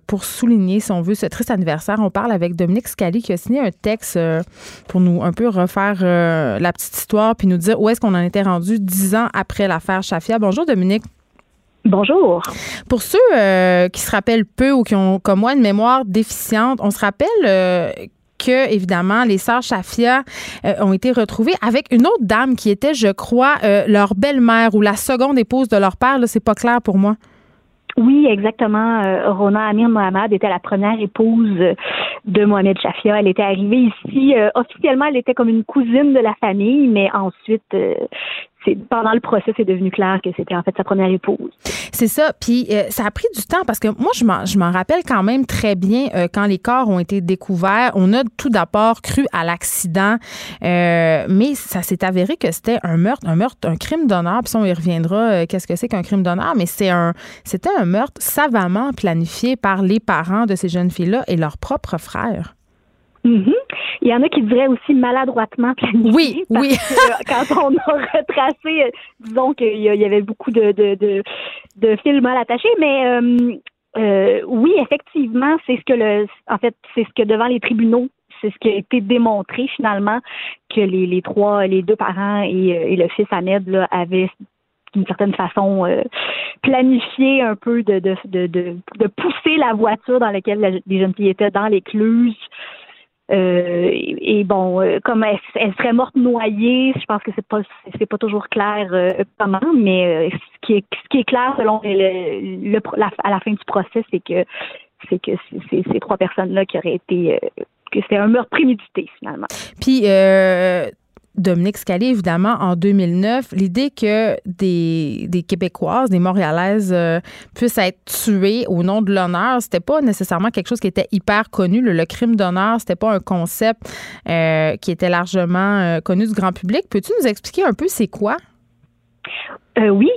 pour souligner, si on veut, ce triste anniversaire, on parle avec Dominique Scali qui a signé un texte euh, pour nous un peu refaire euh, la petite histoire puis nous dire où est-ce qu'on en était rendu dix ans après l'affaire Chafia. Bonjour Dominique. Bonjour. Pour ceux euh, qui se rappellent peu ou qui ont comme moi une mémoire déficiente, on se rappelle que, évidemment, les sœurs Chafia ont été retrouvées avec une autre dame qui était, je crois, leur belle-mère ou la seconde épouse de leur père. Là, c'est pas clair pour moi. Oui, exactement. Euh, Rona Amir Mohamed était la première épouse de Mohamed Chafia. Elle était arrivée ici. Euh, officiellement, elle était comme une cousine de la famille, mais ensuite, euh, pendant le procès, c'est devenu clair que c'était en fait sa première épouse. C'est ça. Puis euh, ça a pris du temps parce que moi, je m'en rappelle quand même très bien euh, quand les corps ont été découverts. On a tout d'abord cru à l'accident, euh, mais ça s'est avéré que c'était un meurtre, un meurtre, un crime d'honneur. Puis on y reviendra. Qu'est-ce que c'est qu'un crime d'honneur Mais c'est un, c'était un meurtre savamment planifié par les parents de ces jeunes filles-là et leurs propres frères. Mm-hmm. Il y en a qui diraient aussi maladroitement planifié. Oui, oui. quand on a *laughs* retracé, disons qu'il y avait beaucoup de, de, de, de fils mal attachés, mais euh, euh, oui, effectivement, c'est ce que le, en fait, c'est ce que devant les tribunaux c'est ce qui a été démontré finalement que les, les trois, les deux parents et, euh, et le fils Ahmed là, avaient d'une certaine façon planifié un peu de, de, de, de, pousser la voiture dans laquelle les jeunes filles étaient dans l'écluse euh, et, bon, euh, comme elle, serait morte noyée, je pense que c'est pas c'est pas toujours clair euh, comment, mais ce qui est ce qui est clair selon le, à la fin du procès, c'est que c'est que c'est ces trois personnes là qui auraient été que c'était un meurtre prémédité finalement. Puis Dominique Scali, évidemment, en 2009, l'idée que des, des, Québécoises, des Montréalaises euh, puissent être tuées au nom de l'honneur, c'était pas nécessairement quelque chose qui était hyper connu. Le, crime d'honneur, c'était pas un concept euh, qui était largement euh, connu du grand public. Peux-tu nous expliquer un peu c'est quoi? oui,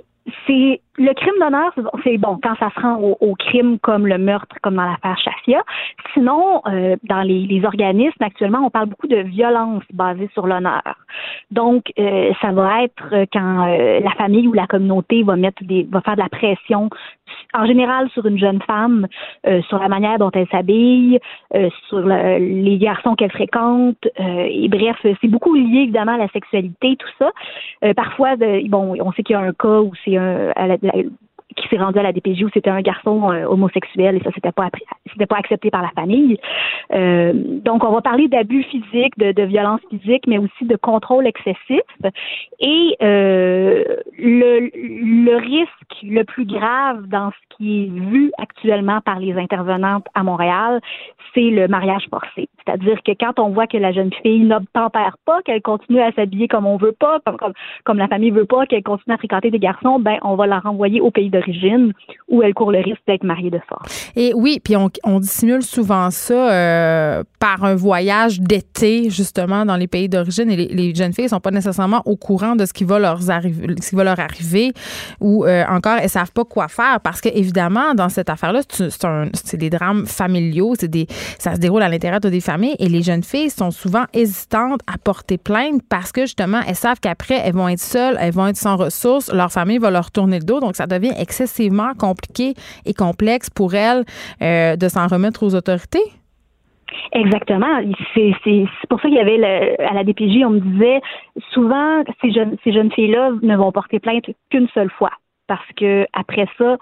c'est le crime d'honneur, c'est bon quand ça se rend au, crime comme le meurtre, comme dans l'affaire Chafia. Sinon, euh, dans les, organismes actuellement, on parle beaucoup de violence basée sur l'honneur. Donc, euh, ça va être quand euh, la famille ou la communauté va mettre des, va faire de la pression, en général sur une jeune femme, sur la manière dont elle s'habille, sur les garçons qu'elle fréquente. et bref, c'est beaucoup lié évidemment à la sexualité, tout ça. parfois, bon, on sait qu'il y a un cas où c'est un like qui s'est rendu à la DPJ où c'était un garçon euh, homosexuel et ça s'était pas c'était pas accepté par la famille. Euh, donc, on va parler d'abus physiques, de, de violence physique, mais aussi de contrôle excessif. Et euh, le, le risque le plus grave dans ce qui est vu actuellement par les intervenantes à Montréal, c'est le mariage forcé. C'est-à-dire que quand on voit que la jeune fille n'obtempère pas, qu'elle continue à s'habiller comme on veut pas, comme, comme, la famille veut pas, qu'elle continue à fréquenter des garçons, ben on va la renvoyer au pays où elle court le risque d'être mariée de force. Et oui, puis on, dissimule souvent ça euh, par un voyage d'été, justement, dans les pays d'origine. Et les, jeunes filles sont pas nécessairement au courant de ce qui va leur arriver, ou euh, encore, elles savent pas quoi faire parce que, évidemment, dans cette affaire-là, c'est des drames familiaux, des, ça se déroule à l'intérieur de des familles et les jeunes filles sont souvent hésitantes à porter plainte parce que, justement, elles savent qu'après, elles vont être seules, elles vont être sans ressources, leur famille va leur tourner le dos. Donc, ça devient excessivement compliqué et complexe pour elles euh, de s'en remettre aux autorités? Exactement. C'est pour ça qu'il y avait à la DPJ, on me disait souvent ces jeunes ces jeunes filles-là ne vont porter plainte qu'une seule fois parce que après ça,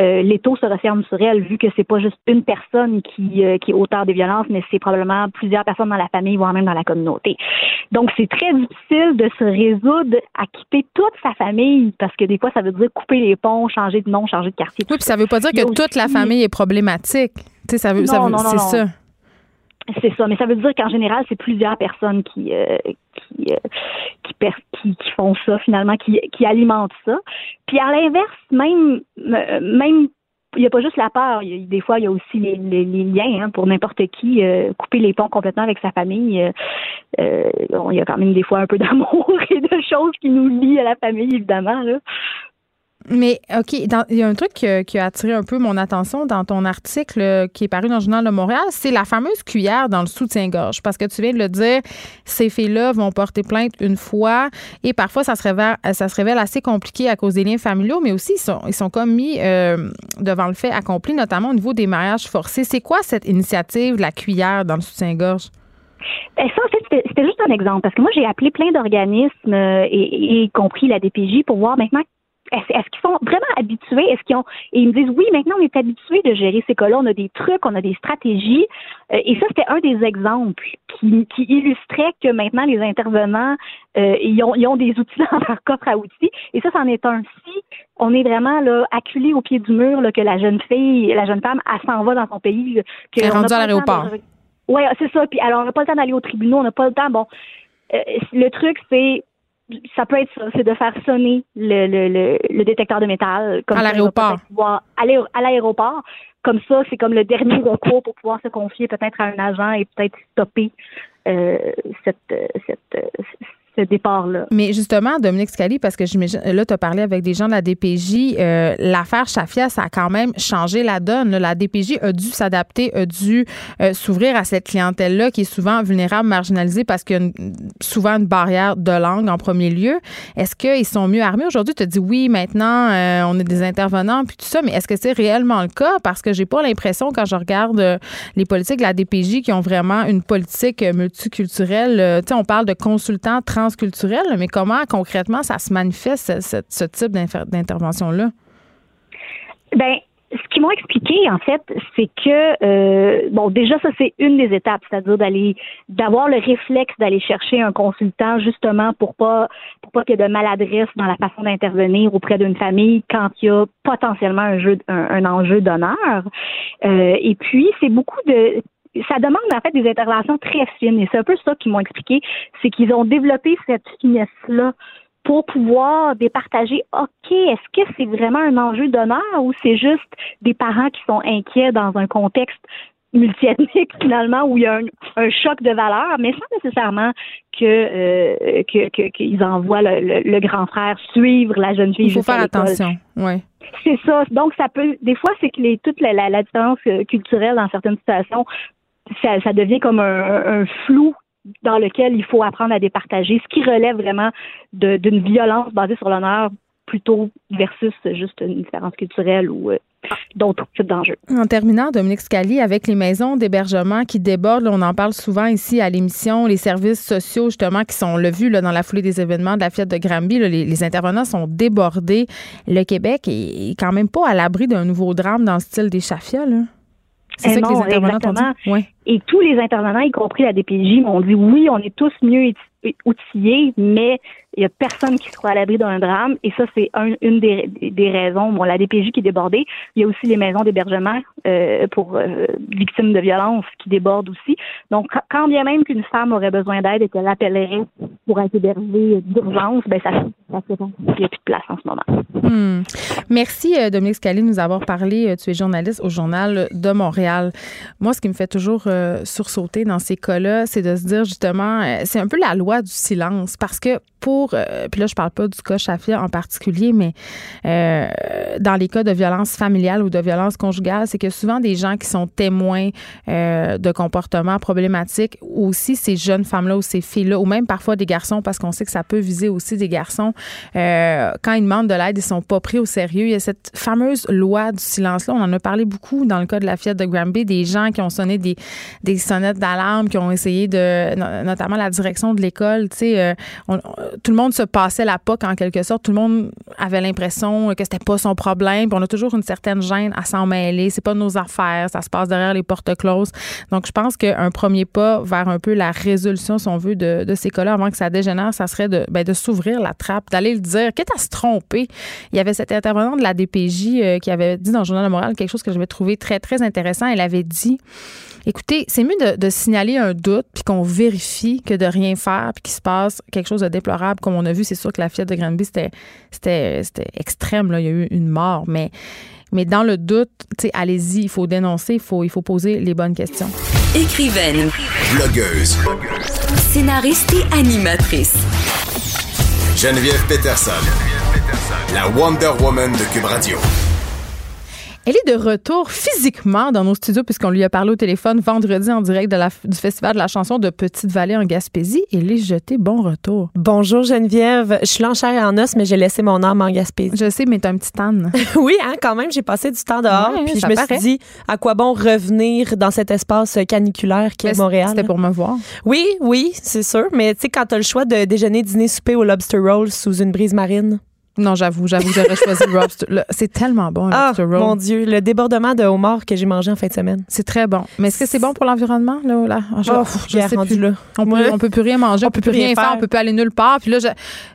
euh, les taux se referment sur elles, vu que c'est pas juste une personne qui, euh, qui est auteur des violences, mais c'est probablement plusieurs personnes dans la famille, voire même dans la communauté. Donc, c'est très difficile de se résoudre à quitter toute sa famille, parce que des fois, ça veut dire couper les ponts, changer de nom, changer de quartier. Oui, puis ça veut pas dire que toute la famille est problématique. Tu sais, ça veut, ça veut c'est ça. C'est ça, mais ça veut dire qu'en général, c'est plusieurs personnes qui, euh, qui, euh, qui, font ça finalement, qui, qui alimentent ça. Puis à l'inverse, même même il n'y a pas juste la peur. des fois, il y a aussi les, liens hein, pour n'importe qui. Euh, couper les ponts complètement avec sa famille. il y a quand même des fois un peu *laughs* d'amour et de choses qui nous lient à la famille, évidemment. Mais OK, il y a un truc qui, a attiré un peu mon attention dans ton article euh, qui est paru dans le Journal de Montréal, c'est la fameuse cuillère dans le soutien-gorge. Parce que tu viens de le dire, ces filles-là vont porter plainte une fois et parfois ça se révèle, ça se révèle assez compliqué à cause des liens familiaux, mais aussi ils sont, comme mis euh, devant le fait accompli, notamment au niveau des mariages forcés. C'est quoi cette initiative la cuillère dans le soutien-gorge? Ben ça, en fait, c'était juste un exemple, parce que moi, j'ai appelé plein d'organismes, euh, et, y compris la DPJ, pour voir maintenant est-ce qu'ils sont vraiment habitués? Est-ce qu'ils ont et ils me disent oui, maintenant on est habitués de gérer ces cas-là, on a des trucs, on a des stratégies. Euh, et ça, c'était un des exemples qui, qui illustrait que maintenant les intervenants euh, ils, ont, ils ont des outils *laughs* dans leur coffre à outils. Et ça, c'en est un. Si on est vraiment là acculé au pied du mur, là, que la jeune fille, la jeune femme, elle s'en va dans son pays. Que elle est rendue à l'aéroport. Oui, c'est ça. Puis alors, on n'a pas le temps d'aller au tribunal, on n'a pas le temps. Bon, euh, le truc, c'est ça peut être ça, c'est de faire sonner le, le, le, détecteur de métal. Comme à l'aéroport. Aller à l'aéroport. Comme ça, c'est comme le dernier recours pour pouvoir se confier peut-être à un agent et peut-être stopper euh, cette, euh, cette, Mais justement, Dominique Scali, parce que là, tu as parlé avec des gens de la DPJ, euh, l'affaire Chafia, ça a quand même changé la donne. La DPJ a dû s'adapter, a dû euh, s'ouvrir à cette clientèle-là qui est souvent vulnérable, marginalisée parce qu'il y a souvent une barrière de langue en premier lieu. Est-ce qu'ils sont mieux armés? Aujourd'hui? Tu as dit oui, maintenant, euh, on est des intervenants, puis tout ça, mais est-ce que c'est réellement le cas? Parce que j'ai pas l'impression, quand je regarde les politiques de la DPJ qui ont vraiment une politique multiculturelle, tu sais, on parle de consultants trans culturelle, mais comment concrètement ça se manifeste, ce, type d'intervention-là? Ben, ce qu'ils m'ont expliqué, en fait, c'est que euh, bon, déjà ça c'est une des étapes, c'est-à-dire d'aller d'avoir le réflexe d'aller chercher un consultant justement pour pas pour pas qu'il y ait de maladresse dans la façon d'intervenir auprès d'une famille quand il y a potentiellement un jeu un, enjeu d'honneur. Euh, et puis c'est beaucoup de ça demande en fait des interventions très fines. Et c'est un peu ça qu'ils m'ont expliqué, c'est qu'ils ont développé cette finesse-là pour pouvoir départager, OK, est-ce que c'est vraiment un enjeu d'honneur ou c'est juste des parents qui sont inquiets dans un contexte multiethnique *laughs* finalement où il y a un, choc de valeur, mais sans nécessairement que euh, qu'ils envoient le, grand frère suivre la jeune fille. Il faut faire attention, oui. C'est ça. Donc ça peut, des fois, c'est que les, toute la, la, différence euh, culturelle dans certaines situations ça, devient comme un, flou dans lequel il faut apprendre à départager, ce qui relève vraiment d'une violence basée sur l'honneur plutôt versus juste une différence culturelle ou euh, d'autres types d'enjeux. En terminant, Dominique Scali, avec les maisons d'hébergement qui débordent, on en parle souvent ici à l'émission, les services sociaux justement qui sont le vu là, dans la foulée des événements de la Fiat de Granby, les, intervenants sont débordés. Le Québec est quand même pas à l'abri d'un nouveau drame dans le style des Chafia. Là. C'est ça que les intervenants ont dit. Et tous les intervenants, y compris la DPJ, m'ont dit oui, on est tous mieux outillés, mais il n'y a personne qui se croit à l'abri d'un drame. Et ça, c'est une des, des, raisons. Bon, la DPJ qui est débordée. Il y a aussi les maisons d'hébergement euh, pour euh, victimes de violences qui débordent aussi. Donc, quand bien même qu'une femme aurait besoin d'aide et qu'elle appellerait pour être hébergée d'urgence, ben ça, ça fait qu'il n'y a plus de place en ce moment. Hmm. Merci, euh, Dominique Scali, de nous avoir parlé. Tu es journaliste au Journal de Montréal. Moi, ce qui me fait toujours sursauter dans ces cas-là, c'est de se dire justement, c'est un peu la loi du silence parce que euh, puis là je parle pas du cas Chafia en particulier, mais euh, dans les cas de violence familiale ou de violence conjugale, c'est que souvent des gens qui sont témoins euh, de comportements problématiques, aussi ces jeunes femmes-là ou ces filles-là, ou même parfois des garçons, parce qu'on sait que ça peut viser aussi des garçons, quand ils demandent de l'aide, ils sont pas pris au sérieux. Il y a cette fameuse loi du silence-là, on en a parlé beaucoup dans le cas de la fillette de Granby, des gens qui ont sonné des sonnettes d'alarme, qui ont essayé de, notamment la direction de l'école, tu sais, tout le monde se passait la POC en quelque sorte. Tout le monde avait l'impression que c'était pas son problème. on a toujours une certaine gêne à s'en mêler. C'est pas nos affaires. Ça se passe derrière les portes closes. Donc, je pense qu'un premier pas vers un peu la résolution, si on veut, de, ces cas-là avant que ça dégénère, ça serait de, ben, de s'ouvrir la trappe, d'aller le dire. Quitte à se tromper. Il y avait cet intervenant de la DPJ euh, qui avait dit dans le Journal de Montréal quelque chose que j'avais trouvé très, très intéressant. Elle avait dit Écoutez, c'est mieux de, signaler un doute puis qu'on vérifie que de rien faire puis qu'il se passe quelque chose de déplorable. Comme on a vu, c'est sûr que la fièvre de Granby, c'était, c'était, extrême. Là. Il y a eu une mort. Mais, mais dans le doute, allez-y, il faut dénoncer, il faut, il faut poser les bonnes questions. Écrivaine. Blogueuse. Scénariste et animatrice. Geneviève Peterson. Geneviève Peterson. La Wonder Woman de Cube Radio. Elle est de retour physiquement dans nos studios puisqu'on lui a parlé au téléphone vendredi en direct de la, du Festival de la chanson de Petite-Vallée en Gaspésie. Et les jeté bon retour. Bonjour Geneviève. Je suis en chair et en os, mais j'ai laissé mon âme en Gaspésie. Je sais, mais t'as un petit âne. *laughs* oui, hein, quand même, j'ai passé du temps dehors. puis je me suis dit, à quoi bon revenir dans cet espace caniculaire qui est Montréal? C'était pour me voir. Oui, oui, c'est sûr. Mais tu sais, quand t'as le choix de déjeuner, dîner, souper au lobster roll sous une brise marine. Non, j'avoue, j'avoue, j'aurais choisi *laughs* lobster. C'est tellement bon, le ah, lobster roll. mon Dieu, le débordement de homard que j'ai mangé en fin de semaine. C'est très bon. Mais est-ce que c'est bon pour l'environnement, là? là? Oh, je sais plus. Là. On, peut, on peut plus rien manger, on, peut plus rien faire, on peut plus aller nulle part. Puis là,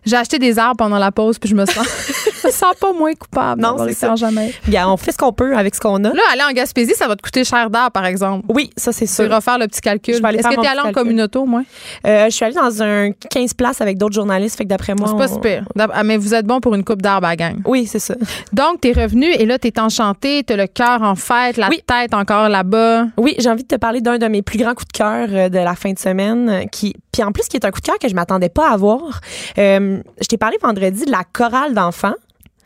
j'ai acheté des arbres pendant la pause, puis je me sens, *laughs* *laughs* je me sens pas moins coupable. Non, c'est ça. Jamais. Bien, on fait ce qu'on peut avec ce qu'on a. Là, aller en Gaspésie, ça va te coûter cher d'art, par exemple. Oui, ça, c'est sûr. Tu refaire le petit calcul. Est-ce que tu es allé en communauté, moi? Euh, je suis allée dans un 15 places avec d'autres journalistes, fait que d'après moi. C'est pas super. Ah, mais vous êtes bon pour une coupe d'arbres à gang. Oui, c'est ça. Donc, tu es revenu et là, tu es enchanté, tu as le cœur en fête, la tête encore là-bas. Oui, j'ai envie de te parler d'un de mes plus grands coups de cœur euh, de la fin de semaine, qui, puis en plus, qui est un coup de cœur que je m'attendais pas à avoir. Euh, je t'ai parlé vendredi de la chorale d'enfants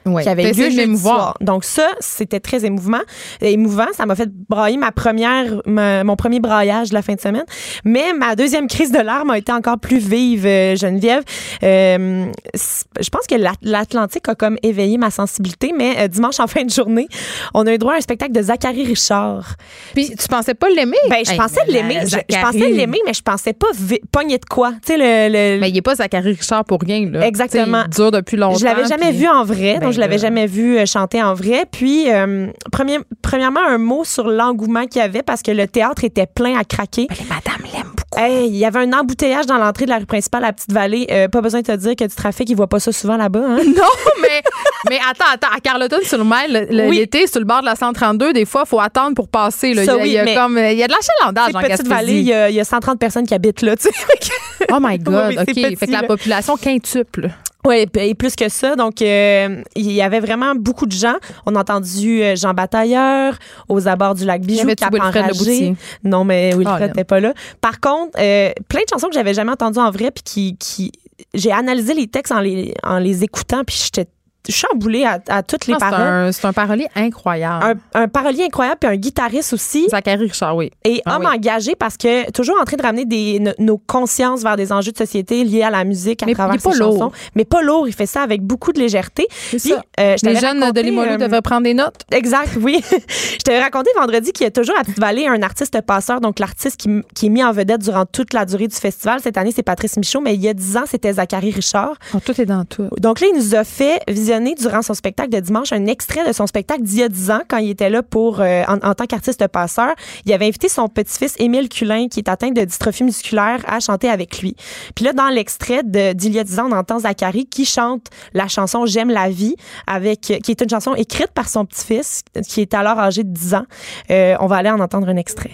qui avait lieu jeudi soir. Donc ça, c'était très émouvant. Émouvant, ça m'a fait brailler ma première, mon premier braillage de la fin de semaine. Mais ma deuxième crise de larmes a été encore plus vive, euh, Geneviève. Euh, je pense que l'Atlantique a comme éveillé ma sensibilité, mais euh, dimanche en *laughs* fin de journée, on a eu droit à un spectacle de Zachary Richard. Puis tu pensais pas l'aimer? Ben, je pensais l'aimer. Je, pensais l'aimer, mais je pensais pas pogner de quoi. Tu sais, le, Mais il est pas Zachary Richard pour rien, là. Exactement. il dure depuis longtemps. Je l'avais jamais vu en vrai, donc je l'avais jamais vu euh, chanter en vrai. Puis, euh, premier, premièrement, un mot sur l'engouement qu'il y avait parce que le théâtre était plein à craquer. les madames l'aiment beaucoup. il y avait un embouteillage dans l'entrée de la rue principale à la Petite Vallée. Euh, pas besoin de te dire que du trafic, ils voient pas ça souvent là-bas. Hein? *laughs* Non, mais, mais attends, attends. À Carleton, sur le mail, l'été, sur le bord de la 132, des fois, il faut attendre pour passer. il, y a, il y a comme, il y a de l'achalandage en Petite Vallée, il y, a, il y, a, 130 personnes qui habitent là. Tu sais. oh my *laughs* God, OK. fait que la population quintuple. Oui, et plus que ça. Donc, euh, il y avait vraiment beaucoup de gens. On a entendu euh, Jean Batailleur aux abords du lac Bijou, Cap enragé. Non, mais Wilfred n'était pas là. Par contre, euh, plein de chansons que j'avais jamais entendues en vrai, puis qui, qui j'ai analysé les textes en les, en les écoutant, puis j'étais chamboulé à, à toutes les paroles. C'est un, parolier incroyable. Un, un, parolier incroyable, puis un guitariste aussi. Zachary Richard, oui. Et ah, homme engagé parce que toujours en train de ramener des, nos consciences vers des enjeux de société liés à la musique à travers ses chansons. Mais pas lourd. Il fait ça avec beaucoup de légèreté. Puis, euh, les jeunes de Limoilou euh, devraient prendre des notes. Exact, oui. *laughs* je t'avais raconté vendredi qu'il y a toujours à Petite-Vallée un artiste passeur, donc l'artiste qui, qui, est mis en vedette durant toute la durée du festival. Cette année, c'est Patrice Michaud, mais il y a dix ans, c'était Zachary Richard. Oh, tout est dans tout. Donc là, il nous a fait visionner durant son spectacle de dimanche un extrait de son spectacle d'il y a 10 ans quand il était là pour euh, en, tant qu'artiste passeur. Il avait invité son petit-fils Émile Culin qui est atteint de dystrophie musculaire à chanter avec lui. Puis là dans l'extrait d'il y a 10 ans, on entend Zachary qui chante la chanson J'aime la vie avec qui est une chanson écrite par son petit-fils qui est alors âgé de 10 ans. Euh, on va aller en entendre un extrait.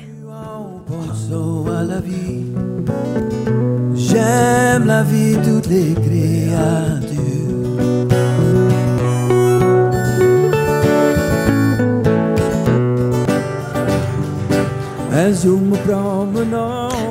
J'aime la vie, toutes les créatures.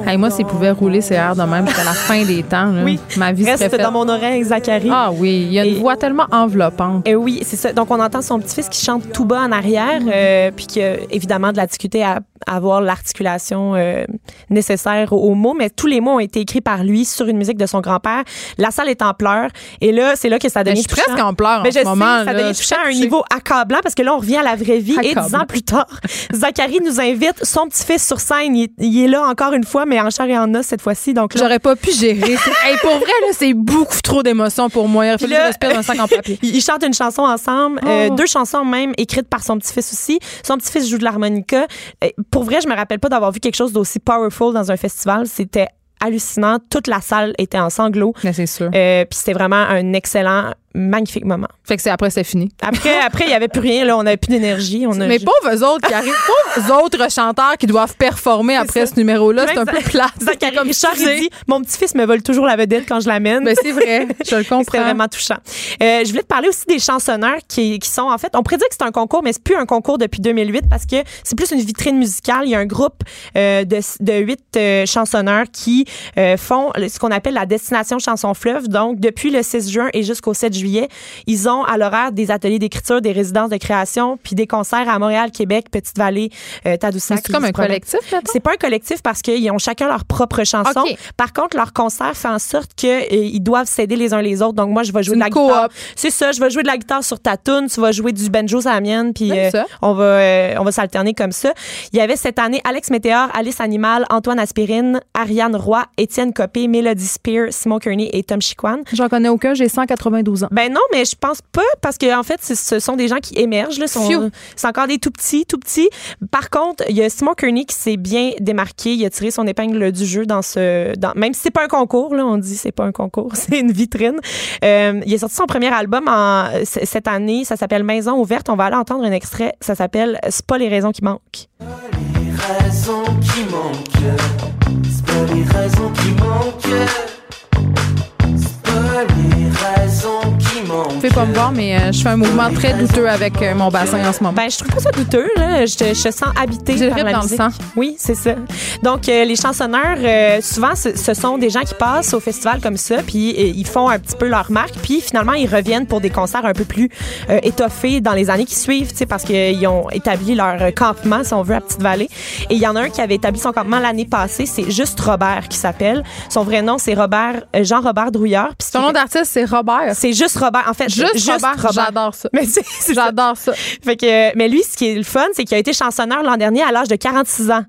Hey, moi, s'il pouvait rouler ses airs de même jusqu'à la fin des temps, oui. ma vie Reste dans mon oreille, Zachary. Ah oui, il y a une voix tellement enveloppante. Et oui, c'est ça. Donc, on entend son petit-fils qui chante tout bas en arrière, euh, puis qui a évidemment de la difficulté à avoir l'articulation euh, nécessaire aux, mots, mais tous les mots ont été écrits par lui sur une musique de son grand-père. La salle est en pleurs. Et là, c'est là que ça devient Je suis presque en pleurs en mais ce moment. ça devient touchant à un niveau accablant parce que là, on revient à la vraie vie. Et dix ans plus tard, *laughs* Zachary nous invite son petit-fils sur scène. Il, est là encore une fois, mais en chair et en os cette fois-ci. Donc J'aurais pas pu gérer. hey, pour vrai, là, c'est beaucoup trop d'émotions pour moi. Il faut que un sac en papier. *laughs* Ils chantent une chanson ensemble, euh, oh. deux chansons même écrites par son petit-fils aussi. Son petit-fils joue de l'harmonica. Euh, pour vrai, je me rappelle pas d'avoir vu quelque chose d'aussi powerful dans un festival. C'était hallucinant. Toute la salle était en sanglots. c'est sûr. Euh, puis c'était vraiment un excellent magnifique moment. Fait que c'est après, c'est fini. Après, *laughs* après, il n'y avait plus rien, là. On n'avait plus d'énergie. On a... Mais pauvres eux autres qui arrivent, *laughs* pauvres autres chanteurs qui doivent performer après ce numéro-là. C'est un peu plat. Zachary comme Richard, dit, mon petit-fils me vole toujours la vedette quand je l'amène. Mais c'est vrai. Je le *laughs* comprends. C'est vraiment touchant. Euh, je voulais te parler aussi des chansonneurs qui, qui sont, en fait, on prédit que c'est un concours, mais c'est plus un concours depuis 2008 parce que c'est plus une vitrine musicale. Il y a un groupe euh, de, de huit euh, chansonneurs qui euh, font ce qu'on appelle la destination chanson fleuve. Donc, depuis le 6 juin et jusqu'au 7 juillet, ils ont à l'horaire des ateliers d'écriture, des résidences de création, puis des concerts à Montréal, Québec, Petite-Vallée, euh, Tadoussac. C'est comme un collectif, C'est pas un collectif parce qu'ils ont chacun leur propre chanson. Par contre, leur concert fait en sorte qu'ils euh, doivent s'aider les uns les autres. Donc, moi, je vais jouer de la guitare. C'est ça, je vais jouer de la guitare sur ta tune, tu vas jouer du banjo à la mienne, puis euh, on va, euh, on va s'alterner comme ça. Il y avait cette année Alex Météor, Alice Animal, Antoine Aspirine, Ariane Roy, Étienne Copé, Melody Spear, Simon Kearney et Tom Chiquan. J'en connais aucun, j'ai 192 ans. Ben non, mais je pense pas parce que en fait, ce sont des gens qui émergent. Là, sont, c'est encore des tout petits, tout petits. Par contre, il y a Simon Kearney qui s'est bien démarqué. Il a tiré son épingle du jeu dans ce, dans, même si c'est pas un concours, là, on dit c'est pas un concours, *laughs* c'est une vitrine. Euh, il a sorti son premier album en, cette année. Ça s'appelle Maison ouverte. On va aller entendre un extrait. Ça s'appelle C'est pas les raisons qui manquent. Les raisons qui manquent. C'est pas les raisons qui manquent. C'est pas les raisons vous pouvez pas me voir, mais euh, je fais un mouvement très douteux avec euh, mon bassin en ce moment. Ben, je trouve pas ça douteux. Là. Je, je sens habité par la dans le sang. Oui, c'est ça. Donc, euh, les chansonneurs, souvent, ce, sont des gens qui passent au festival comme ça, puis ils font un petit peu leur marque, puis finalement, ils reviennent pour des concerts un peu plus étoffés dans les années qui suivent, parce qu'ils ont établi leur campement, si on veut, à Petite-Vallée. Et il y en a un qui avait établi son campement l'année passée, c'est juste Robert qui s'appelle. Son vrai nom, c'est Robert Jean-Robert Drouillard. Son nom d'artiste, c'est Robert. C'est juste Robert. En fait, juste, Robert, j'adore ça. *laughs* Mais j'adore ça. Fait que, mais lui, ce qui est le fun, c'est qu'il a été chansonneur l'an dernier à l'âge de 46 ans.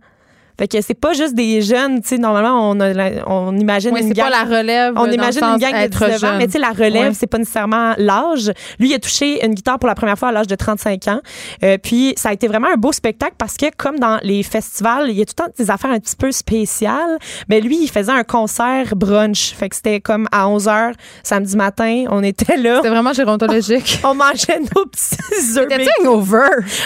Fait que c'est pas juste des jeunes, tu sais, normalement, on, on imagine une gang. pas la relève. On imagine une gang de 19 ans, mais tu sais, la relève, c'est pas nécessairement l'âge. Lui, il a touché une guitare pour la première fois à l'âge de 35 ans. Euh, puis, ça a été vraiment un beau spectacle parce que, comme dans les festivals, il y a tout le temps des affaires un petit peu spéciales. Mais lui, il faisait un concert brunch. Fait que c'était comme à 11 h samedi matin. On était là. C'était vraiment gérontologique. *laughs* on mangeait nos petits œufs. C'était hangover.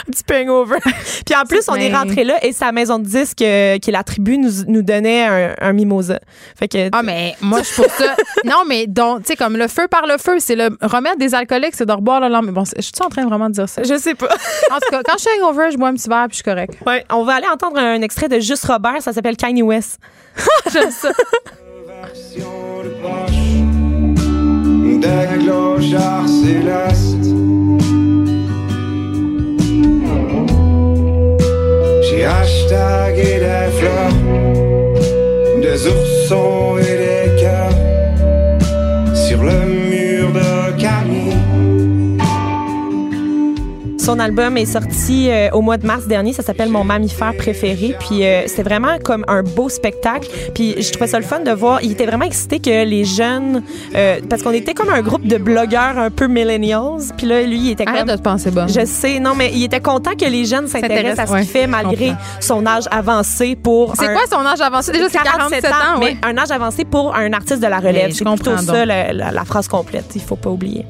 Un petit peu hangover. *laughs* puis en plus, on est rentré là et sa maison de disque euh, qui est la tribu, nous, nous donnait un, mimosa. Fait que, ah, mais moi, je trouve ça. *laughs* non, mais donc, tu sais, comme le feu par le feu, c'est le remède des alcooliques, c'est de reboire le lendemain. Bon, je suis en train vraiment de dire ça? Je sais pas. *laughs* en tout cas, quand je suis hangover, je bois un petit verre puis je suis correct. Ouais, on va aller entendre un extrait de Juste Robert, ça s'appelle Kanye West. *laughs* J'aime ça. J'ai hashtagué des fleurs, des oursons et des cœurs. Sur le Son album est sorti euh, au mois de mars dernier. Ça s'appelle Mon mammifère préféré. Puis euh, c'est vraiment comme un beau spectacle. Puis je trouvais ça le fun de voir. Il était vraiment excité que les jeunes, euh, parce qu'on était comme un groupe de blogueurs un peu millennials. Puis là, lui, il était Arrête comme. de te penser bon. Je sais, non, mais il était content que les jeunes s'intéressent à ce qu'il fait malgré son âge avancé pour. C'est quoi son âge avancé? Déjà, c'est 47 ans. mais un âge avancé pour un artiste de la relève. C'est plutôt ça, la, la phrase complète. Il faut pas oublier.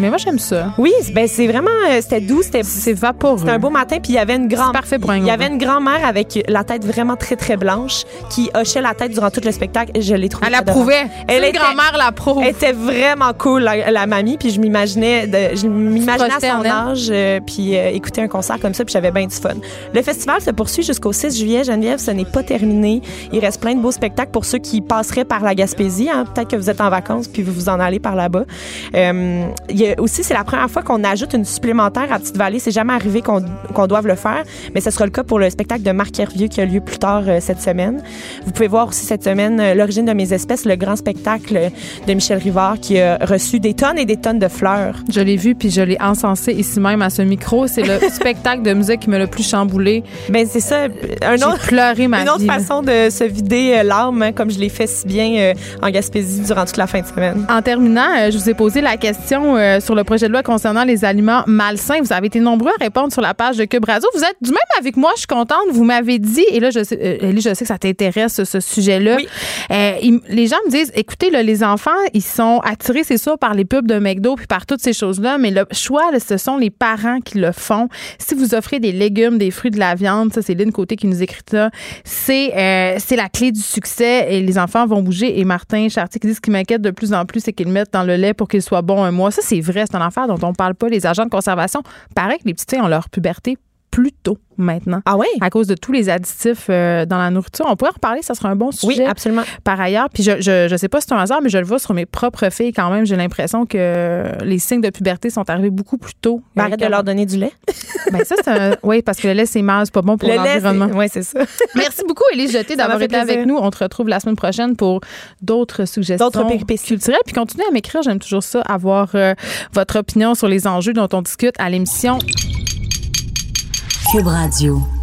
Mais moi, j'aime ça. Oui, ben c'est vraiment, euh, c'était doux, c'était c'est vaporeux. C'était un beau matin, puis il y avait une grande, parfait pour un il y avait une grand-mère avec la tête vraiment très très blanche qui hochait la tête durant tout le spectacle. Je l'ai trouvée. Elle approuvait. Elle une grand-mère la prouve. Elle était vraiment cool la, mamie, puis je m'imaginais, je m'imaginais à son âge, euh, puis euh, écouter un concert comme ça, puis j'avais bien du fun. Le festival se poursuit jusqu'au 6 juillet. Geneviève, ce n'est pas terminé. Il reste plein de beaux spectacles pour ceux qui passeraient par la Gaspésie. Hein. Peut-être que vous êtes en vacances puis vous vous en allez par là-bas. il y a aussi, c'est la première fois qu'on ajoute une supplémentaire à Petite-Vallée. C'est jamais arrivé qu'on qu doive le faire, mais ce sera le cas pour le spectacle de Marc Hervieux qui a lieu plus tard euh, cette semaine. Vous pouvez voir aussi cette semaine euh, L'origine de mes espèces, le grand spectacle de Michel Rivard qui a reçu des tonnes et des tonnes de fleurs. Je l'ai vu puis je l'ai encensé ici même à ce micro. C'est le *laughs* spectacle de musique qui m'a le plus chamboulé. Ben c'est ça. Un autre, pleuré ma Une autre façon de se vider euh, l'âme, hein, comme je l'ai fait si bien en Gaspésie durant toute la fin de semaine. En terminant, je vous ai posé la question sur le projet de loi concernant les aliments malsains. Vous avez été nombreux à répondre sur la page de Cube Radio. Vous êtes du même avec moi. Je suis contente. Vous m'avez dit, et là, je sais, euh, je sais que ça t'intéresse, ce sujet-là. Euh, les gens me disent, écoutez, là, les enfants, ils sont attirés, c'est sûr, par les pubs de McDo puis par toutes ces choses-là, mais le choix, ce sont les parents qui le font. Si vous offrez des légumes, des fruits, de la viande, ça, c'est Lynn Côté qui nous écrit ça, c'est euh, c'est la clé du succès et les enfants vont bouger. Et Martin Chartier qui dit ce qui m'inquiète de plus en plus, c'est qu'ils le mettent dans le lait pour qu'il soit bon un mois. Ça, c'est vrai, c'est un affaire dont on parle pas. Les agents de conservation, pareil que les petits ont leur puberté plus tôt maintenant. Ah oui? À cause de tous les additifs euh, dans la nourriture. On pourrait en reparler, ça sera un bon sujet. Oui, absolument. Par ailleurs, puis je, je, je sais pas si c'est un hasard, mais je le vois sur mes propres filles quand même. J'ai l'impression que les signes de puberté sont arrivés beaucoup plus tôt. Ben, arrête de leur donner du lait. *laughs* ben ça, c'est un... Oui, parce que le lait, c'est mal, c'est pas bon pour l'environnement. Oui, c'est ça. *laughs* Merci beaucoup, Élise Jeté, d'avoir été avec nous. On te retrouve la semaine prochaine pour d'autres suggestions d'autres péripéties culturelles. Puis continuez à m'écrire, j'aime toujours ça, avoir euh, votre opinion sur les enjeux dont on discute à l'émission Cube Radio.